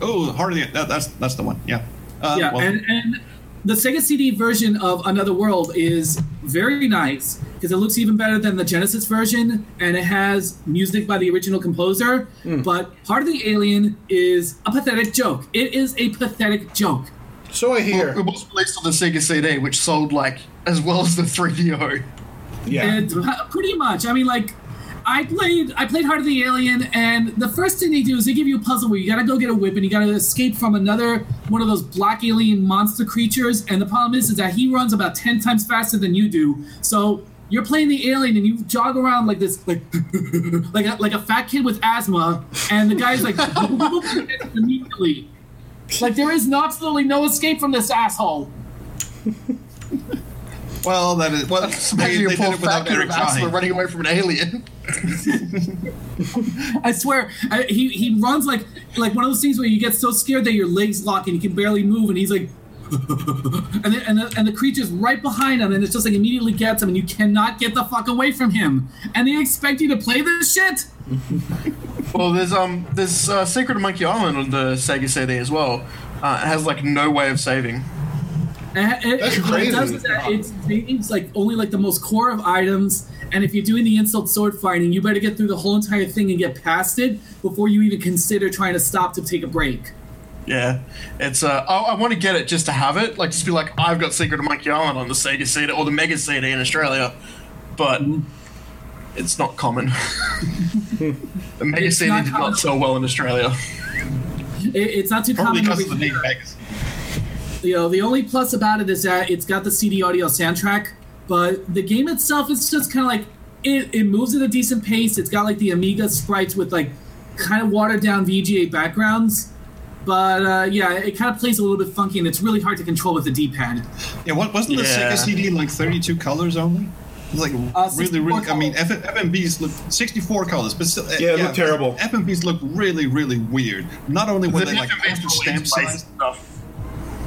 Oh, hardly. That, that's that's the one. Yeah. Uh, yeah, well, and, and the Sega CD version of Another World is very nice because it looks even better than the Genesis version, and it has music by the original composer. But Heart of the Alien is a pathetic joke. It is a pathetic joke. So I hear. It was released on the Sega CD, which sold like as well as the 3DO. Yeah. And uh, pretty much, I mean, like, I played I played Heart of the Alien, and the first thing they do is they give you a puzzle where you gotta go get a whip and you gotta escape from another one of those black alien monster creatures. And the problem is, is that he runs about ten times faster than you do. So you're playing the alien and you jog around like this, like like a, like a fat kid with asthma, and the guy's like immediately. Like there is absolutely no escape from this asshole. Well, that is well. They, Imagine they your did it without Eric asthma trying. running away from an alien. I swear, I, he he runs like like one of those things where you get so scared that your legs lock and you can barely move, and he's like, and the, and the, and the creature's right behind him, and it's just like immediately gets him, and you cannot get the fuck away from him, and they expect you to play this shit. Well, there's um there's uh, Secret of Monkey Island on the Sega CD as well. Uh, it has like no way of saving. And it, That's it- what it does that it's, it's like only like the most core of items, and if you're doing the insult sword fighting, you better get through the whole entire thing and get past it before you even consider trying to stop to take a break. Yeah, it's uh I, I want to get it just to have it, like just be like I've got Secret of Monkey Island on the Sega CD or the Mega CD in Australia, but it's not common. the Mega It's CD not did common. not sell well in Australia. It, it's not too Probably common. because of over the name here. Vegas. you know the only plus about it is that it's got the cd audio soundtrack but the game itself is just kind of like it, it moves at a decent pace it's got like the amiga sprites with like kind of watered down vga backgrounds but uh, yeah it kind of plays a little bit funky and it's really hard to control with the d-pad Yeah, what wasn't the Yeah. Sega CD like 32 colors only? Like Uh, really, really. 64 I mean, colors. F- FMVs look 64 colors, but still, Yeah, it looked terrible. FMVs look really, really weird. Not only were The they like FMVs stamp insane sized, stuff.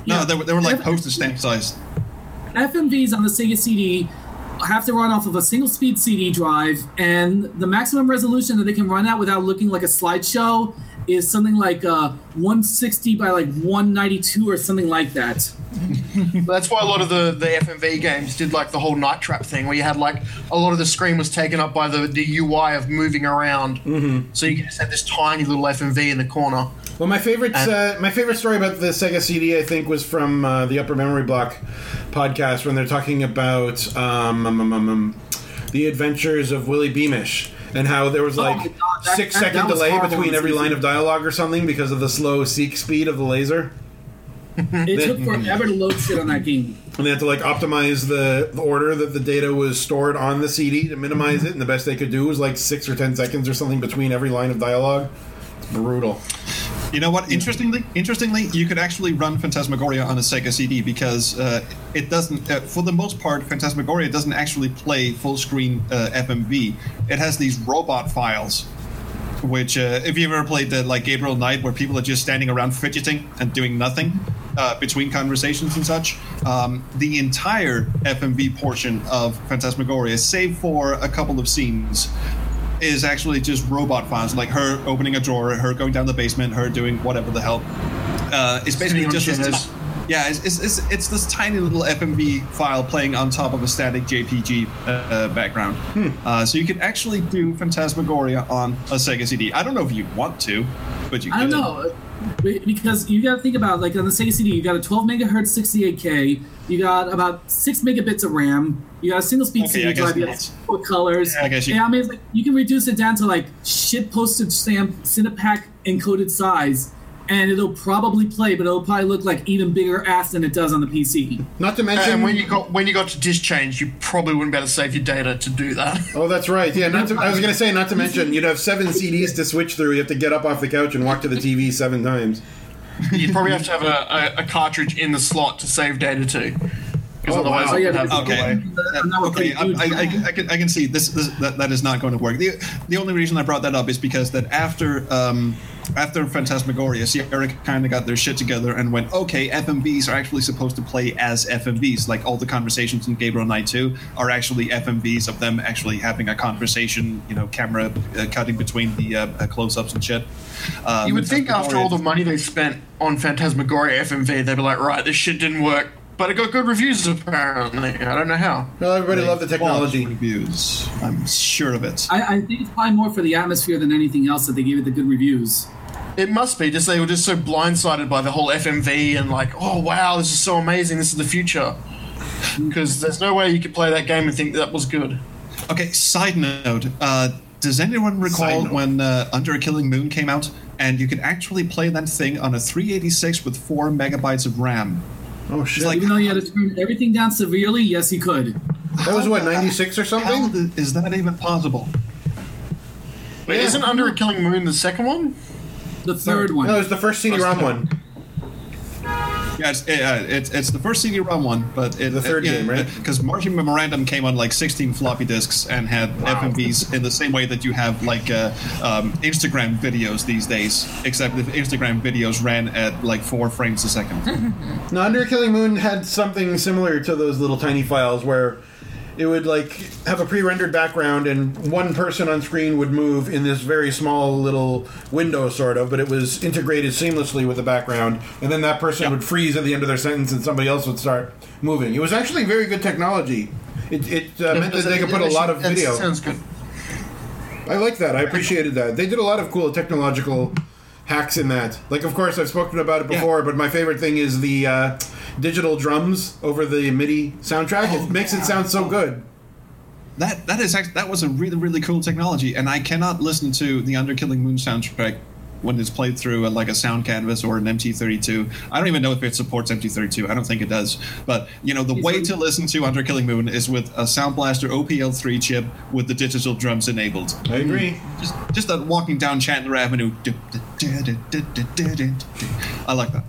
No, Yeah. they were, they were like F- postage stamp sized. FMVs on the Sega CD have to run off of a single speed CD drive, and the maximum resolution that they can run at without looking like a slideshow is something like uh, 160 by like 192 or something like that. That's why a lot of the, the FMV games did like the whole night trap thing, where you had like a lot of the screen was taken up by the, the UI of moving around, mm-hmm. so you could just have this tiny little FMV in the corner. Well, my favorite And- uh, my favorite story about the Sega CD, I think, was from uh, the Upper Memory Block podcast when they're talking about um, um, um, um, um, the adventures of Willy Beamish and how there was like my God, that- six that- second that delay between every line of dialogue or something because of the slow seek speed of the laser, It took forever to load shit on that game. and they had to like optimize the, the order that the data was stored on the CD to minimize it. And the best they could do was like six or ten seconds or something between every line of dialogue. It's brutal. You know what? Interestingly, interestingly, you could actually run Phantasmagoria on a Sega CD because uh, it doesn't, uh, for the most part, Phantasmagoria doesn't actually play full screen uh, FMV. It has these robot files, which, uh, if you ever played the like Gabriel Knight, where people are just standing around fidgeting and doing nothing uh, between conversations and such, um, the entire FMV portion of Phantasmagoria, save for a couple of scenes, is actually just robot files, like her opening a drawer, her going down the basement, her doing whatever the hell. Uh, it's basically just this, chairs. yeah, it's, it's, it's, it's this tiny little FMV file playing on top of a static JPG uh, background. Uh, so you can actually do Phantasmagoria on a Sega CD. I don't know if you want to, but you I can. don't know because you got to think about like on the Sega CD, you got a 12 megahertz 68k, you got about six megabits of RAM, you got a single speed Okay, CD drive, you got four colors. Yeah, I guess you- Yeah, I mean, like, you can reduce it down to like shit postage stamp Cinepak encoded size, and it'll probably play, but it'll probably look like even bigger ass than it does on the PC. Not to mention, And when you got when you got to disk change, you probably wouldn't be able to save your data to do that. Oh, that's right. Yeah, not to, I was going to say, not to mention, you'd have seven CDs to switch through. You have to get up off the couch and walk to the TV seven times. You'd probably have to have a, a, a cartridge in the slot to save data to, because Oh, otherwise wow. Oh, yeah, have Okay. I'm Okay, I, I. I, I, can, I can see this, this that, that is not going to work. The, the only reason I brought that up is because that after um, after Phantasmagoria, Sierra kind of got their shit together and went, okay, FMVs are actually supposed to play as FMVs. Like all the conversations in Gabriel Knight 2 are actually FMVs of them actually having a conversation, you know, camera uh, cutting between the uh, uh, close ups and shit. Um, You would think after all the money they spent on Phantasmagoria FMV, they'd be like, right, this shit didn't work, but it got good reviews apparently. I don't know how. Well, everybody loved the technology. reviews. I'm sure of it. I, I think it's probably more for the atmosphere than anything else that they gave it the good reviews. It must be just they were just so blindsided by the whole FMV and like, oh wow, this is so amazing, this is the future. Because there's no way you could play that game and think that was good. Okay, side note. Uh, does anyone recall when uh, Under a Killing Moon came out and you could actually play that thing on a 386 with 4 megabytes of RAM? Oh shit! like- Even though you had to turn everything down severely, yes, he could. That was what ninety six or How something. th- is that even possible? Wait, Yeah. isn't Under a Killing Moon the second one? The third one. No, it was the first CD-ROM one. Yeah, it's, uh, it's it's the first CD-ROM one, but it, The third it, game, right? Because Martian Memorandum came on like 16 floppy disks and had FMVs in the same way that you have like uh, um, Instagram videos these days, except if Instagram videos ran at like four frames a second. now, Under Killing Moon had something similar to those little tiny files where it would like have a pre-rendered background and one person on screen would move in this very small little window sort of but it was integrated seamlessly with the background and then that person would freeze at the end of their sentence and somebody else would start moving it was actually very good technology it, it uh, meant that they could put a lot of video Sounds good. I like that. I appreciated that. They did a lot of cool technological hacks in that. Like, of course, I've spoken about it Yeah. before, but my favorite thing is the uh, digital drums over the MIDI soundtrack. it makes it sound so good. That that is actually, that was a really really cool technology, and I cannot listen to the Under Killing Moon soundtrack when it's played through like a sound canvas or an MT32. I don't even know if it supports MT32. I don't think it does. But you know, the way to listen to Under Killing Moon is with a Sound Blaster OPL3 chip with the digital drums enabled. I agree. Just just that walking down Chandler Avenue. I like that.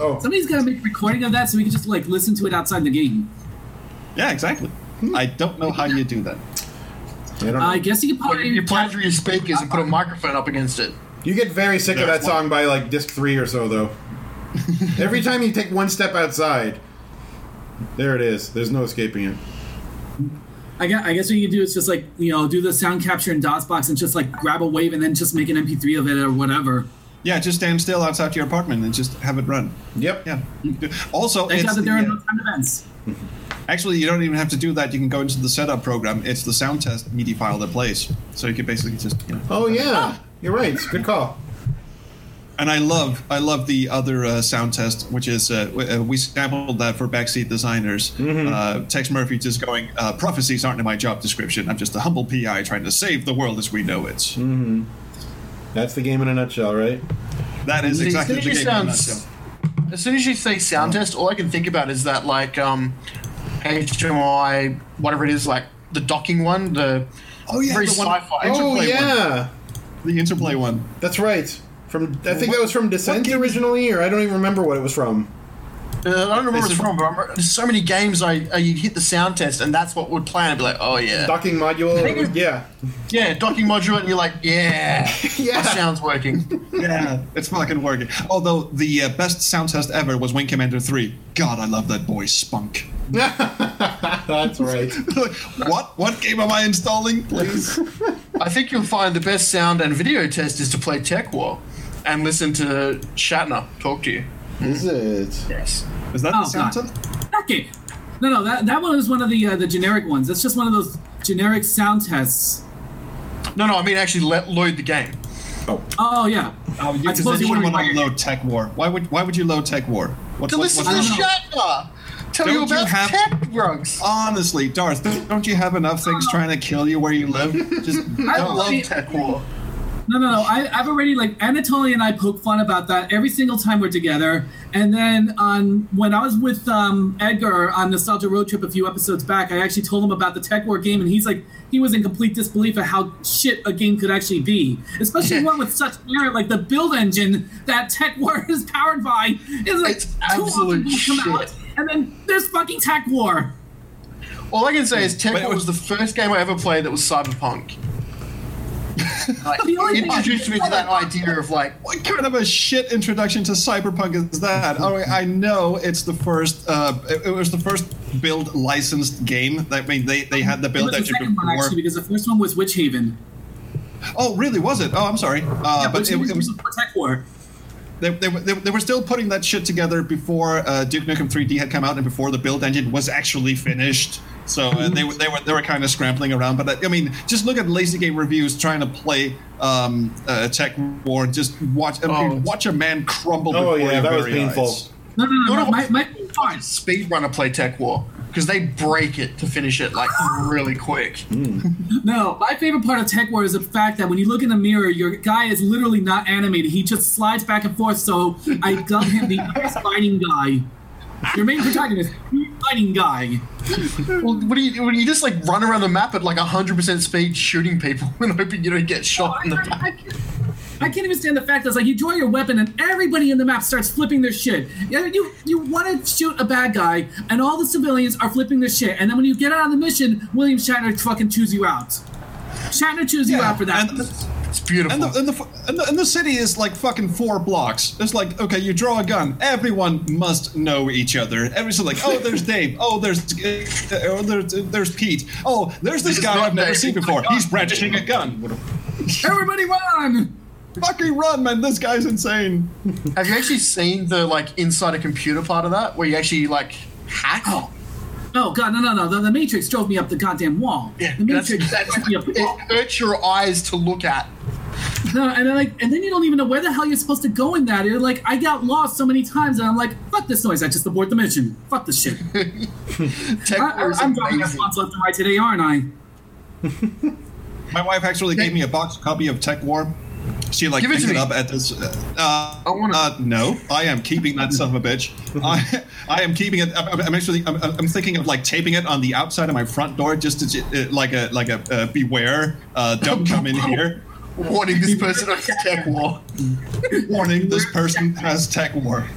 Oh, Somebody's got to make a recording of that so we can just like listen to it outside the game. Yeah, exactly. I don't know how you do that. I don't. I guess you could Well, probably you play through your speakers and put a microphone up against it. You get very sick of that There's one. song by like disc three or so, though. Every time you take one step outside, there it is. There's no escaping it. I guess, I guess what you can do is just like you know do the sound capture in DOSBox and just like grab a wave and then just make an MP3 of it or whatever. Yeah, just stand still outside your apartment and just have it run. Yep. Yeah. Also, Thank it's God that there are the, uh, no time events. Actually, you don't even have to do that. You can go into the setup program. It's the sound test MIDI file that plays. So you can basically just, you know. Oh yeah, you're right. it's Good call. And I love, I love the other uh, sound test, which is uh, w- uh, we sampled that for backseat designers. Uh, Tex Murphy just going, uh, "Prophecies aren't in my job description. I'm just a humble PI trying to save the world as we know it." That's the game in a nutshell, right? That is exactly the Synergy game. in a nutshell. As soon as you say sound test, all I can think about is that like um, HDMI, whatever it is, like the docking one, the Oh yeah, very the, sci-fi Oh interplay one. The interplay one. that's right. From I think that was from Descent originally, or I don't even remember what it was from. Uh, I don't remember where it's from, but I remember, there's so many games I, I you'd hit the sound test, and that's what would play, and I'd be like, oh yeah, Docking module. Yeah, yeah, docking module, and you're like, yeah, Yeah. that sounds working. Yeah, it's fucking working. Although the uh, best sound test ever was Wing Commander 3. God, I love that boy Spunk. that's right. what? What game am I installing, please? I think you'll find the best sound and video test is to play TekWar and listen to Shatner talk to you. Is it? Yes. Is that Oh, the sound God. test? That game. No, no, that, that one is one of the uh, the generic ones. That's just one of those generic sound tests. No, no, I mean actually let load the game. Oh Oh yeah. Oh, you, I because suppose then you you wouldn't want to load TekWar. Why would Why would you load TekWar? What, To what- listen what's to the- Shatner tell you Don't you about have- tech drugs. Honestly, Darth, don't you have enough things trying to kill you where you live? Just I don't love see- TekWar. No, no, no. I, I've already like Anatoly and I poke fun about that every single time we're together. And then on when I was with um, Edgar on Nostalgia Road Trip a few episodes back, I actually told him about the TekWar game, and he's like, he was in complete disbelief at how shit a game could actually be, especially one with such merit like the build engine that Tech War is powered by is like It's two absolute options come out, shit. and then there's fucking Tech War. All I can say is TekWar was was- the first game I ever played that was cyberpunk. Like, The only it thing I- introduced me to that idea of like, What kind of a shit introduction to cyberpunk is that? Oh, I know it's the first. Uh, it, it was the first build licensed game. I mean, they, they had the build was the engine second one before. actually because the first one was Witchaven. Oh, really? Was it? Oh, I'm sorry. Uh, Yeah, but it, it was before TekWar. they, they, were- they, they were still putting that shit together before uh, Duke Nukem 3D had come out and before the build engine was actually finished. So uh, they, were- they were they were kind of scrambling around. But uh, I mean, just look at lazy game reviews trying to play um, uh, Tech War. and Just watch I mean, Oh. watch a man crumble. Oh, before yeah, your that was painful. eyes. No, no, no. You know no my, my, my, speedrunner play TekWar because they break it to finish it like really quick. No, my favorite part of TekWar is the fact that when you look in the mirror, your guy is literally not animated. He just slides back and forth. So I dub him the ice fighting guy. Your main protagonist, fighting guy. Well, what do you? When you just like run around the map at like hundred percent speed, shooting people and hoping you don't get shot oh, in the I, back? can't, I can't even stand the fact that it's like you draw your weapon and everybody in the map starts flipping their shit. You you, you want to shoot a bad guy and all the civilians are flipping their shit, and then when you get out of the mission, William Shatner fucking chews you out. Shatner chews you Yeah, out for that. and- It's beautiful. And the, and, the, and, the, and the city is like fucking four blocks. It's like, okay, you draw a gun. Everyone must know each other. Everyone's like, oh, there's Dave. Oh, there's uh, oh, there's, there's Pete. Oh, there's this It's guy I've never Dave. seen before. He's brandishing a gun. Everybody run! Fucking run, man. This guy's insane. Have you actually seen the like inside a computer part of that, where you actually like hack? Oh. Oh god, no, no, no! The, the Matrix drove me up the goddamn wall. Yeah, the Matrix that's, drove me up the wall. it hurts your eyes to look at. No, and then like, and then you don't even know where the hell you're supposed to go in that. You're like, I got lost so many times, and I'm like, fuck this noise. I just abort the mission. Fuck this shit. Tech I, I, I'm driving amazing. response left and right today, aren't I? My wife actually gave me a box copy of TekWar. She like Give it to it me. up at this. Uh, uh, I wanna- uh, no, I am keeping that son of a bitch. I, I am keeping it. I'm, I'm actually. I'm, I'm thinking of like taping it on the outside of my front door, just to uh, like a like a uh, beware. Uh, don't come in here. Warning this person has TekWar. Warning: This person has TekWar.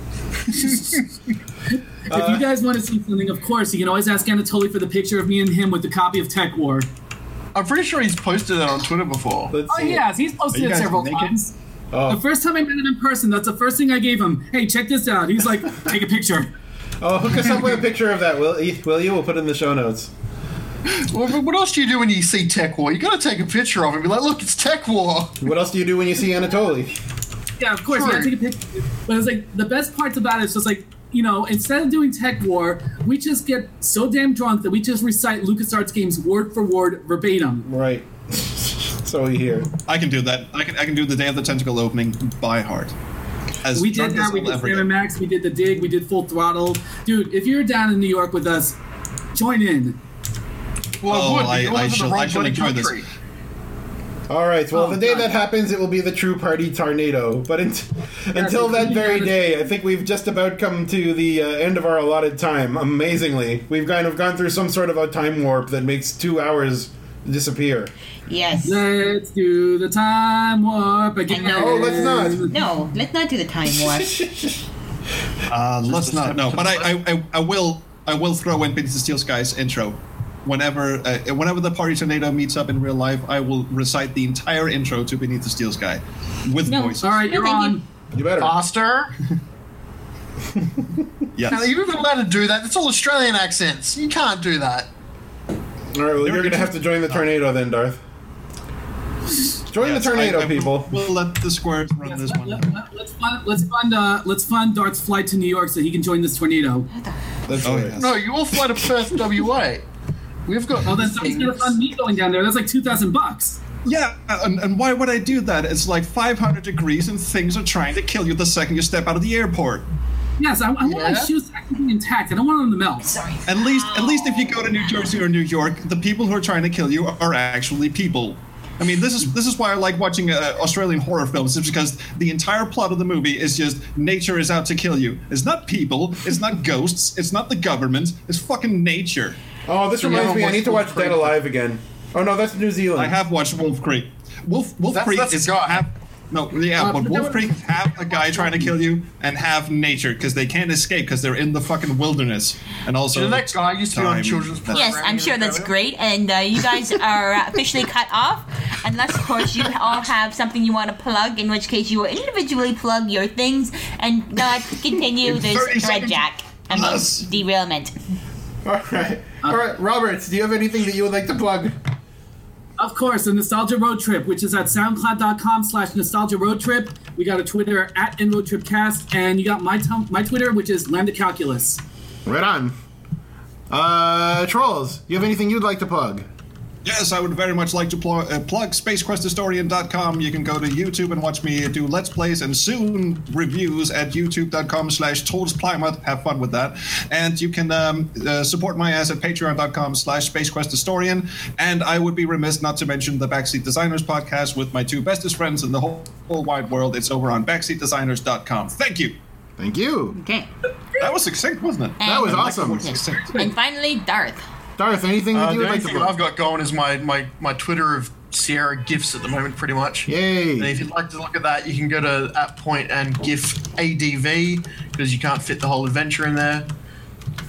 if you guys want to see something, of course, you can always ask Anatoly for the picture of me and him with the copy of TekWar. I'm pretty sure he's posted that on Twitter before. Let's Oh, see. yes, he's posted it several naked? times. Oh. The first time I met him in person, that's the first thing I gave him. Hey, check this out. He's like, take a picture. oh, hook us up with a picture of that, will you? Will you? We'll put it in the show notes. Well, what else do you do when you see TekWar? You gotta take a picture of it and be like, look, it's TekWar. What else do you do when you see Anatoly? Yeah, of course, you gotta take a picture. But it's like, the best parts about it is just like, you know, instead of doing TekWar, we just get so damn drunk that we just recite LucasArts games word for word verbatim. Right. so we hear. I can do that. I can. I can do the Day of the Tentacle opening by heart. As We did drunk that. as We I'll did ever Sam get. and Max. We did the dig. We did Full Throttle. Dude, if you're down in New York with us, join in. Oh, well, Oh, would, I- you I shall- I shall bloody enjoy this. Country. All right. Well, Oh, the day God. that happens, it will be the true party tornado. But unt- until that very day, I think we've just about come to the uh, end of our allotted time. Amazingly, we've kind of gone through some sort of a time warp that makes two hours disappear. Yes. Let's do the time warp again. know. Oh, let's not. No, let's not do the time warp. Uh, let's not. No, but I, I, I, I will. I will throw in Beneath the Steel Skies intro. Whenever, uh, whenever the party tornado meets up in real life, I will recite the entire intro to Beneath the Steel Sky with No. voices. All right, you're thank you. on. You better. Faster. Yes. Now, you're not allowed to do that. It's all Australian accents. You can't do that. All right. Well, you're going to have to join the tornado then, Darth. Join Yes, the tornado, I- I- people. We'll let the squares run this Let, one. us fund, let's fund, uh, let's fund Darth's flight to New York so he can join this tornado. That's Oh, right. yes. No, you all fly to Perth, WA. We've got. Oh, then somebody's gonna fund me going down there. That's like two thousand bucks. Yeah, and, and why would I do that? It's like 500 degrees and things are trying to kill you the second you step out of the airport. Yes, I, I want my Yeah? shoes actually intact. I don't want them to melt. Sorry. At least, at least if you go to New Jersey or New York, the people who are trying to kill you are actually people. I mean, this is this is why I like watching uh, Australian horror films. Is because the entire plot of the movie is just nature is out to kill you. It's not people. It's not ghosts. It's not the government. It's fucking nature. Oh, this So you reminds me. I need to watch Wolf Dead Creek? Alive again. Oh no, that's New Zealand. I have watched Wolf Creek. Wolf Wolf That's- Creek that's is guy. half. No, yeah, Uh, but but Wolf there- Creek have a guy trying to kill you and have nature because they can't escape because they're in the fucking wilderness and also. You know that guy used to be on children's That's- Yes, I'm sure that's great. And uh, you guys are officially cut off. Unless, of course, you all have something you want to plug, in which case you will individually plug your things and not continue this 30 red seconds jack. I mean, derailment. All right. All right, Roberts. Do you have anything that you would like to plug? Of course, the Nostalgia Road Trip, which is at soundcloud.com slash nostalgia road trip. We got a Twitter at InRoadTripCast, and you got my tum- my Twitter, which is Lambda Calculus. Right on. Uh, Troels. You have anything you'd like to plug? Yes, I would very much like to pl- uh, plug SpaceQuestHistorian.com. You can go to YouTube and watch me do Let's Plays and soon reviews at youtube.com slash Pleimert. Have fun with that. And you can um, uh, support my ass at patreon.com slash SpaceQuestHistorian. And I would be remiss not to mention the Backseat Designers podcast with my two bestest friends in the whole, whole wide world. It's over on backseatdesigners.com. Thank you. Thank you. Okay. That was succinct, wasn't it? That was awesome. And finally, Darth. Darth, anything that Uh, you would like to thing that plug? I've got going is my, my, my Twitter of Sierra GIFs at the moment, pretty much. Yay! And if you'd like to look at that, you can go to at point and GIF ADV because you can't fit the whole adventure in there.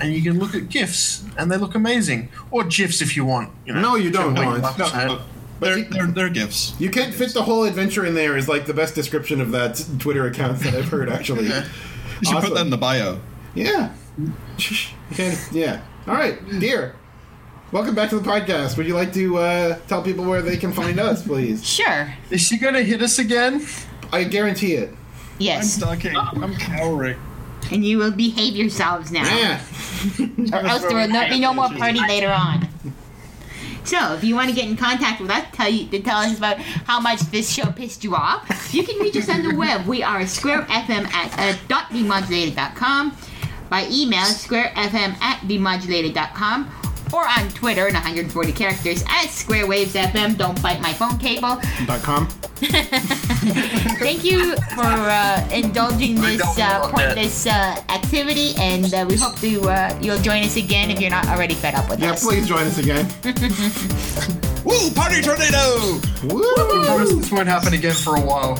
And you can look at GIFs, and they look amazing. Or GIFs if you want. You know, No, you don't, whichever way Lawrence. like to say it. No, they're, they're, they're gifts. You can't fit the whole adventure in there is like the best description of that Twitter account that I've heard actually. yeah. You should Awesome. put that in the bio. Yeah. Okay, yeah. All right, dear. Welcome back to the podcast. Would you like to uh, tell people where they can find us, please? Sure. Is she going to hit us again? I guarantee it. Yes. I'm Yes. ducking. I'm cowering. And you will behave yourselves now. Yeah. or else there will not be no more party later on. So, if you want to get in contact with us, tell you to tell us about how much this show pissed you off, you can reach us on the web. We are squarefm at uh, dot demodulated.com, by email squarefm at demodulated.com, or on Twitter in 140 characters at squarewavesfm. Don't bite my phone cable. Dot com. Thank you for uh, indulging this uh, pointless uh, activity, and uh, we hope to uh, you'll join us again if you're not already fed up with Yeah, us. Yeah, please join us again. Woo! Party tornado! Woo! promise this won't happen again for a while.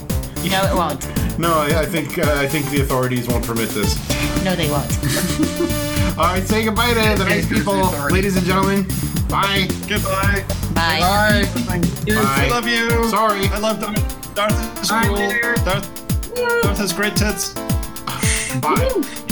No, it won't. No, I I think uh, I think the authorities won't permit this. No, they won't. All right, say goodbye to the nice people, ladies and gentlemen. Bye. Goodbye. Bye. Bye. I Bye. love you. Sorry. I love Darth. Darth is cool. Darth, Darth has great tits. Bye.